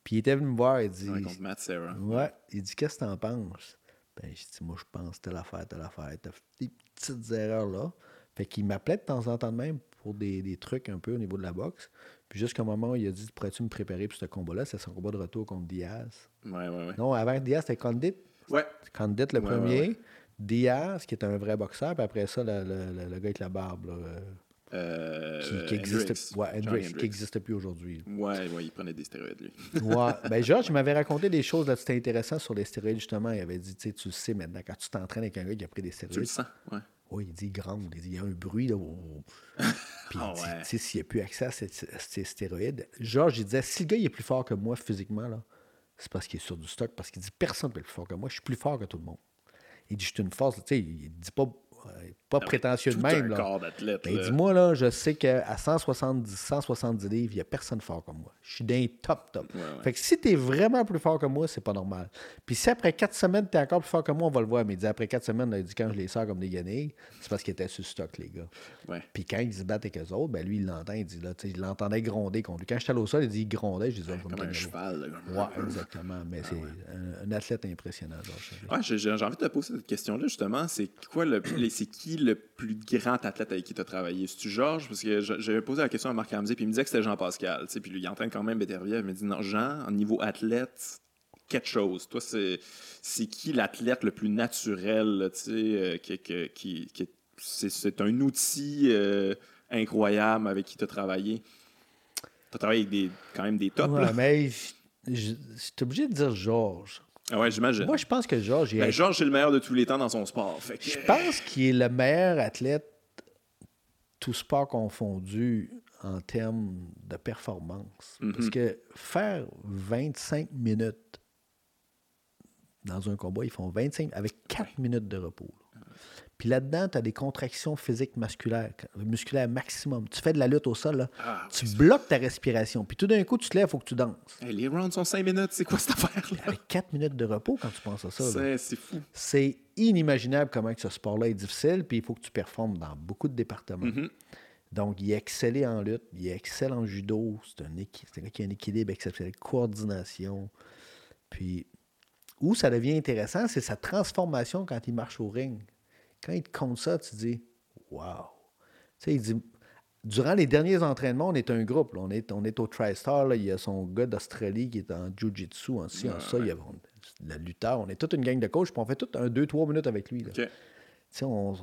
Puis il était venu me voir, il dit. Ouais, Matt Sarah. Ouais, il dit Qu'est-ce que t'en penses? Ben, je dis Moi, je pense telle affaire, telle affaire. T'as fait des petites erreurs là. Fait qu'il m'appelait de temps en temps de même pour des, des, trucs un peu au niveau de la boxe. Puis jusqu'à un moment où il a dit Pourrais-tu me préparer pour ce combat-là? C'est son combat de retour contre Diaz. Ouais, ouais, ouais. Non, avant Diaz, c'était Condit. Ouais. Condit le premier. Diaz, qui est un vrai boxeur. Puis après ça, le, le, le gars avec la barbe. Là, Euh, qui, existe, ouais, qui existe plus aujourd'hui. Ouais, ouais, il prenait des stéroïdes, lui. ouais. Ben, Georges, il m'avait raconté des choses là, c'était intéressant sur les stéroïdes, justement. Il avait dit, tu sais, tu le sais maintenant, quand tu t'entraînes avec un gars qui a pris des stéroïdes. Tu le sens, ouais. Oui, il dit grand. Il, dit, il y a un bruit. Là, Puis oh, ouais. tu sais, s'il n'y a plus accès à ces, stéroïdes. Georges, il disait, si le gars il est plus fort que moi physiquement, là, c'est parce qu'il est sur du stock. Parce qu'il dit, personne n'est plus fort que moi. Je suis plus fort que tout le monde. Il dit, je suis une force. Tu sais, il dit pas pas prétentieux de même. Là. Mais dis-moi, là, je sais qu'à 170, 170 livres, il n'y a personne fort comme moi. Je suis d'un top, top. Fait que si tu es vraiment plus fort que moi, c'est pas normal. Puis si après quatre semaines, tu es encore plus fort que moi, on va le voir. Mais il dit après quatre semaines, il dit quand je les sors comme des guenilles, c'est parce qu'ils étaient sur stock, les gars. Puis quand ils se battent avec eux autres, ben lui, il l'entend. Il dit là, il l'entendait gronder contre lui. Quand j'étais au sol, il dit il grondait. Je dis, oh, comme un cheval. Ouais, exactement. Mais ah c'est un, athlète impressionnant. Ouais, j'ai envie de te poser cette question-là, justement. C'est quoi le. C'est qui le plus grand athlète avec qui tu as travaillé? C'est-tu Georges? Parce que j'avais posé la question à Marc Ramsey, puis il me disait que c'était Jean-Pascal. Puis lui, il entraîne quand même Béterviev. Il me dit non, Jean, au niveau athlète, quelque chose. Toi, c'est qui l'athlète le plus naturel, tu sais, euh, qui, qui, qui c'est un outil euh, incroyable avec qui tu as travaillé? Tu as travaillé avec des, quand même des tops. Ouais, mais je obligé de dire Georges. Ah ouais, j'imagine. Moi, je pense que Georges. Ben, Georges est le meilleur de tous les temps dans son sport. Je pense qu'il est le meilleur athlète, tout sport confondu, en termes de performance. Mhm. Parce que faire 25 minutes dans un combat, ils font 25 avec 4 minutes de repos. Puis là-dedans, tu as des contractions physiques musculaires, musculaires maximum. Tu fais de la lutte au sol, là, ah, tu bloques ta respiration. Puis tout d'un coup, tu te lèves, il faut que tu danses. les rounds sont 5 minutes, c'est quoi cette affaire-là? Avec 4 minutes de repos quand tu penses à ça. C'est fou. C'est inimaginable comment que ce sport-là est difficile, puis il faut que tu performes dans beaucoup de départements. Mm-hmm. Donc, il est excellé en lutte, il est en judo. C'est un, un, gars qui a un équilibre exceptionnel, coordination. Puis, où ça devient intéressant, c'est sa transformation quand il marche au ring. Quand il te compte ça, tu dis Wow! Tu sais, il dit Durant les derniers entraînements, on est un groupe. On, est, on est au TriStar. Il y a son gars d'Australie qui est en Jiu-Jitsu, en ci, en ça. Il y a le lutteur. On est toute une gang de coachs. Puis on fait tout un 2-3 minutes avec lui. Tu sais, on,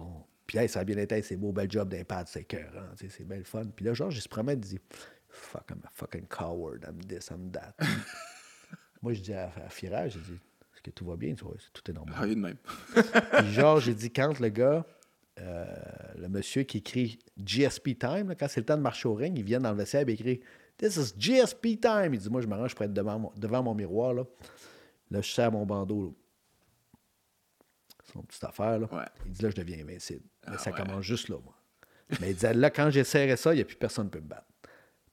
Puis ça a bien été, c'est beau, bel job d'impact, c'est cœur. Hein, c'est belle fun. Puis là, genre, il se promet, il dit Fuck, I'm a fucking coward, I'm this, I'm that. Moi, je dis à, à Firage, je dis que tout va bien? tout est normal. Ah, de même. puis genre, j'ai dit, quand le gars, euh, le monsieur qui écrit GSP Time, quand c'est le temps de marcher au ring, il vient dans le vestiaire et écrit This is GSP Time. Il dit, moi, je m'arrange pour être devant mon, devant mon miroir. Là. là, je sers mon bandeau. Là. Son petite affaire. Là. Il dit, là, je deviens invincible. Mais ah, ça commence juste là, moi. Mais il dit, là, quand j'essaierai ça, il n'y a plus personne qui peut me battre.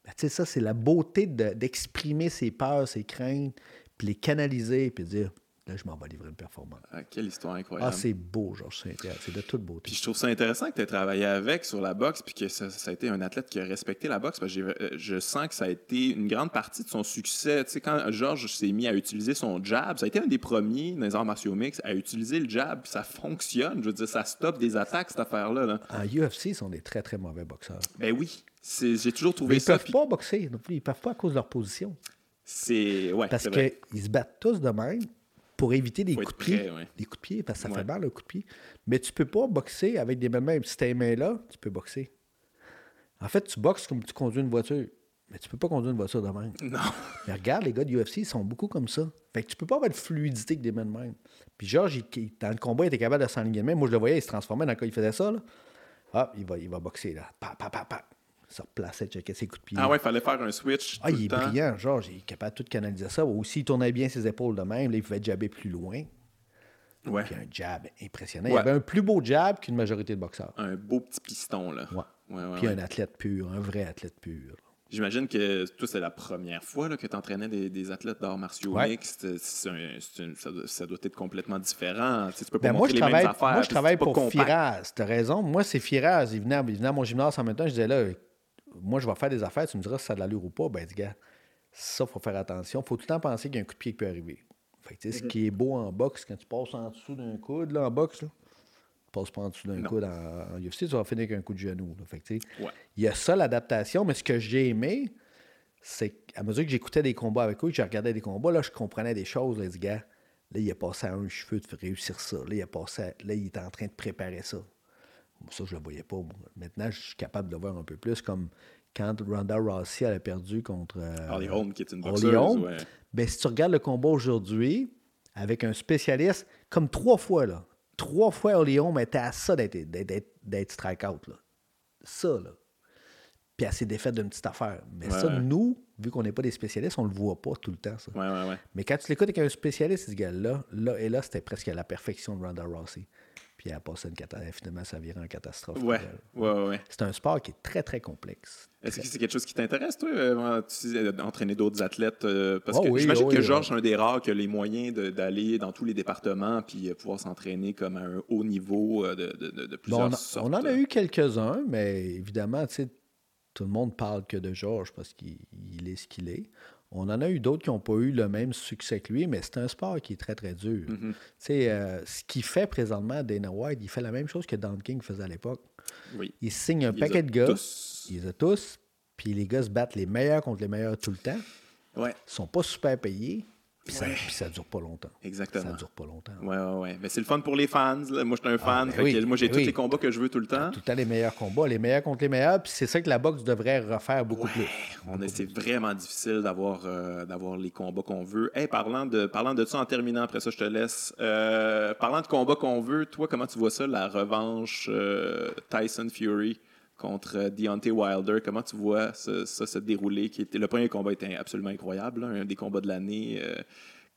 tu sais, ça, c'est la beauté d'exprimer ses peurs, ses craintes, puis les canaliser, puis dire Là, je m'en vais livrer une performance. Ah, quelle histoire incroyable. Ah, c'est beau, Georges C'est de toute beauté. Puis je trouve ça intéressant que tu aies travaillé avec sur la boxe, puis que ça, a été un athlète qui a respecté la boxe. Parce que euh, je sens que ça a été une grande partie de son succès. Tu sais, quand Georges s'est mis à utiliser son jab, ça a été un des premiers dans les arts martiaux mix à utiliser le jab, puis ça fonctionne. Je veux dire, ça stoppe des attaques, cette affaire-là. Là. En UFC, ils sont des très, très mauvais boxeurs. Ben oui. J'ai toujours trouvé ça. Ils peuvent pas boxer non plus. Ils peuvent pas à cause de leur position. C'est. Ouais, Parce qu'ils se battent tous de même pour éviter des coups de pied. Des coups de pied, parce que ça fait mal, le coup de pied. Mais tu peux pas boxer avec des mêmes mains. Si tes mains là, tu peux boxer. En fait, tu boxes comme tu conduis une voiture. Mais tu peux pas conduire une voiture de même. Non. Mais regarde, les gars de UFC, ils sont beaucoup comme ça. Fait que tu peux pas avoir de fluidité avec des mains de même. Puis Georges, dans le combat, il était capable de s'enligner de même. Moi, je le voyais, il se transformait dans le cas, il faisait ça. Là. Ah, il va, il va boxer, là. Pa, pa, pa, pa se replaçait, checkait ses coups de pied. Ah ouais, il fallait faire un switch. Ah, il est brillant, genre, il est capable de tout canaliser ça. Aussi, il tournait bien ses épaules de même, là, il pouvait jabber plus loin. Ouais. Puis un jab impressionnant. Il avait un plus beau jab qu'une majorité de boxeurs. Un beau petit piston, là. Ouais. ouais, Puis un athlète pur, un vrai athlète pur. J'imagine que toi, c'est la première fois là, que tu entraînais des, des, athlètes d'arts martiaux mixtes. ça, doit être complètement différent. Tu, peux pas ben moi, je les travaille, mêmes affaires. Moi, je travaille pour Firaz. Tu as raison. Moi, c'est Firaz. Il venait, il venait à mon gymnase en même temps. Je disais là, moi, je vais faire des affaires, tu me diras si ça a de l'allure ou pas. Ben, dis, gars, ça, il faut faire attention. Il faut tout le temps penser qu'il y a un coup de pied qui peut arriver. Fait que, Ce mhm. qui est beau en boxe, quand tu passes en dessous d'un coude, là, en boxe, là, tu passes pas en dessous d'un coude en, en, UFC, tu vas finir avec un coup de genou. Fait que, Il y a ça, l'adaptation, mais ce que j'ai aimé, c'est qu'à mesure que j'écoutais des combats avec eux, que je regardais des combats, là, je comprenais des choses. Là, dis, gars, là, il a passé à un cheveu de réussir ça. Là, il a passé là, il était en train de préparer ça. Ça, je ne le voyais pas. Maintenant, je suis capable de le voir un peu plus, comme quand Ronda Rossi elle a perdu contre euh, Holm, qui est une boxeuse. Ouais. Ben, si tu regardes le combat aujourd'hui, avec un spécialiste, comme trois fois, là, trois fois Holly Holm était à ça d'être strike-out. Là. Ça, là. Puis elle s'est défaite d'une petite affaire. Mais ça, nous, vu qu'on n'est pas des spécialistes, on le voit pas tout le temps, ça. Ouais. Mais quand tu l'écoutes avec un spécialiste, ce gars-là, là et là, c'était presque à la perfection de Ronda Rossi. Puis elle a passé une catastrophe. Finalement, ça virait en catastrophe. Ouais, ouais, ouais. C'est un sport qui est très, très complexe. Est-ce que c'est quelque chose qui t'intéresse, toi, euh, entraîner d'autres athlètes? Euh, parce que j'imagine que Georges est un des rares qui a les moyens d'aller dans tous les départements puis euh, pouvoir s'entraîner comme à un haut niveau de, de, de plusieurs bon, on, sortes. On en a eu quelques-uns, mais évidemment, tu sais, tout le monde parle que de Georges parce qu'il est ce qu'il est. On en a eu d'autres qui n'ont pas eu le même succès que lui, mais c'est un sport qui est très, très dur. Euh, ce qu'il fait présentement, Dana White, il fait la même chose que Don King faisait à l'époque. Oui. Il signe un paquet de gars. Ils les a tous. Puis les gars se battent les meilleurs contre les meilleurs tout le temps. Ouais. Ils sont pas super payés. Puis, ça, ne dure pas longtemps. Exactement. Ça dure pas longtemps. Oui, oui, oui. Mais c'est le fun pour les fans. Moi, je suis un fan. Ah, ben moi, j'ai tous les combats que je veux tout le temps. Tout le temps les meilleurs combats. Les meilleurs contre les meilleurs. Puis c'est ça que la boxe devrait refaire beaucoup plus. C'est vraiment difficile d'avoir euh, d'avoir les combats qu'on veut. Hey, parlant, de, parlant de ça, en terminant, après ça, je te laisse. Euh, parlant de combats qu'on veut, toi, comment tu vois ça, la revanche euh, Tyson Fury? Contre Deontay Wilder. Comment tu vois ça, se dérouler? Qui était, le premier combat était absolument incroyable, un des combats de l'année.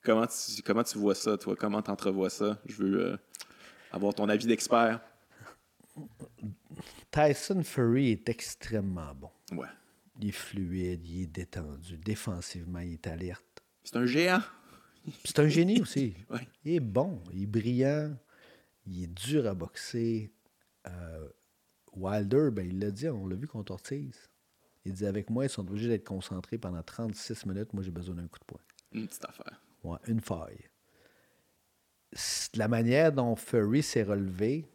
Comment tu, comment tu vois ça, toi? Comment tu entrevois ça? Je veux euh, avoir ton avis d'expert. Tyson Fury est extrêmement bon. Ouais. Il est fluide, il est détendu. Défensivement, il est alerte. C'est un géant. C'est un génie aussi. ouais. Il est bon, il est brillant, il est dur à boxer. Euh, Wilder, ben, il l'a dit, on l'a vu contre Ortiz. Il dit avec moi, ils sont obligés d'être concentrés pendant 36 minutes. Moi, j'ai besoin d'un coup de poing. Une petite affaire. Ouais, une faille. La manière dont Furry s'est relevé,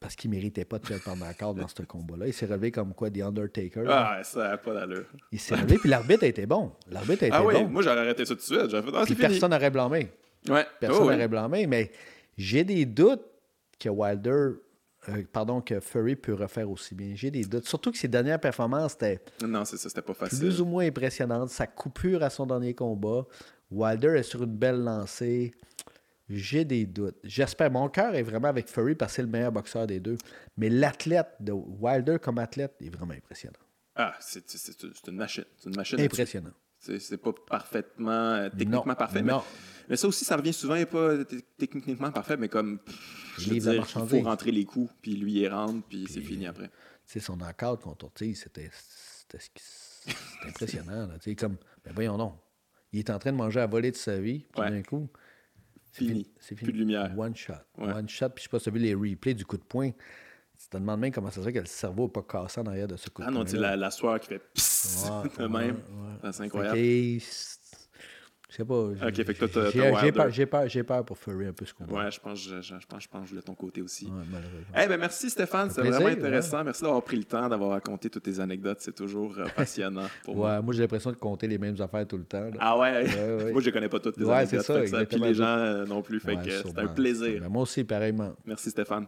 parce qu'il ne méritait pas de faire par ma corde dans ce combat-là, il s'est relevé comme quoi, The Undertaker. Ah, ça n'a pas d'allure. Il s'est relevé, puis l'arbitre a été bon. L'arbitre a été ah, oui, bon. moi j'aurais arrêté ça tout de suite. Fait, ah, puis personne n'aurait blâmé. Ouais. Personne oh, n'aurait oui. blâmé, mais j'ai des doutes que Wilder euh, pardon, que Furry peut refaire aussi bien. J'ai des doutes. Surtout que ses dernières performances étaient. Non, c'est ça, c'était pas facile. Plus ou moins impressionnantes. Sa coupure à son dernier combat. Wilder est sur une belle lancée. J'ai des doutes. J'espère. Mon cœur est vraiment avec Furry parce que c'est le meilleur boxeur des deux. Mais l'athlète de Wilder comme athlète est vraiment impressionnant. Ah, c'est une machine. C'est une machine. Impressionnant. C'est pas parfaitement, euh, techniquement non, parfait. Non. Mais, mais, ça aussi, ça revient souvent, et pas techniquement parfait, mais comme. Je veux dire, il faut rentrer les coups, puis lui, il rentre, puis, c'est fini après. C'est son encadre contre Ortiz, c'était impressionnant. Là, comme, ben voyons non. Il est en train de manger à voler de sa vie, puis ouais. d'un coup. Fini. C'est fini. Plus de lumière. One shot. Ouais. One shot, puis je sais pas si tu as vu les replays du coup de poing. Tu te demandes même comment ça se fait que le cerveau n'est pas cassé en arrière de ce coup ah de non, poing. Ah non, la, la soirée qui fait psst de même. C'est incroyable. Okay. Je sais pas. Ok, fait que toi, J'ai peur, peur, peur, peur pour Furry un peu ce qu'on Ouais, je pense, je, je, pense, je pense de ton côté aussi. Ouais. Eh ben, merci Stéphane, c'est vraiment intéressant. Ouais. Merci d'avoir pris le temps, d'avoir raconté toutes tes anecdotes. C'est toujours euh, passionnant pour ouais, moi. moi j'ai l'impression de compter les mêmes affaires tout le temps. Là. Ah ouais? ouais moi je connais pas toutes tes ouais, anecdotes. c'est ça, ça puis les gens euh, non plus. Fait que c'est un plaisir. Ben, moi aussi, pareillement. Merci Stéphane.